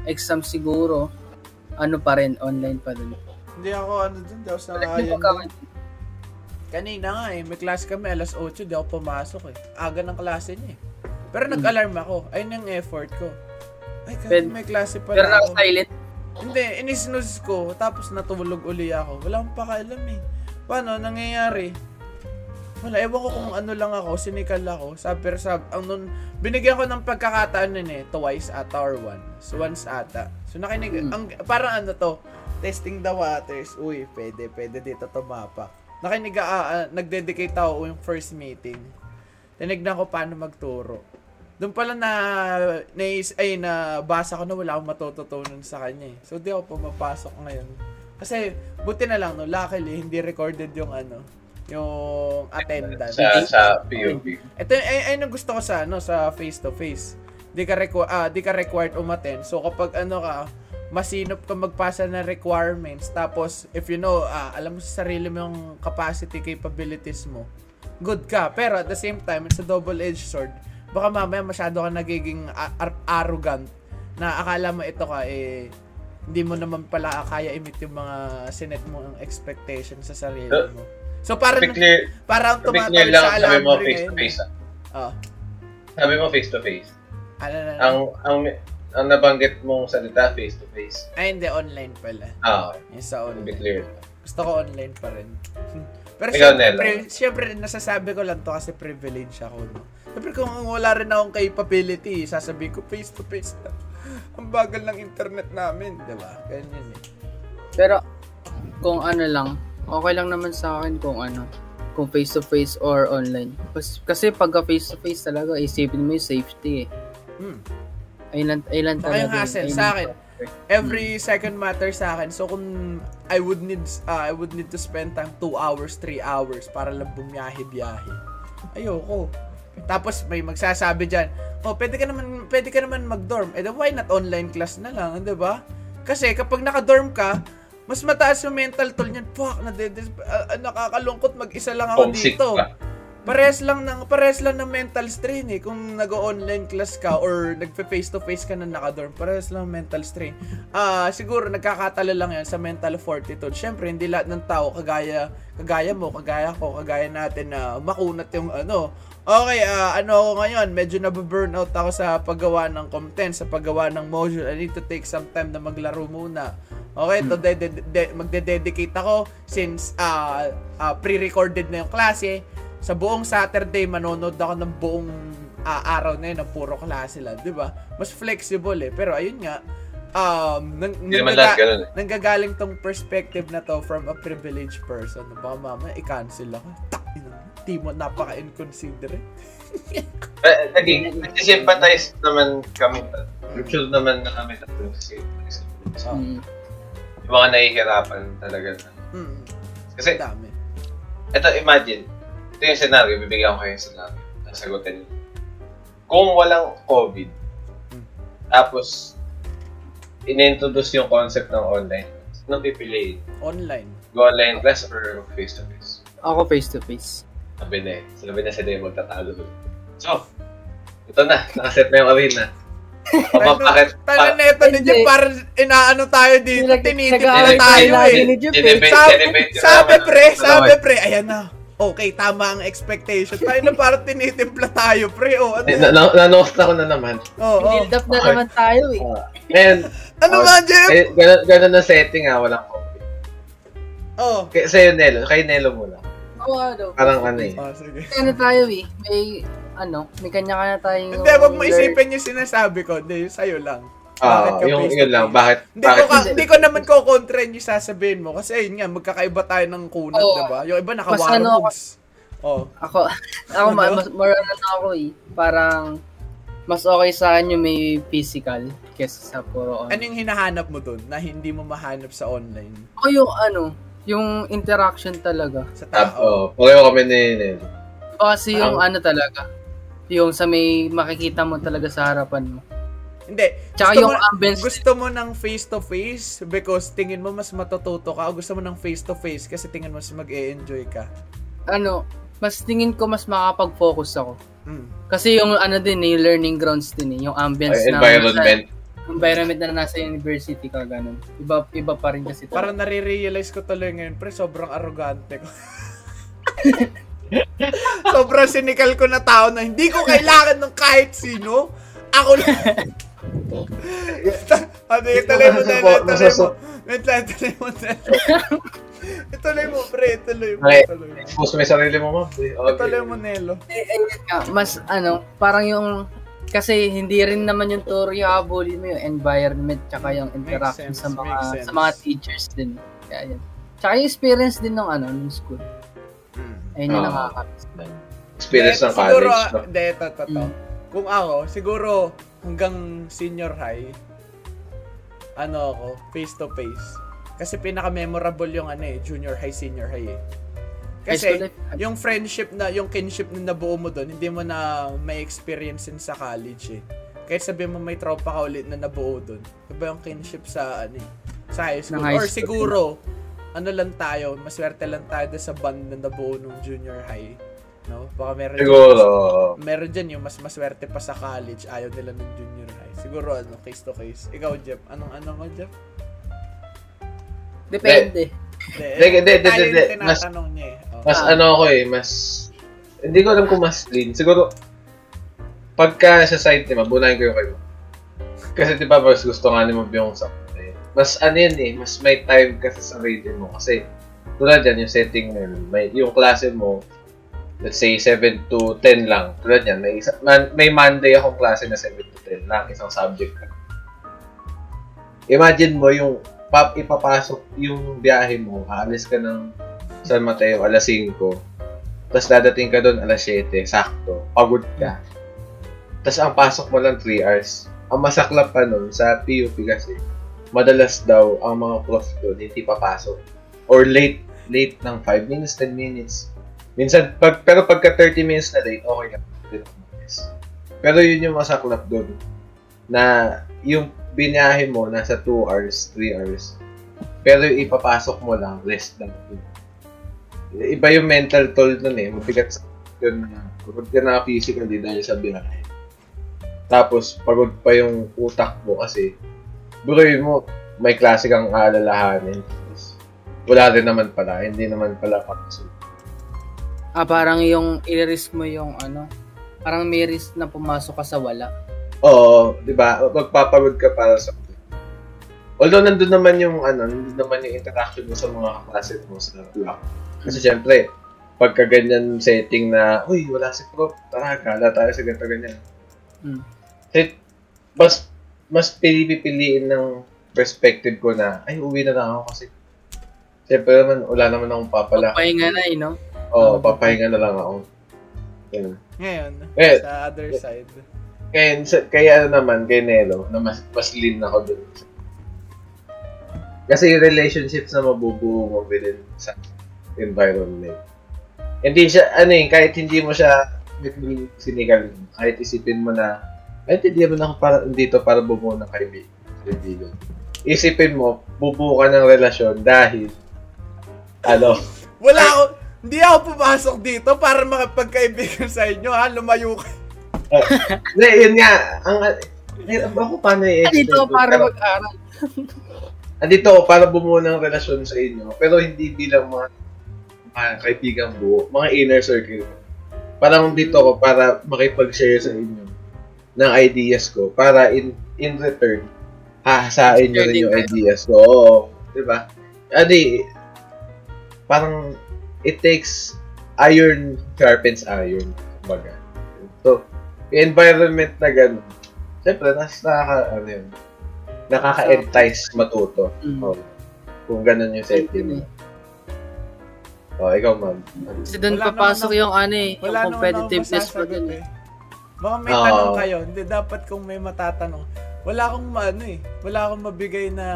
exam siguro, ano pa rin, online pa din. Hindi ako ano dun, di ako sa ayan. Kanina nga eh, may klase kami alas 8, di ako pumasok eh. Aga ng klase niya eh. Pero nag-alarm ako, ayun yung effort ko. Ay, kasi Pero- may klase Pero pala ako. naka-silent. Hindi, inisnooze ko, tapos natulog uli ako. Wala akong pakialam eh. Paano, nangyayari? Wala, ewan ko kung ano lang ako, sinikal ako. Sabi, sabi, ang nun, binigyan ko ng pagkakataan nun eh, twice ata or once. Once ata. So nakinig, Hmm. ang, parang ano to, testing the waters. Uy, pwede, pwede dito tumapak. Nakinig, ah, ah, nagdedicate ako yung first meeting. Tinignan ko paano magturo. Doon pala na, na ay na basa ko na wala akong matututunan sa kanya eh. So di ako pumapasok ngayon. Kasi buti na lang no, luckily hindi recorded yung ano, yung attendance. Sa, sa POV. Ito ay, ay ang gusto ko sa ano sa face to face. Di ka requ- ah, di ka required umattend. So kapag ano ka masinop ka magpasa ng requirements tapos if you know ah, alam mo sa sarili mo yung capacity capabilities mo good ka pero at the same time it's a double edged sword baka mamaya masyado ka nagiging ar- arrogant na akala mo ito ka eh hindi mo naman pala kaya imit yung mga sinet mo ang expectation sa sarili mo so parang clear, parang tumatawid sa sabi mo face to ngayon face. ah. oh Sabi mo face to face. ano na Ang, ang, ang nabanggit mong salita face to face. ay hindi online pala Ah, okay. yung sa To be online clear. Gusto ko online pa rin. Pero Ikaw, syempre, pri- syempre, nasasabi ko lang to kasi privilege ako. No? Syempre, kung wala rin akong capability, sasabihin ko face to face na. Ang bagal ng internet namin, di ba? Ganyan eh. Pero, kung ano lang, okay lang naman sa akin kung ano, kung face to face or online. Kasi, kasi pagka face to face talaga, isipin mo yung safety eh. Hmm. Ayun lang, ayun lang Baka yung talaga. hassle Ayun sa akin. every second matter sa akin. So kung I would need uh, I would need to spend time 2 hours, 3 hours para lang bumiyahe-biyahe. Ayoko. Tapos may magsasabi diyan, "Oh, pwede ka naman pwede ka naman mag-dorm." Eh, why not online class na lang, 'di ba? Kasi kapag naka-dorm ka, mas mataas yung mental toll niyan. Fuck, na uh, nakakalungkot mag-isa lang ako Homesick dito. ka. Pares lang ng pares lang ng mental strain eh kung nag-online class ka or nagfe-face to face ka na naka-dorm. Pares lang ng mental strain. Ah, siguro nagkakatalo lang 'yan sa mental fortitude. Syempre, hindi lahat ng tao kagaya kagaya mo, kagaya ko, kagaya natin na makunat yung ano. Okay, ah, ano ako ngayon, medyo nababurnout ako sa paggawa ng content, sa paggawa ng module. I need to take some time na maglaro muna. Okay, to de- de- de- magde-dedicate ako since ah ah, pre-recorded na yung klase sa buong Saturday, manonood ako ng buong uh, araw na yun, ng puro klase lang, di ba? Mas flexible eh. Pero ayun nga, um, nang, naman lahat ganun eh. nanggagaling tong perspective na to from a privileged person. Baka mama, i-cancel ako. Tak, di mo napaka-inconsiderate. Eh, Naging, nag-sympathize naman kami. Mutual naman na kami tatlo kasi Oh. Mm. yung mga nahihirapan talaga. Mm, Kasi, dami. ito imagine, ito yung scenario, bibigyan ko kayo yung scenario. Nasagutin niyo. Kung walang COVID, Hmm. tapos, in-introduce yung concept ng online, anong pipiliin? Online. Go online class or face-to-face? Ako face to face. Sabi na eh. Sabi na sila yung magtatalo doon. So, ito na. Nakaset na yung arena. Papapakit. Tayo na ito ni. Jeff, parang inaano tayo dito, Nag- tinitip nag-aaway na tayo eh. eh. Sabi, sabi pre, sabi pre, ayan na. Okay, tama ang expectation. Tayo na parang tinitimpla tayo, pre. Oh, ano? Eh, na- na- Nanost ako na naman. Oh, oh. Build up na Okay. naman tayo eh. And, Ano oh, ba, Jeff? eh, ganun, ganun na setting ha, walang COVID. Oh. Kaya sa'yo, Nelo. Kay Nelo muna. Oo, ano. Parang ano eh. Oh, sige. Ano tayo eh. May, ano, may kanya-kanya tayong... Hindi, wag mo isipin yung sinasabi ko. Hindi, sa'yo lang. Bakit Ah, ka yung yun lang. Bakit? Hindi bakit? ko, ka, hindi ko naman ko kontra yung sasabihin mo. Kasi yun nga, magkakaiba tayo ng kunat, Oo. diba? Yung iba Mas ano. Oh. Ako, ako, ma- Ano? mas, more ano ako eh. Parang, mas okay sa akin yung may physical kesa sa puro Ano online. yung hinahanap mo dun na hindi mo mahanap sa online? O yung ano, yung interaction talaga. Sa tao? oh, pareho kami ni Nelo. Kasi yung Ang- ano talaga, yung sa may makikita mo talaga sa harapan mo. Hindi. Tsaka Gusto yung mo- ambience, Gusto mo ng face-to-face because tingin mo mas matututo ka o gusto mo ng face-to-face kasi tingin mo mas mag-e-enjoy ka? ano, mas tingin ko mas makapag-focus ako. Mm. Kasi yung ano din eh, yung learning grounds din eh, yung ambience Ay, na environment. Environment na nasa university ka ganun. Iba iba pa rin kasi. Parang nare-realize ko tuloy ngayon, pre, sobrang arrogante ko. sobrang cynical ko na tao na hindi ko kailangan ng kahit sino. Ako lang. Ano, ituloy mo na, ituloy mo. Wait lang, ituloy mo. Ituloy mo, pre, ituloy mo. Okay. Mo. Expose mo yung sarili mo, ma'am. Okay. Ituloy mo, Nelo. Eh, nga, mas ano, parang yung kasi hindi rin naman yung turo yung habulin mo yung environment tsaka yung interaction sense, sa mga sa mga teachers din. Kaya yun. Tsaka yung experience din ng ano, ng school. Ayun yung Ah. nakakamiss. Experience ng Siguro, college. No? Hindi, ito, ito, ito. Mm. Kung ako, siguro hanggang senior high, ano ako, face to face. Kasi pinaka-memorable yung ano eh, junior high, senior high eh. Kasi life, yung friendship na, yung kinship na nabuo mo doon, hindi mo na may experience sa college eh. Kahit sabihin mo may tropa ka ulit na nabuo doon. Iba yung kinship sa ano eh, sa high school. High Or school. siguro, ano lang tayo, maswerte lang tayo doon sa band na nabuo nung junior high. No? Baka meron Siguro. meron dyan yung mas maswerte pa sa college, ayaw nila ng junior high. Siguro ano, case to case. Ikaw, Jeff, anong ano mo, Jeff? Depende. Hindi, Hindi, hindi, hindi. Mas- niya eh. Mas Ah. ano ako eh, mas... Hindi ko alam kung mas clean. Siguro, pagka sa site, di ba, bunayin ko yung kayo. Kasi di ba, mas gusto nga ni mo yung sa eh. Mas ano yun eh, mas may time ka sa sarili mo. Kasi, tulad yan, yung setting mo may, yung klase mo, let's say 7 to 10 lang. Tulad yan, may, isa, man, may Monday akong klase na 7 to 10 lang, isang subject lang. Imagine mo yung pap ipapasok yung biyahe mo, aalis ka ng San Mateo alas 5. Tapos dadating ka doon alas 7, sakto. Pagod ka. Tapos ang pasok mo lang 3 hours. Ang masaklap pa nun sa PUP kasi, madalas daw ang mga prof doon hindi papasok. Or late, late ng 5 minutes, 10 minutes. Minsan, pag, pero pagka 30 minutes na late, okay na. Pero yun yung masaklap doon. Na yung binahe mo nasa 2 hours, 3 hours. Pero ipapasok mo lang, less than 2. Iba yung mental toll nun eh. Mabigat sa yun na pagod ka na physically dahil sa biyahe. Tapos, pagod pa yung utak mo kasi buruin mo, may klase kang aalalahanin. Tapos, Wala rin naman pala. Hindi naman pala pakasok. Ah, parang yung i-risk mo yung ano, parang may risk na pumasok ka sa wala. Oo, di ba? Magpapagod ka para sa Although nandun naman yung ano, nandun naman yung interaction mo sa mga kaklase mo sa block. Kasi syempre, pagka ganyan setting na, uy, wala si prof, tara, gala tayo sa ganito ganyan. Hmm. Kasi, mas, mas pinipiliin ng perspective ko na, ay, uwi na lang ako kasi Siyempre naman, wala naman akong papala. Pahinga na eh, no? Oo, papahinga na lang ako. Yan. Ngayon, Eh, sa other side. Kaya, sa- kaya ano naman, kay Nelo, na mas, mas lean ako dun. Kasi yung relationships na mabubuo mo within sa environment. Hindi siya, ano eh, kahit hindi mo siya sinigal, kahit isipin mo na, kahit hindi mo na ako para, dito para bumuo ng kaibig, kaibigan. Isipin mo, bubuo ka ng relasyon dahil, ano, Wala ako, hindi ako pumasok dito para makapagkaibigan sa inyo, ha? Lumayo ka. hindi, yun nga, ang, eh, ako paano i-explain Dito ko? para mag-aral. andito ako para bumuo ng relasyon sa inyo, pero hindi bilang mga, mga kaibigang buo, mga inner circle. Parang dito ako para makipag-share sa inyo ng ideas ko para in in return hahasain nyo rin yung ideas ko. Oo, di ba? Adi, parang it takes iron sharpens iron. Kumbaga. So, yung environment na gano'n, syempre, nas, nakaka, ano yun, nakaka-entice matuto. Mm. Oh, kung ganun yung setting. Oh, ikaw, ma'am. Kasi doon papasok yung ano eh, yung competitiveness pa dun eh. Baka may Oo. tanong kayo. Hindi, dapat kung may matatanong. Wala akong ano eh. Wala akong mabigay na...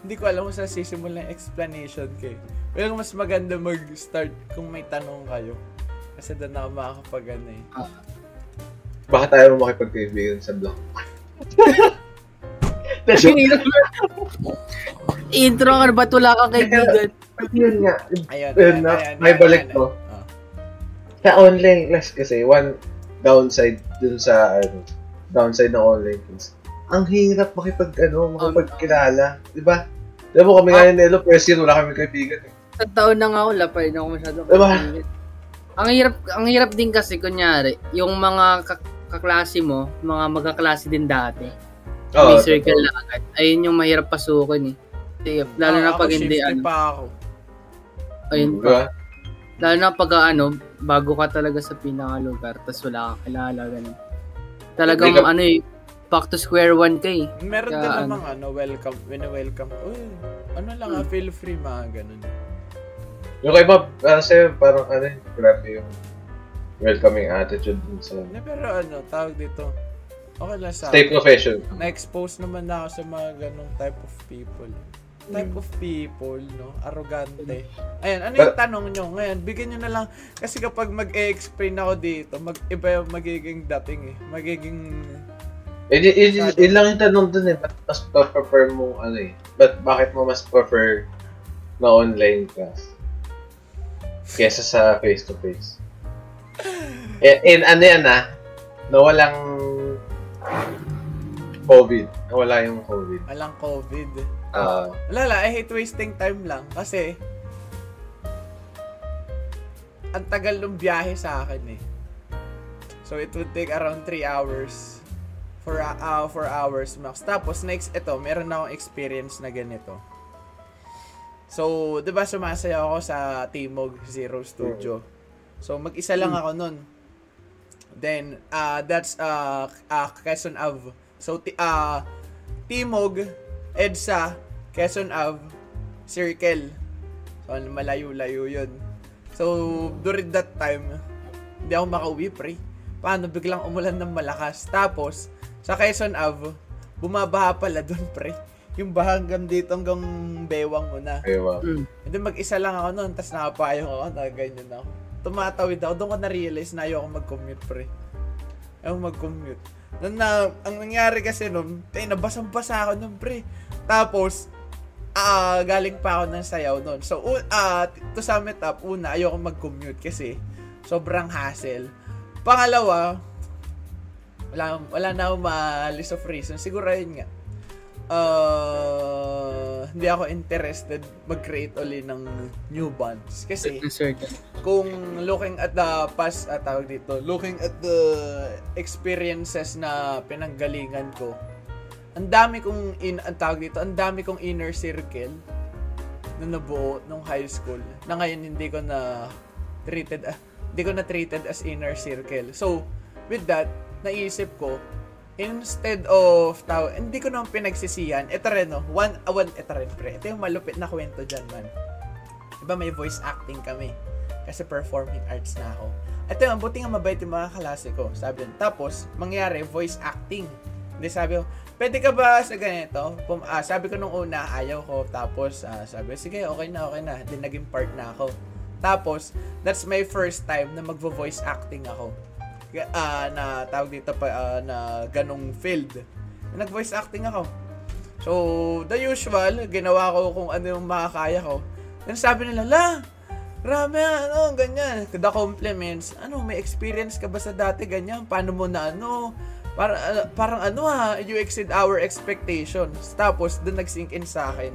Hindi ko alam kung saan sisimula yung explanation ko eh. Pero mas maganda mag-start kung may tanong kayo. Kasi doon ako makakapag ano eh. Baka tayo makipagkaibigan sa blog. Intro ka na ba't wala kang kaibigan? yun nga. Ayun, Ayun na, may balik to. Oh. Sa online class kasi, one downside dun sa, ano, downside ng online class. Ang hirap makipag, ano, makipagkilala. Di ba? Di ba kami nga ni Nelo, first year, wala kami kaibigan. Eh. Sa taon na nga ako, wala pa rin ako masyadong Diba? kaibigan. Ang hirap, ang hirap din kasi, kunyari, yung mga kak- kaklase mo, mga magkaklase din dati, Oo, may circle totoo. na agad. Ayun yung mahirap pasukin eh. Kasi, lalo na Ah, pag hindi, ano, pa ako. ayun Di ba? Lalo na pag ano, bago ka talaga sa pinakalugar, tapos wala ka kilala, ganun. Talagang ka- ano eh, back to square one ka eh. Meron Kaya din ano. namang ano, welcome, wini-welcome. Uy, ano lang ah, feel free mga ganun. Yung kay Bob, kasi parang ano, eh, grabe yung welcoming attitude dun sa pero ano, tawag dito. Okay lang sa stay profession. na-expose naman na ako sa mga ganong type of people. Type of people, no? Arrogante. Ayan, ano yung tanong nyo? Ngayon, bigyan nyo na lang. Kasi kapag mag-explain ako dito, mag iba yung magiging dating eh. Magiging... Eh, yun, yun, yun, yun lang yung tanong dun eh. Ba't mas prefer mo, ano eh, ba't, bakit mo mas prefer na online class kesa sa face-to-face? Eh, in ano yan ah, na walang COVID. Wala yung COVID. Alang COVID. Ah, Wala lang, I hate wasting time lang. Kasi, ang tagal ng biyahe sa akin eh. So, it would take around 3 hours. For, uh, for hours max. Tapos, next, ito, meron na akong experience na ganito. So, di ba sumasaya ako sa Timog Zero Studio. So, mag-isa lang ako nun. Then, uh, that's uh, uh, Quezon Ave. So, ti- uh, Timog, EDSA, Quezon Ave, Circle. So, malayo-layo yun. So, during that time, hindi ako makauwi, pre. Paano? Biglang umulan ng malakas. Tapos, sa Quezon Ave, bumabaha pala doon, pre. yung bahanggang dito hanggang bewang mo na. Ewan. Mm. And then mag-isa lang ako noon, tapos nakapayong ako, na ganyan ako. Tumatawid ako, doon ko na-realize na ayoko mag-commute, pre. Ayoko mag-commute. Nung na, ang nangyari kasi noon, eh, nabasang-basa ako noon, pre. Tapos, ah galing pa ako ng sayaw noon. So, ah to sum it up, una, ayoko mag-commute kasi sobrang hassle. Pangalawa, wala, wala na akong ma-list of reasons. Siguro yun nga. Uh, hindi ako interested mag-create uli ng new bonds. Kasi, kung looking at the past, at tawag dito, looking at the experiences na pinanggalingan ko, ang dami kong, in, ang tawag dito, ang dami kong inner circle na nabuo nung high school, na ngayon hindi ko na treated, ah, hindi ko na treated as inner circle. So, with that, naisip ko, instead of tao, hindi ko naman pinagsisihan. Ito rin, no? One, uh, one, ito rin, pre. Ito yung malupit na kwento dyan, man. Diba may voice acting kami? Kasi performing arts na ako. Ito yung, buti nga mabait yung mga kalase ko. Sabi yun. Tapos, mangyari, voice acting. Hindi sabi ko, pwede ka ba sa ganito? Pum, ah, sabi ko nung una, ayaw ko. Tapos, ah, sabi ko, sige, okay na, okay na. Hindi naging part na ako. Tapos, that's my first time na magvo-voice acting ako. Ah, na tawag dito pa ah, na ganong field. Nag-voice acting ako. So, the usual, ginawa ko kung ano yung makakaya ko. Then sabi nila, la, grabe, ano, ganyan. The compliments, ano, may experience ka ba sa dati, ganyan? Paano mo na, ano, para, ah, parang ano ha, you exceed our expectations. Tapos, doon nag-sink in sa akin.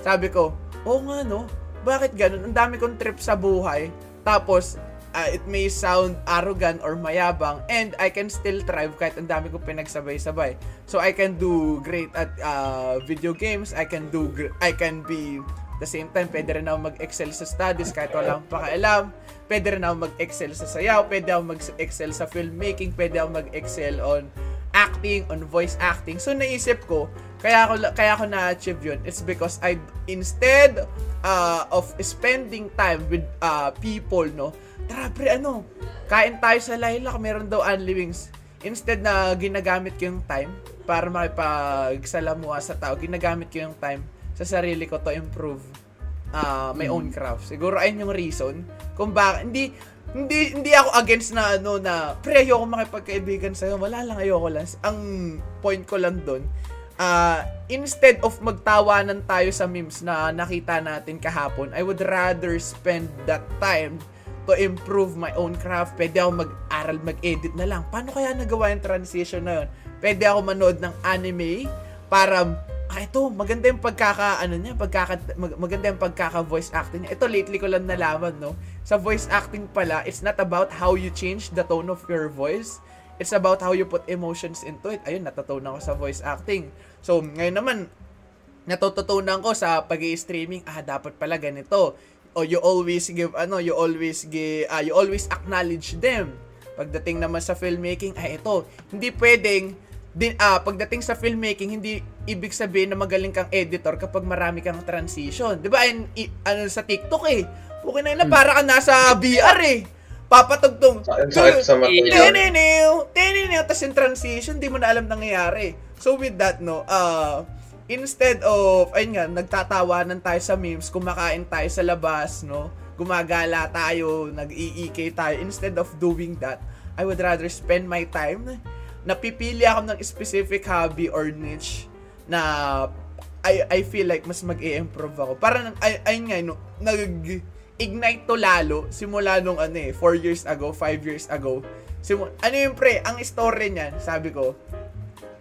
Sabi ko, oo nga no, bakit ganun? Ang dami kong trip sa buhay. Tapos, ah, it may sound arrogant or mayabang and I can still thrive kahit ang dami kong pinagsabay-sabay. So I can do great at uh, video games, I can do gr- I can be the same time pwede rin ako mag-excel sa studies kahit wala akong pakialam. Pwede rin ako mag-excel sa sayaw, pwede ako mag-excel sa filmmaking, pwede ako mag-excel on acting, on voice acting. So naisip ko, kaya ako kaya ako na-achieve 'yun. It's because I instead uh, of spending time with uh, people, no, tara pre, ano, kain tayo sa Lilac, meron daw Only Wings. Instead na ginagamit ko yung time para makipagsalamuha sa tao, ginagamit ko yung time sa sarili ko to improve uh, my own craft. Siguro ayun yung reason kung bakit hindi hindi hindi ako against na ano na pre ayoko makipagkaibigan sa Wala lang ayoko lang. Ang point ko lang doon, uh, instead of magtawanan tayo sa memes na nakita natin kahapon, I would rather spend that time to improve my own craft. Pwede ako mag-aral, mag-edit na lang. Paano kaya nagawa yung transition na yun? Pwede ako manood ng anime para ah, ito, maganda yung pagkaka, ano niya, pagkaka, mag, maganda yung pagkaka voice acting niya. Ito, lately ko lang nalaman, no? Sa voice acting pala, it's not about how you change the tone of your voice. It's about how you put emotions into it. Ayun, natutunan ko sa voice acting. So, ngayon naman, natututunan ko sa pag streaming ah, dapat pala ganito. O you always give, ano, you always give, ah, you always acknowledge them. Pagdating naman sa filmmaking, ay ito, hindi pwedeng, din, ah, pagdating sa filmmaking, hindi ibig sabihin na magaling kang editor kapag marami kang transition. Di ba? And, i, ano, sa TikTok eh, okay na na, para ka nasa VR eh. Papatugtong. Sa-. Tininiw, tininiw, tapos yung transition, di mo na alam nangyayari. So with that, no, uh, instead of, ayun nga, nagtatawanan tayo sa memes, kumakain tayo sa labas, no, gumagala tayo, nag-iikay tayo, instead of doing that, I would rather spend my time, napipili ako ng specific hobby or niche na I, I feel like mas mag improve ako. Para, ay, ayun nga, no, nag-ignite to lalo, simula nung ano eh, 4 years ago, 5 years ago. Simu- ano yung pre, ang story niyan, sabi ko,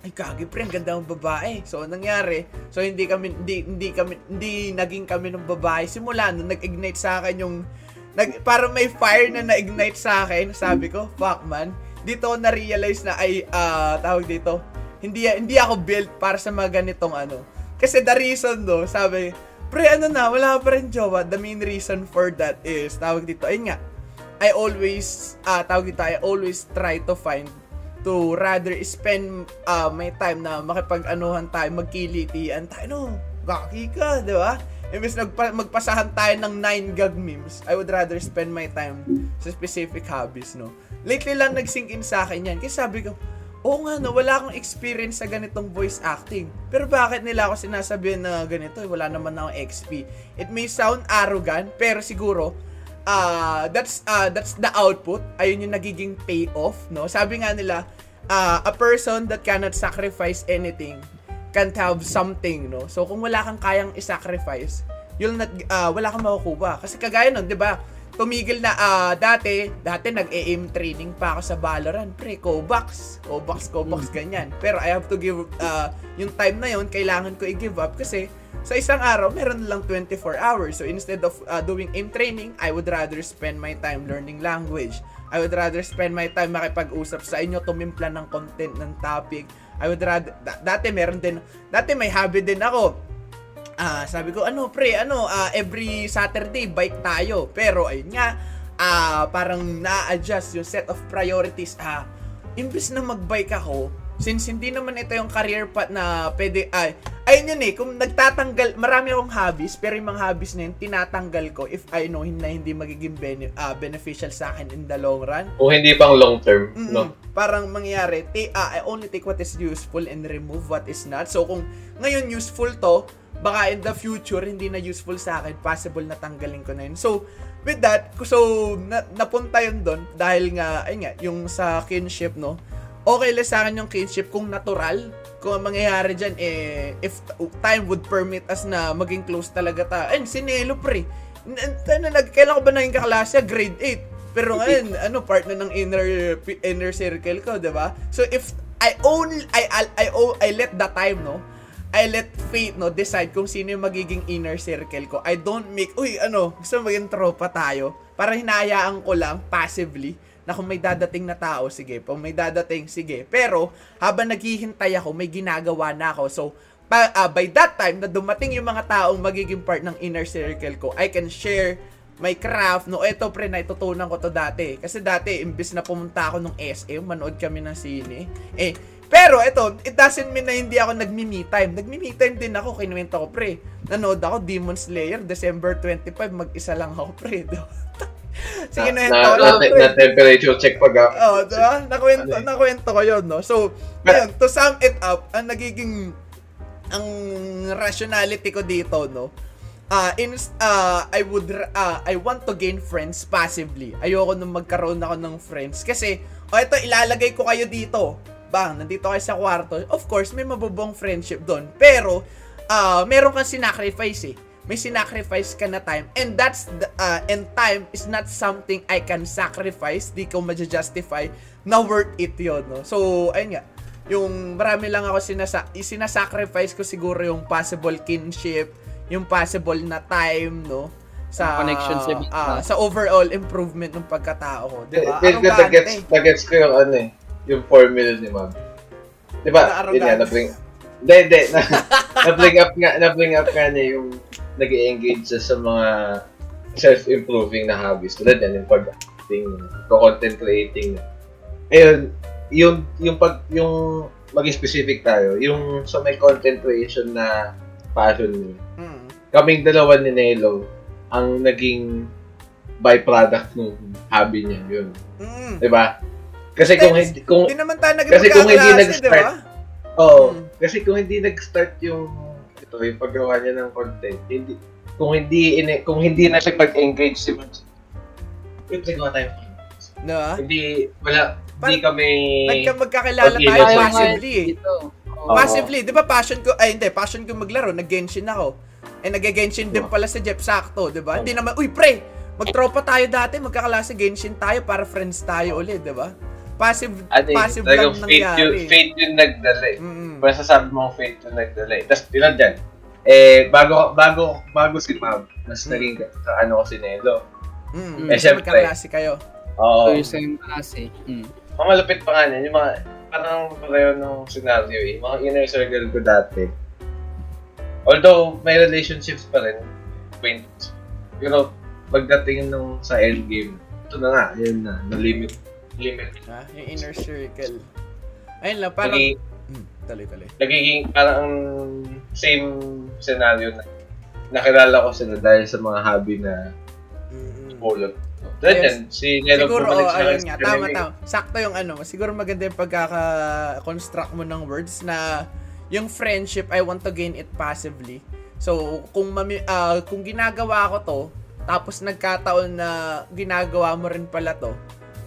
ay kagi pre, ang ganda ng babae. So, anong nangyari, so hindi kami, hindi, hindi kami, hindi naging kami ng babae. Simula nung nag-ignite sa akin yung, nag, parang may fire na na-ignite sa akin. Sabi ko, fuck man, dito ko na-realize na ay, ah, tawag dito, hindi, hindi ako built para sa mga ganitong ano. Kasi the reason do, sabi, pre ano na, wala pa rin jowa. The main reason for that is, tawag dito, ayun nga, I always, ah, tawag dito, I always try to find to rather spend uh, my time na makipag-anuhan tayo, magkilitian tayo, no, gaki ka, di ba? Imbes nagpa- magpasahan tayo ng 9 gag memes, I would rather spend my time sa specific hobbies, no? Lately lang nag-sink in sa akin yan. Kasi sabi ko, Oo nga, no, wala akong experience sa ganitong voice acting. Pero bakit nila ako sinasabihan na ganito? Wala naman akong XP. It may sound arrogant, pero siguro, uh, that's, uh, that's the output. Ayun yung nagiging payoff, no? Sabi nga nila, uh, a person that cannot sacrifice anything can't have something, no? So, kung wala kang kayang i-sacrifice, you'll not, uh, wala kang makukuha. Kasi kagaya nun, di ba? tumigil na uh, dati, dati nag-aim training pa ako sa Valorant, pre, Kovacs, Kovacs, Kovacs, ganyan. Pero I have to give, uh, yung time na yon kailangan ko i-give up kasi sa isang araw, meron lang 24 hours. So instead of uh, doing aim training, I would rather spend my time learning language. I would rather spend my time makipag-usap sa inyo, tumimpla ng content, ng topic. I would rather, d- dati meron din, dati may hobby din ako uh, sabi ko, ano pre, ano, uh, every Saturday bike tayo. Pero ayun nga, uh, parang na-adjust yung set of priorities. Ah, uh, imbes na magbike ako, since hindi naman ito yung career path na pwede, ay, ayun yun eh, kung nagtatanggal, marami akong hobbies, pero yung mga hobbies na yun, tinatanggal ko if I know na hindi magiging bene, uh, beneficial sa akin in the long run. O hindi pang long term, no? Parang mangyayari, t- uh, I only take what is useful and remove what is not. So kung ngayon useful to, baka in the future hindi na useful sa akin, possible na tanggalin ko na yun. So, with that, so na, napunta yun doon dahil nga, ay nga, yung sa kinship, no, okay lang sa akin yung kinship kung natural. Kung ang mangyayari dyan, eh, if time would permit us na maging close talaga ta. Ayun, si Nelo, pre. Ano, kailan ko ba naging kaklase? Grade 8. Pero ngayon, ano, part na ng inner inner circle ko, 'di ba? So if I only I I I, I, I let the time, no, I let fate no decide kung sino yung magiging inner circle ko. I don't make, uy, ano, gusto maging tropa tayo. Para hinayaan ko lang passively na kung may dadating na tao, sige. Kung may dadating, sige. Pero, habang naghihintay ako, may ginagawa na ako. So, pa, uh, by that time, na dumating yung mga taong magiging part ng inner circle ko, I can share my craft. No, eto pre, na itutunan ko to dati. Kasi dati, imbis na pumunta ako ng SM, manood kami ng sine. Eh, pero ito, it doesn't mean na hindi ako nagmi-me time. Nagmi-me time din ako, kinuwento ko pre. Nanood ako Demon Slayer, December 25, mag-isa lang ako pre. Sige na, na, na, na, na, temperature check pag ako. Oo, oh, diba? Nakwento, ano nakwento ko yun, no? So, ayun, to sum it up, ang nagiging, ang rationality ko dito, no? Uh, in, uh, I would, uh, I want to gain friends passively. Ayoko nung magkaroon ako ng friends. Kasi, oh, ito, ilalagay ko kayo dito bang, nandito kayo sa kwarto, of course, may mabubong friendship doon. Pero, uh, meron kang sinacrifice eh. May sinacrifice ka na time. And that's, the, uh, and time is not something I can sacrifice. Di ko ma-justify na worth it yun, no? So, ayun nga. Yung marami lang ako sinasa sinasacrifice ko siguro yung possible kinship, yung possible na time, no? sa connection sa uh, sa overall improvement ng pagkatao ko, 'di ba? Ano gets, gets ko yung ano eh yung formula ni Ma'am. Di ba? Yun nga, na-bring... Hindi, hindi. Na, na-bring up nga, na-bring up nga niya yung nag engage sa, sa mga self-improving na hobbies. Tulad yan, yung pag-acting, content creating. Ayun, yung, yung pag, yung maging specific tayo, yung sa may content creation na passion niyo. Mm. Kaming dalawa ni Nelo, ang naging byproduct ng hobby niya, yun. Mm. 'Di ba? Kasi kung hindi kung hindi naman tayo naging Kasi kung hindi nag-start. Diba? Oo. Hmm. Kasi kung hindi nag-start yung ito yung paggawa niya ng content, hindi kung hindi in, kung hindi na siya pag-engage si Mons. Yung gawa tayo. No, ah? Hindi wala hindi kami nagka magkakilala okay, tayo passively. Eh. Oh. Passively, 'di ba passion ko ay hindi, passion ko maglaro, nag-Genshin ako. Eh nag-Genshin din pala si Jeff Sakto, 'di ba? Hindi naman, uy pre, magtropa tayo dati, magkakalasa Genshin tayo para friends tayo ulit, 'di ba? Passive, ano, passive lang fate nangyari. Yung, fate yung nagdala eh. Mm-hmm. Kung sasabi mo fate yung nagdala eh. Tapos, yun dyan. Eh, bago, bago, bago si Mab, mas mm. naging ka, ano ko si Nelo. Mm, eh, syempre. Magkaklase kayo. Oo. So, yung same klase. Mm. Mga malupit pa nga niyan, yung mga, parang pareho ng scenario eh. Mga inner circle ko dati. Although, may relationships pa rin. Acquaintance. Pero, pagdating nung sa endgame, ito na nga, yun na, na-limit limit. Ha? Yung inner circle. Ayun lang, parang... Lagi, hmm, tuloy-tuloy. Nagiging parang same scenario na nakilala ko sila dahil sa mga hobby na Mm-mm. Bulot. Then Yes. si Nelo Siguro, oh, ayun nga, tama, tama. Sakto yung ano, siguro maganda yung pagkaka-construct mo ng words na yung friendship, I want to gain it passively. So, kung mami, ah, kung ginagawa ko to, tapos nagkataon na ginagawa mo rin pala to,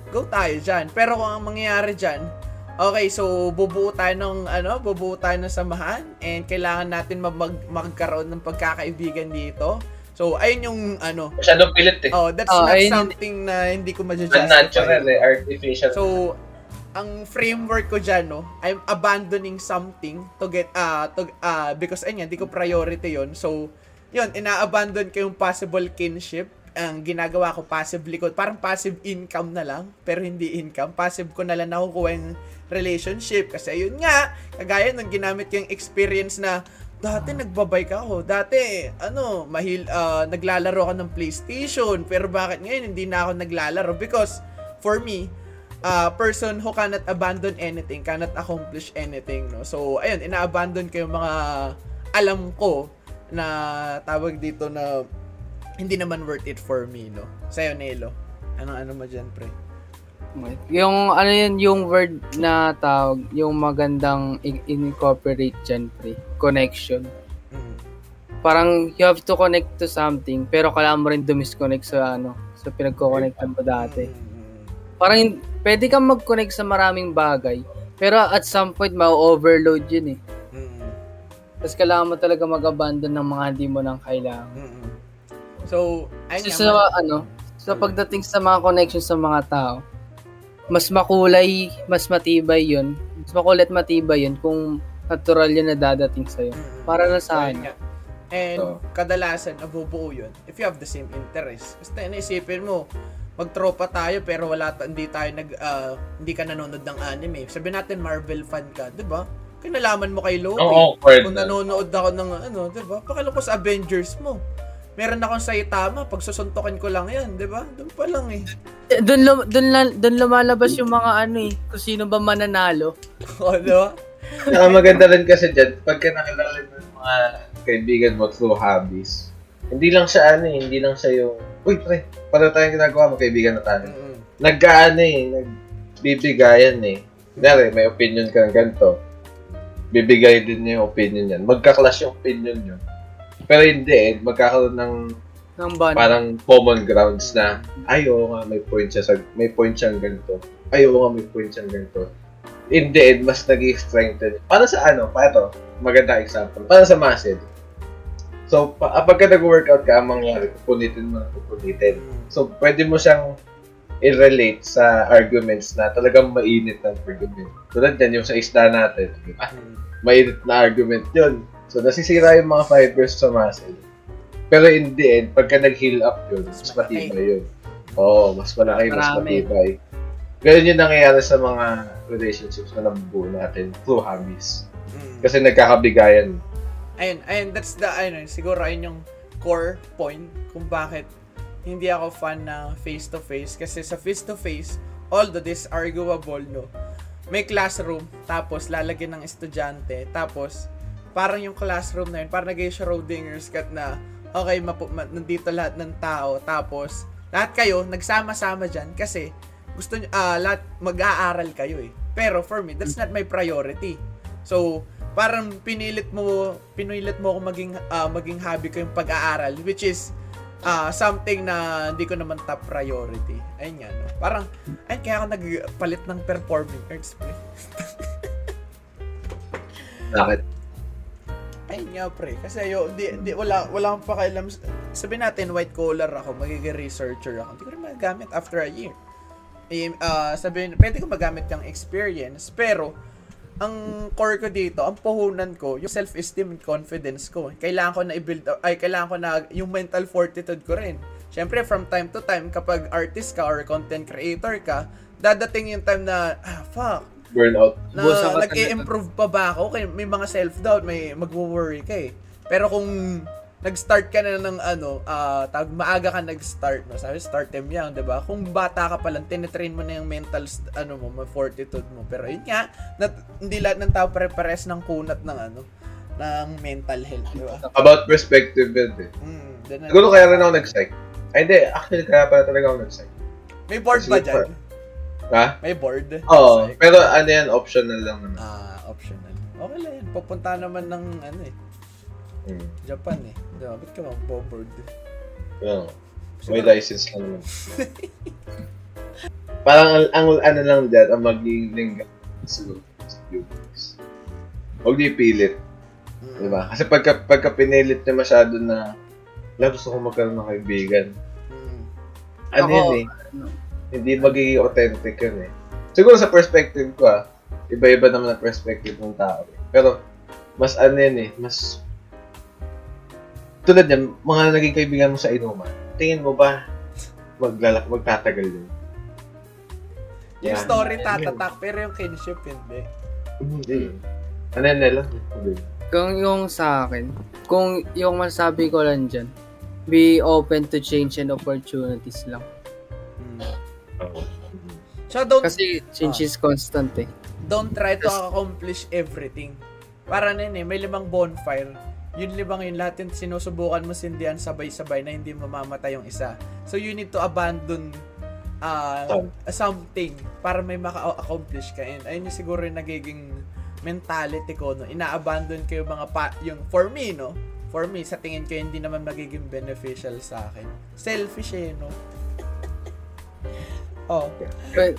go tayo dyan. Pero kung ang mangyayari dyan, okay, so bubuo tayo ng, ano, bubuo tayo ng samahan and kailangan natin mag- magkaroon ng pagkakaibigan dito. So, ayun yung, ano, Masyadong pilit eh. oh, that's Oh, not ayun yun. something na hindi ko Unnatural ma-justify. eh, artificial. So, ang framework ko dyan, no, I'm abandoning something to get, ah, to, ah, because, ayun, hindi ko priority yon So, yun, ina-abandon ko yung possible kinship. Ang ginagawa ko, passively ko, parang passive income na lang, pero hindi income. Passive ko na lang nakukuha yung relationship. Kasi, ayun nga, kagaya nung ginamit yung experience na, dati nagbabike ako. Dati, ano, mahil, ah, naglalaro ako ng PlayStation. Pero bakit ngayon hindi na ako naglalaro? Because, for me, a person who cannot abandon anything, cannot accomplish anything, no? So, ayun, ina-abandon ko yung mga alam ko na tawag dito na hindi naman worth it for me, no? Sa'yo, Nelo. Anong ano mo dyan, pre? Yung ano yun, yung word na tawag, yung magandang incorporate dyan, pre. Connection. Mm. Parang you have to connect to something, pero kailangan mo rin dumisconnect sa ano, sa pinagko-connectan mo dati. Mm. Parang pwede kang mag-connect sa maraming bagay, pero at some point, ma-overload yun eh. Mm. Tapos kailangan mo talaga mag-abandon ng mga hindi mo nang kailangan. Mm. So, ayun Kasi nga, sa ano, sa pagdating sa mga connections sa mga tao, mas makulay, mas matibay yun. Mas makulit matibay yun kung natural yun na dadating sa'yo. Para na sa Ayun ano. And Oo. kadalasan nabubuo yun if you have the same interest. Kasi naisipin mo, magtropa tayo pero wala ta- hindi tayo nag ah, hindi ka nanonood ng anime. Sabi natin Marvel fan ka, 'di ba? Kinalaman mo kay Loki. Oo, awkward Kung na. nanonood ako ng ano, 'di ba? Pakala ko sa Avengers mo. Meron akong Saitama, pag susuntokin ko lang 'yan, 'di ba? Doon pa lang eh. Eh, Doon lum- doon la- doon lumalabas yung mga ano eh, kung sino ba mananalo. o, 'di ba? Saka maganda rin kasi dyan, pagka nakilala mo yung mga kaibigan mo through hobbies, hindi lang siya ano eh, hindi lang siya yung, uy pre, paano tayong ginagawa mo, kaibigan na tayo. Mm-mm. Nagkaano eh, nagbibigayan eh. Kunyari, may opinion ka ng ganito, bibigay din niya yung opinion niyan. Magka-clash yung opinion niyo. Pero hindi eh, magkakaroon ng Ng ban. parang common grounds na, ay oo nga, may point siya, sa, may point siyang ganito. Ay oo nga, may point siyang ganito. In the end, mas nag strengthen Para sa ano, pa ito, maganda example. Para sa muscle. So, pa, ah, pagka nag-workout ka, ang mangyari, pupunitin mo na pupunitin. Mm. So, pwede mo siyang i-relate sa arguments na talagang mainit ang argument. Tulad yan, yung sa isda natin. di ba? Mm. Mainit na argument yun. So, nasisira yung mga fibers sa muscle. Pero in the end, pagka nag-heal up yun, mas matibay yun. Oo, mas malaki, mas matibay. Ganun yung nangyayari sa mga relationships na nabubuo natin through hobbies. Mm. Kasi nagkakabigayan. ayun, ayun, that's the, ayun, siguro ayun yung core point kung bakit hindi ako fan na face-to-face. Kasi sa face-to-face, although this arguable, no, may classroom, tapos lalagyan ng estudyante, tapos parang yung classroom na yun, parang naging Schrodinger's cat na, okay, mapu- ma- nandito lahat ng tao, tapos lahat kayo, nagsama-sama dyan, kasi gusto nyo, ah, lahat, mag-aaral kayo eh. Pero for me, that's not my priority. So, parang pinilit mo pinilit mo ako maging ah, maging hobby ko yung pag-aaral which is ah, something na hindi ko naman top priority. Ayun nga, no? Parang, ayun, kaya ako nagpalit ng performing arts, pre. Bakit? Ayun nga, pre. Kasi yo, di, di, wala, wala akong pakialam. Sabi natin, white collar ako, magiging researcher ako. Hindi ko rin magagamit after a year. Eh, ah, sabihin, pwede ko magamit yung experience, pero, ang core ko dito, ang puhunan ko, yung self-esteem and confidence ko. Kailangan ko na i-build, ay, kailangan ko na, yung mental fortitude ko rin. Siyempre, from time to time, kapag artist ka or content creator ka, dadating yung time na, ah, fuck, Burnout. na nag-i-improve pa ba ako? Kaya may mga self-doubt, may magwo-worry ka eh. Pero kung nag-start ka na ng ano, ah tawag, maaga ka nag-start, no? sabi, start them young, di ba? Kung bata ka pa lang, tinetrain mo na yung mental, st- ano mo, may fortitude mo. Pero yun nga, nat- hindi lahat ng tao pare-pares ng kunat ng ano, ng mental health, di ba? About perspective yun eh. Mm. Siguro kaya rin ako nag-psych. Ay, hindi. Actually, kaya pala talaga ako nag-psych. May board ba dyan? Ha? May board? Oo. Psych? Pero ano yan, optional lang naman. Ah, optional. Okay lang yan. Pupunta naman ng ano eh, Hmm. Japan eh. Diba? Ba't ka mag-board? Yun. May license lang naman. Parang ang, ang ano lang dyan, ang magiging lingga siguro sa viewers. Huwag niyo ipilit, Mm. di ba? Kasi pagka, pagka pinilit niya masyado na, wala gusto ko magkaroon ng kaibigan. Mm. Ano Ako, yun eh? ano, Hindi magiging authentic yun eh. Siguro sa perspective ko ah, iba-iba naman ang perspective ng tao eh. Pero, mas ano yun eh, mas tulad yan, mga naging kaibigan mo sa inuman, tingin mo ba maglalak magtatagal yun? Yung Yan. story tatatak, pero yung kinship hindi. Hindi. Ano yan nila? Hindi. Kung yung sa akin, kung yung masabi ko lang dyan, be open to change and opportunities lang. Oo. So don't Kasi change is constant eh. don't try to accomplish everything. Para na eh, may limang bonfire. Yun limang yun, lahat yung sinusubukan mo sindihan sabay-sabay na hindi mamamatay yung isa. So you need to abandon uh, Some. something para may maka-accomplish ka. And ayun yung siguro yung nagiging mentality ko, no? Ina-abandon ko yung mga pa, yung for me, no? For me, sa tingin ko, hindi naman magiging beneficial sa akin. Selfish eh, no? Oh. But,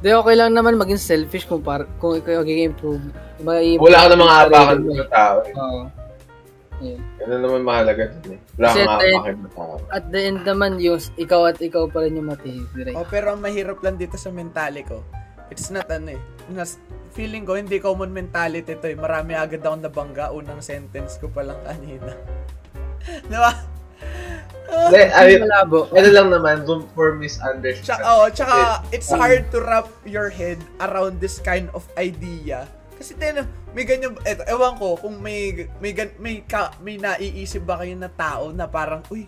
di okay lang naman maging selfish kung par kung ikaw magiging improve. May Wala ka namang apakan ng tao eh. Oo. Ayun. Ano naman mahalaga dun eh. Wala kang at the- apakan ng tao. At the end naman, yung ikaw at ikaw pa rin yung matitira. Oh, pero ang mahirap lang dito sa mentality ko, it's not ano eh. Nas, feeling ko, hindi common mentality to eh. Marami agad akong nabangga. Unang sentence ko pa lang kanina. Di ba? Hindi, ay, malabo. ano lang naman, room for misunderstanding. Tsaka, oh, tsaka, it's hard to wrap your head around this kind of idea. Kasi tin, may ganyan, eto, ewan ko, kung may, may, gan- may, ka, may naiisip ba kayo na tao na parang, uy,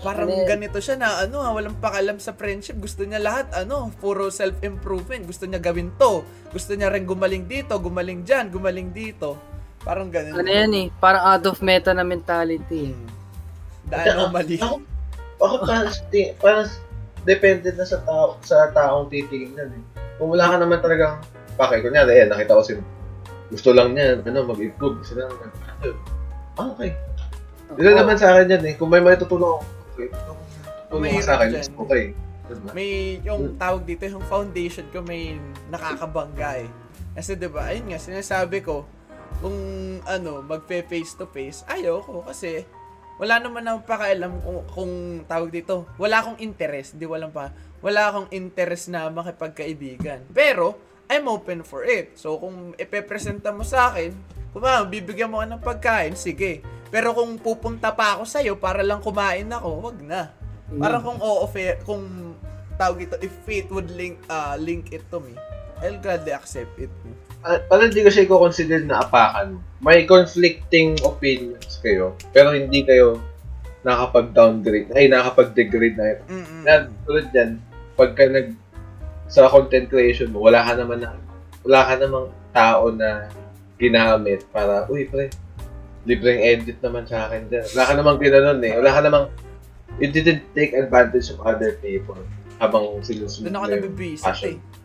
parang Ano? ganito siya na ano ha, walang pakalam sa friendship. Gusto niya lahat, ano, puro self-improvement. Gusto niya gawin to. Gusto niya rin gumaling dito, gumaling dyan, gumaling dito. Parang ganun. Ano yan eh, parang out of meta na mentality eh. Hmm. Dahil mali. Ako, ako parang, parang depende na sa tao, sa taong titingnan eh. Kung wala ka naman talagang pake, kunyari, eh, nakita ko sin gusto lang niya, ano, mag-improve, gusto lang, ano, ah, okay. Yun naman sa akin yan eh, kung may matutulong ako, okay, tulong sa akin, Mahirap it's okay. Diba? may yung tawag dito yung foundation ko may nakakabangga eh. Kasi 'di ba, ayun nga sinasabi ko kung ano, magpe face to face, ayoko kasi wala naman akong pakialam kung, kung tawag dito. Wala akong interest, di walang pa. Wala akong interest na makipagkaibigan. Pero I'm open for it. So kung ipepresenta mo sa akin, kung ah, bibigyan mo ka ng pagkain, sige. Pero kung pupunta pa ako sa'yo para lang kumain ako, wag na. Parang kung o-offer, kung tawag ito, if fate would link uh, link it to me, I'll gladly accept it. Ah, parang hindi ko siya i-consider na apakan. May conflicting opinions kayo, pero hindi kayo nakapag-downgrade, ay nakapag-degrade na yun. Mm-mm. Na, tulad yan, pagka nag, sa content creation mo, wala ka naman na, wala ka namang tao na ginamit para, uy pre, libreng edit naman sa akin dyan. Wala ka namang ginanon eh. Wala ka namang, you didn't take advantage of other people habang sinusunod Doon ako passion. eh.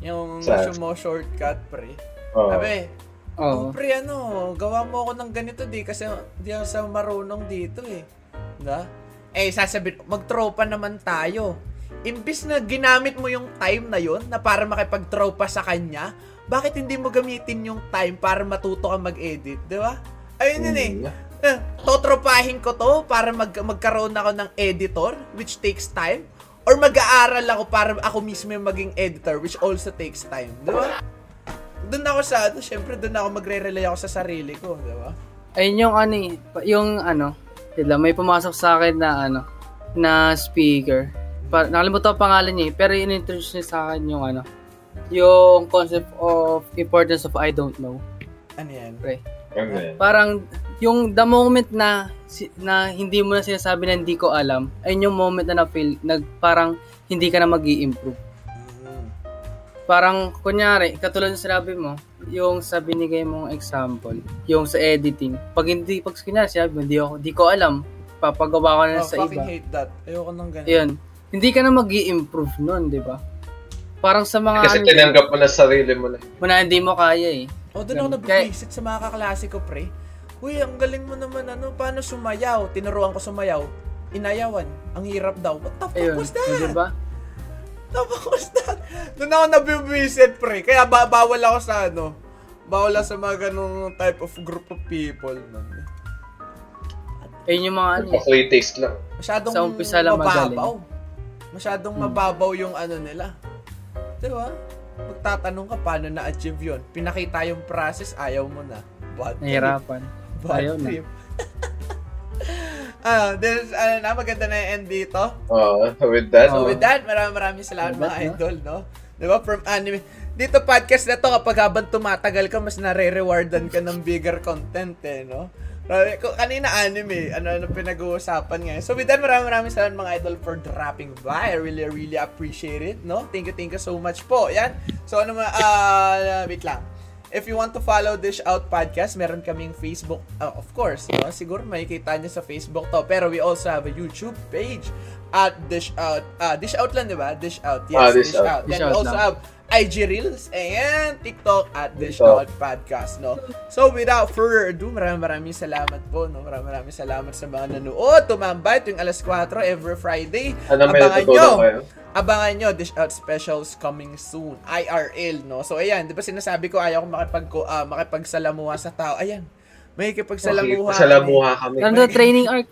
Yung Sa- mo shortcut, pre. Sabi, Oo. oh, pre, ano, gawa mo ako ng ganito di kasi di ako sa marunong dito eh. Diba? Eh, sasabihin, magtropa naman tayo. Imbis na ginamit mo yung time na yon na para makipagtropa sa kanya, bakit hindi mo gamitin yung time para matuto ka mag-edit, di ba? Ayun yun eh. Mm. Eh, totropahin ko to para mag magkaroon ako ng editor which takes time or mag-aaral ako para ako mismo yung maging editor which also takes time, di ba? Doon ako sa ano, syempre doon ako magre-rely ako sa sarili ko, di ba? Ayun yung ano eh, yung ano, lang, may pumasok sa akin na ano, na speaker. Pa, nakalimutan ko ang pangalan niya eh, pero in-introduce niya sa akin yung ano, yung concept of importance of I don't know. Ano yan? Ano yan? Parang yung the moment na si- na hindi mo na sinasabi na hindi ko alam, ayun yung moment na na-feel, nag, parang hindi ka na mag improve Mm. Parang, kunyari, katulad ng sinabi mo, yung sa binigay mong example, yung sa editing, pag hindi, pag kunyari, sinabi mo, hindi, ako, hindi ko alam, papagawa ka na Oh, sa fucking iba. hate that. Ayoko nang ganun. Yun. Hindi ka na mag improve nun, di ba? Parang sa mga Kasi ano, tinanggap mo na sa sarili mo na. muna hindi mo kaya eh. O, doon ako nabibisit sa mga kaklase ko, pre. Uy, ang galing mo naman, ano, paano sumayaw? Tinuruan ko sumayaw. Inayawan. Ang hirap daw. What the fuck Ayun. was that? O, di ba? What the fuck was that? Doon ako nabibisit, pre. Kaya ba bawal ako sa ano. Bawal ako sa mga ganung type of group of people. Man. Ayun yung mga ano eh. Pa-free taste lang. Masyadong Sa umpisa lang mababaw. Masyadong Hmm. mababaw yung ano nila. Di ba? Magtatanong ka paano na-achieve yun. Pinakita yung process, ayaw mo na. Bad trip. Bad Ayaw na. trip. ah, there's, ano na, maganda na yung end dito. Oo, with that. So Oo. with that, maraming maraming salamat mga no? idol, no? Di ba? From anime. Dito podcast na to, kapag habang tumatagal ka, mas nare-rewardan ka ng bigger content, eh, no? Kanina anime, ano ano pinag-uusapan ngayon. So with that, maraming maraming salamat mga idol for dropping by. I really, really appreciate it, no? Thank you, thank you so much po. Yan. So ano ma, ah, wait lang. If you want to follow Dish Out Podcast, meron kaming Facebook, uh, of course, no? siguro makikita nyo sa Facebook to. Pero we also have a YouTube page at Dish Out. Ah, Dish Out lang, di ba? Dish Out. Yes, Ah, Dish, Dish Out. Out. Then Dish we Out also lang. have IG Reels and TikTok at Dish Out TikTok. Podcast, no? So, without further ado, maraming maraming salamat po, no? Maraming maraming salamat sa mga nanood. Tumambay tuwing alas 4 every Friday. Ano may Abangan nyo. Abangan nyo, Dish Out Specials coming soon. IRL, no? So, ayan, di ba sinasabi ko, ayaw ko makipag, ah, makipagsalamuha sa tao. Ayan, may kipagsalamuha. Salamuha kami. Nando training arc.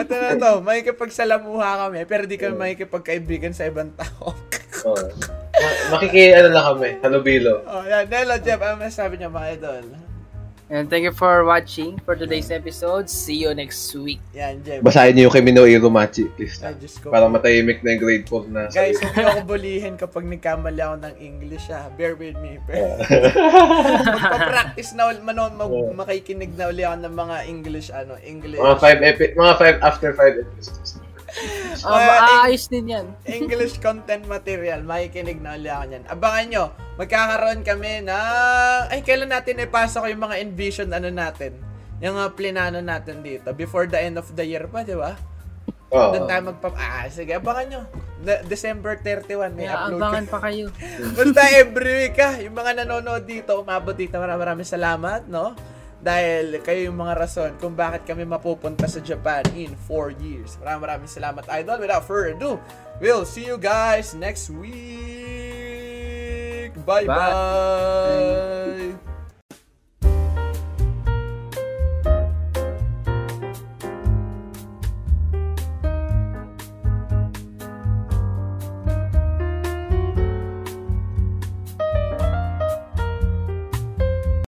Ito na to, may kipagsalamuha kami, pero di kami makikipagkaibigan sa ibang tao. Oo. Ma- Makiki, ano lang kami, halubilo. oh, yan. Nelo, Jeff, ano masasabi niyo mga idol? And thank you for watching for today's episode. See you next week. Yan, Jeff. Basahin niyo yung Kimi no Irumachi, please. Ay, Diyos ko. Para matahimik na yung grade 4 na. Guys, huwag niyo ako bulihin kapag nagkamali ako ng English, ha. Bear with me. Bear. Magpa-practice na ulit, manon, mag, Yeah. makikinig na ulit ako ng mga English, ano, English. mga 5 epi- mga 5 after 5 episodes. Oh, Mga maayos din yan. English content material. Makikinig na ulit ako niyan. Abangan nyo, magkakaroon kami na... Ay, kailan natin ipasok yung mga envision ano natin? Yung uh, plinano natin dito. Before the end of the year pa, di ba? Oo. Doon tayo magpa... Ah, sige, abangan nyo. De- December 31, may Kaya upload abangan ka. pa kayo. Basta every week ha, yung mga nanonood dito, umabot dito, maraming maraming salamat, no? Dahil kayo yung mga rason kung bakit kami mapupunta sa Japan in 4 years. Maraming maraming salamat, Idol. Without further ado, we'll see you guys next week. Bye-bye!